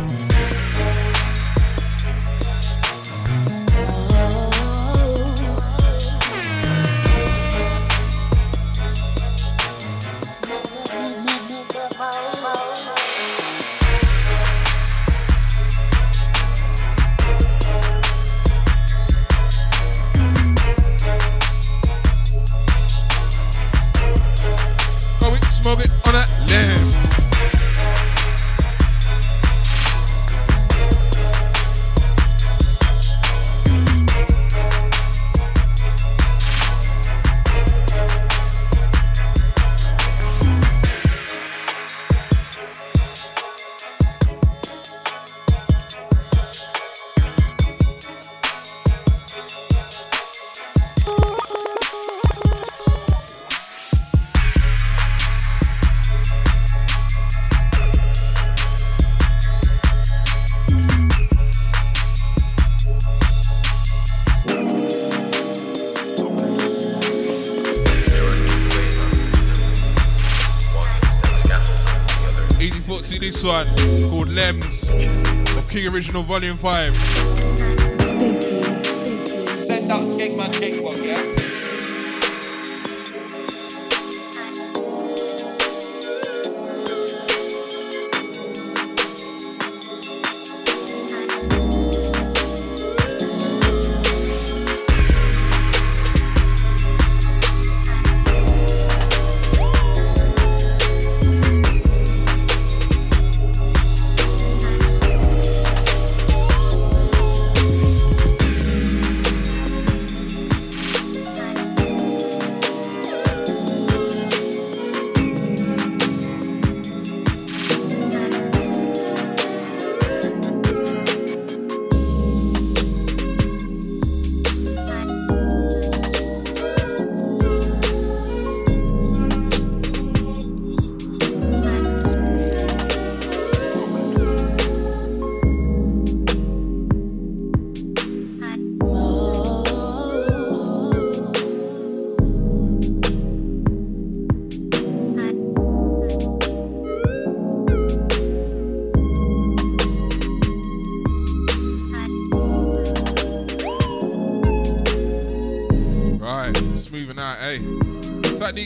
[SPEAKER 2] Original Volume 5.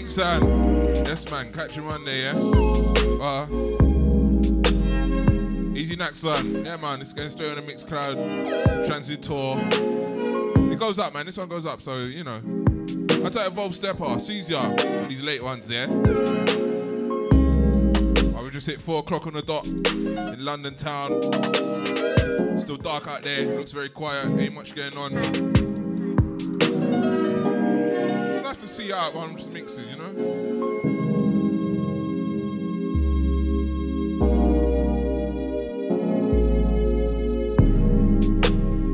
[SPEAKER 2] Deep sound. Yes, man, catch him Monday, yeah? Uh, easy next son. Yeah, man, it's going straight on the mixed crowd. Transit tour. It goes up, man. This one goes up, so, you know. I tell you, Evolve Stepper, ya. These late ones, yeah? I we just hit 4 o'clock on the dot in London town. Still dark out there, looks very quiet, ain't much going on. Nice to see you out while I'm just mixing, you know?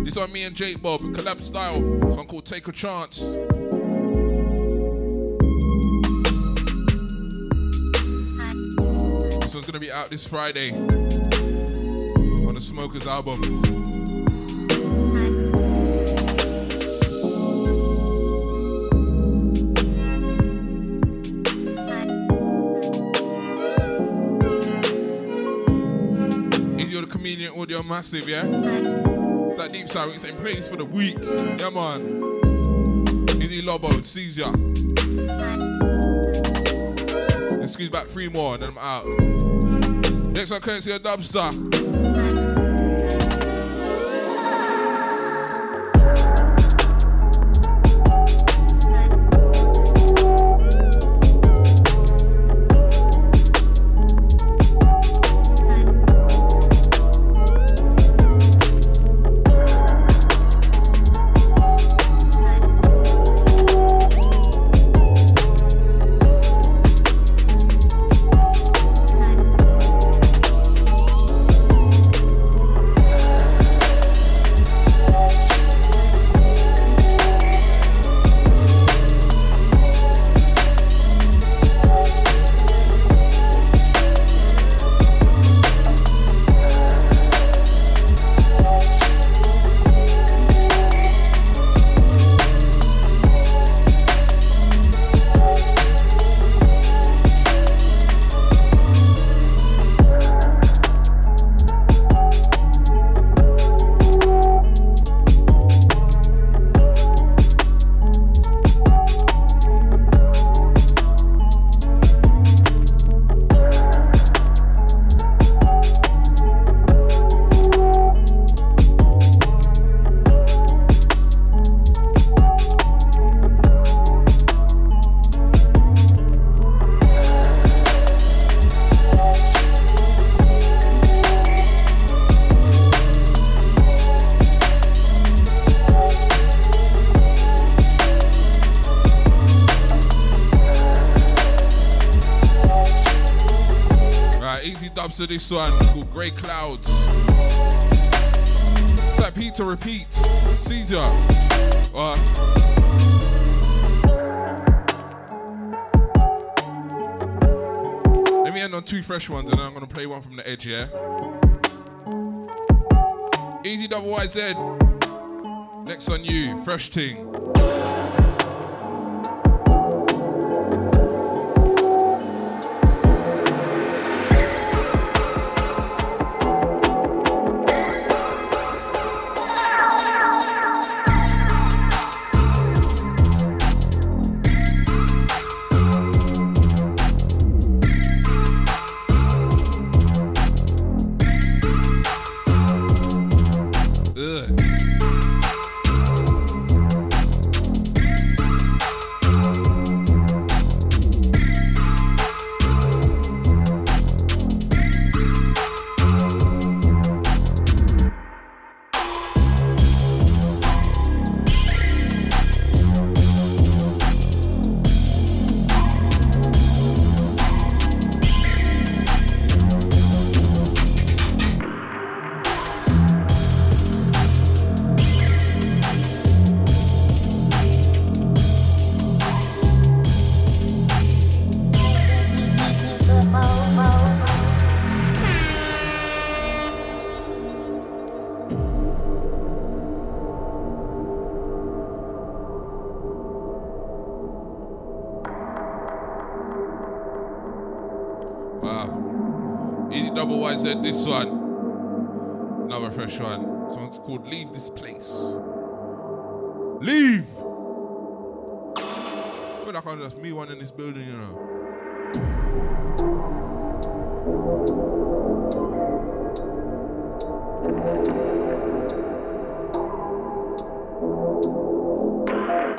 [SPEAKER 2] This on me and Jake Bob, collab style. One called Take a Chance. This one's gonna be out this Friday on the Smokers album. Massive, yeah? That deep sound, it's in place for the week. Yeah, man. Easy Lobo. Let's squeeze back three more, and then I'm out. Next one, courtesy of Dubstar. To this one called Grey Clouds. Like Peter repeat. Caesar. Uh, let me end on two fresh ones and then I'm gonna play one from the edge, yeah? Easy double YZ. Next on you, fresh ting. This one. Another fresh one. This one's called Leave This Place. Leave! I feel like I'm just me one in this building, you know.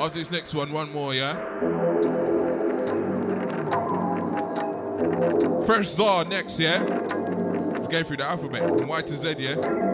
[SPEAKER 2] After this next one, one more, yeah? Fresh Czar next, yeah? Going through the alphabet from Y to Z, yeah?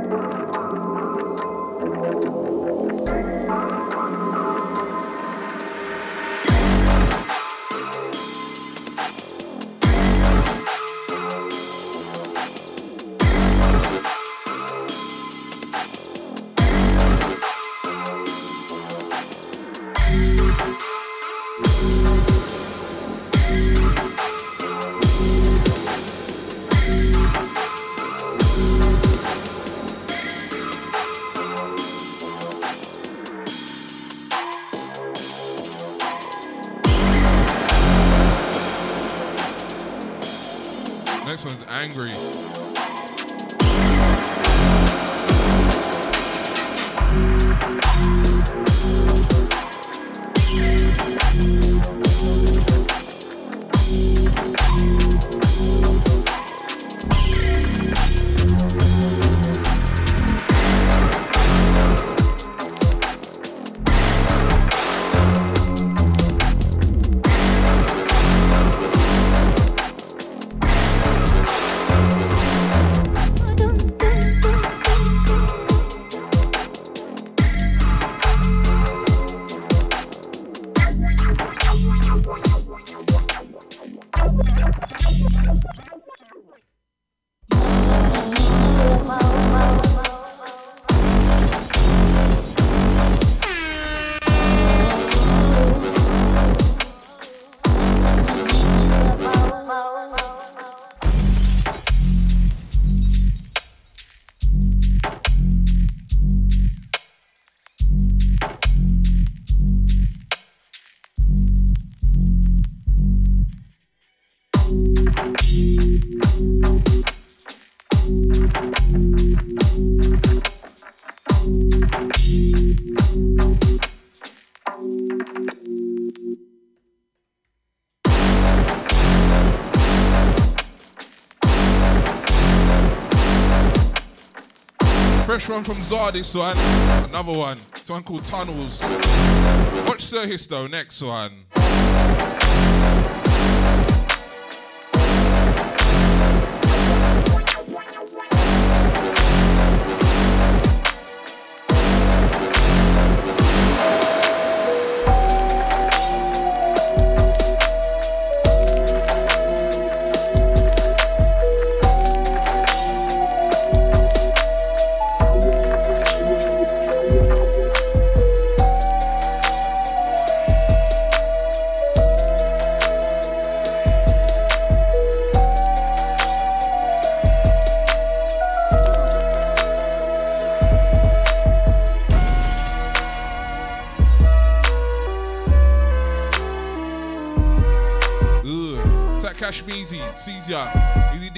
[SPEAKER 2] Fresh one from this one. Another one. This one called Tunnels. Watch Sir Histo, next one.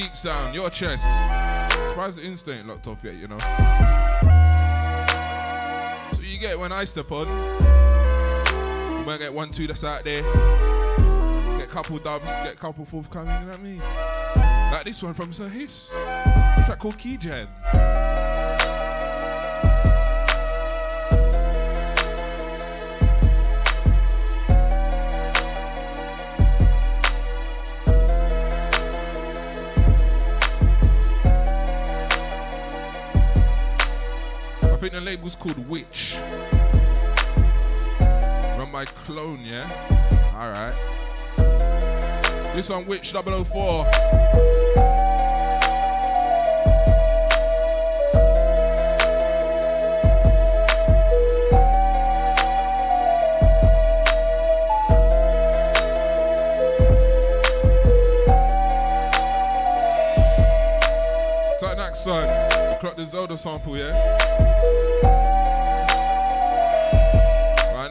[SPEAKER 2] Deep Sound, your chest. Surprised the Insta ain't locked off yet, you know. So you get when I step on. You might get one, two that's out there. Get couple dubs, get couple forthcoming, you know what I mean? Like this one from Sir Hiss. Track called Keygen. Label's called Witch. Run by Clone, yeah? Alright. This on Witch 004. So next son, clock the Zelda sample, yeah?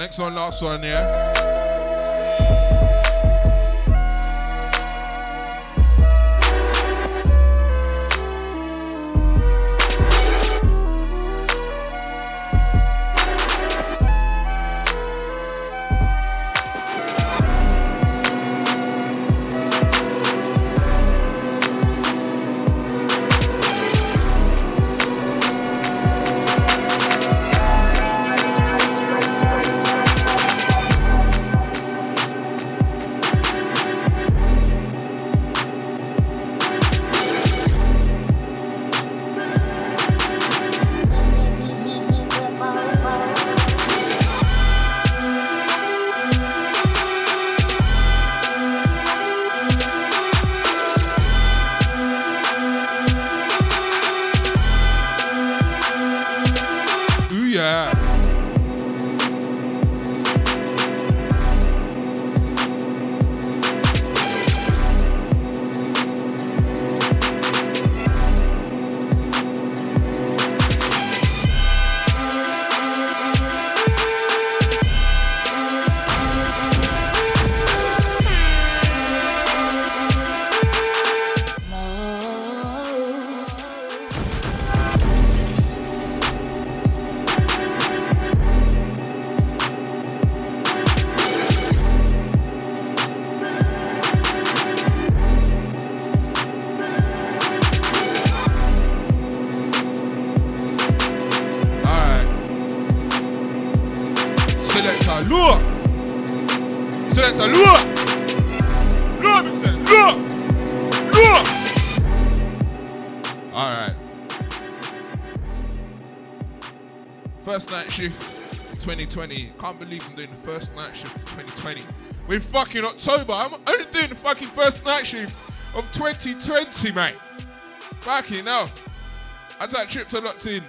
[SPEAKER 2] Next one, last one, yeah? I can't believe I'm doing the first night shift of 2020. We're fucking October. I'm only doing the fucking first night shift of 2020, mate. Fucking hell. I that trip to locked in.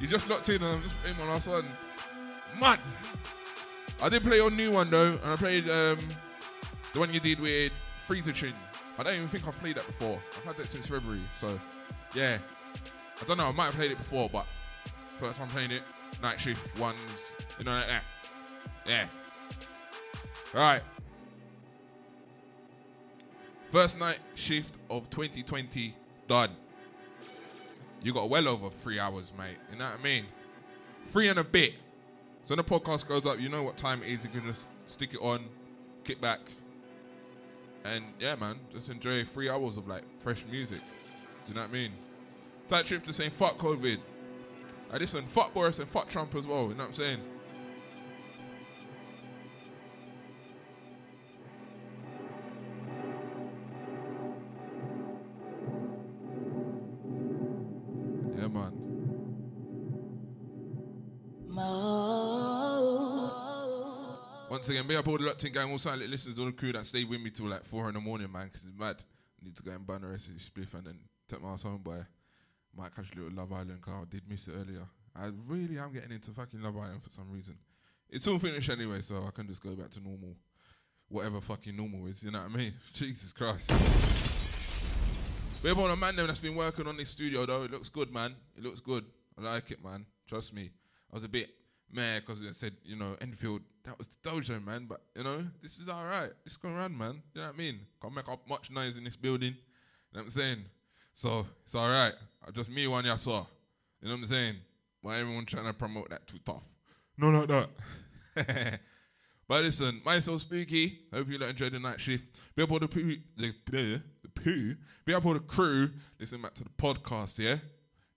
[SPEAKER 2] You just locked in and I'm just playing my last one. Man. I did play your new one though, and I played um, the one you did with Freezer Chin. I don't even think I've played that before. I've had that since February, so yeah. I don't know, I might have played it before, but first time playing it, night shift ones, you know, like that. Yeah. Right. First night shift of 2020 done. You got well over three hours, mate. You know what I mean? Three and a bit. So when the podcast goes up, you know what time it is. You can just stick it on, kick back, and yeah, man, just enjoy three hours of like fresh music. Do you know what I mean? That trip to saying fuck COVID. I listen, fuck Boris and fuck Trump as well. You know what I'm saying? Yeah, man. Once again, big up all the Locked in gang, all silent listeners, all the crew that stayed with me till like four in the morning, man, because it's mad. need to go and burn the rest of the spliff and then take my ass home, boy. Might catch a little Love Island car. Did miss it earlier. I really am getting into fucking Love Island for some reason. It's all finished anyway, so I can just go back to normal. Whatever fucking normal is, you know what I mean? Jesus Christ. We have on a man there that's been working on this studio though. It looks good, man. It looks good. I like it, man. Trust me. I was a bit mad because they said, you know, Enfield, that was the dojo, man. But, you know, this is all right. It's going around, man. You know what I mean? Can't make up much noise in this building. You know what I'm saying? So, it's all right. Uh, Just me one you saw. You know what I'm saying? Why everyone trying to promote that too tough? No, like that. but listen, myself spooky. Hope you enjoyed the night shift. Be up all the poo, the, the, the poo. Be up all the crew. Listen back to the podcast, yeah?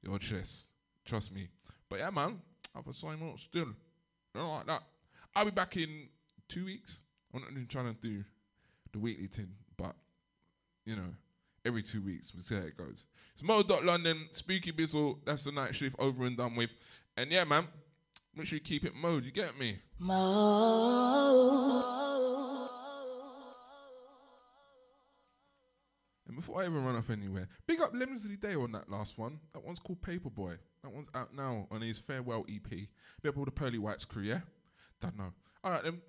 [SPEAKER 2] Your chest. Trust me. But yeah, man, I've a sign out still. Know, like that. I'll be back in two weeks. I'm not even trying to do the weekly thing, but you know, every two weeks. We'll see how it goes. It's Mo Dot London, Spooky Bizzle. That's the night shift over and done with. And yeah, man, make sure you keep it mode. You get me? And before I even run off anywhere, big up Lemzly Dale on that last one. That one's called Paperboy. That one's out now on his Farewell EP. Big up all the Pearly Whites crew, yeah? Don't know. All right, then.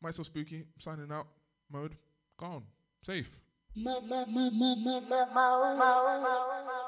[SPEAKER 2] Myself Spooky, signing out. Mode, gone. Safe.
[SPEAKER 8] Mo, mo, mo, mo, mo, mo, mo, mo, mo.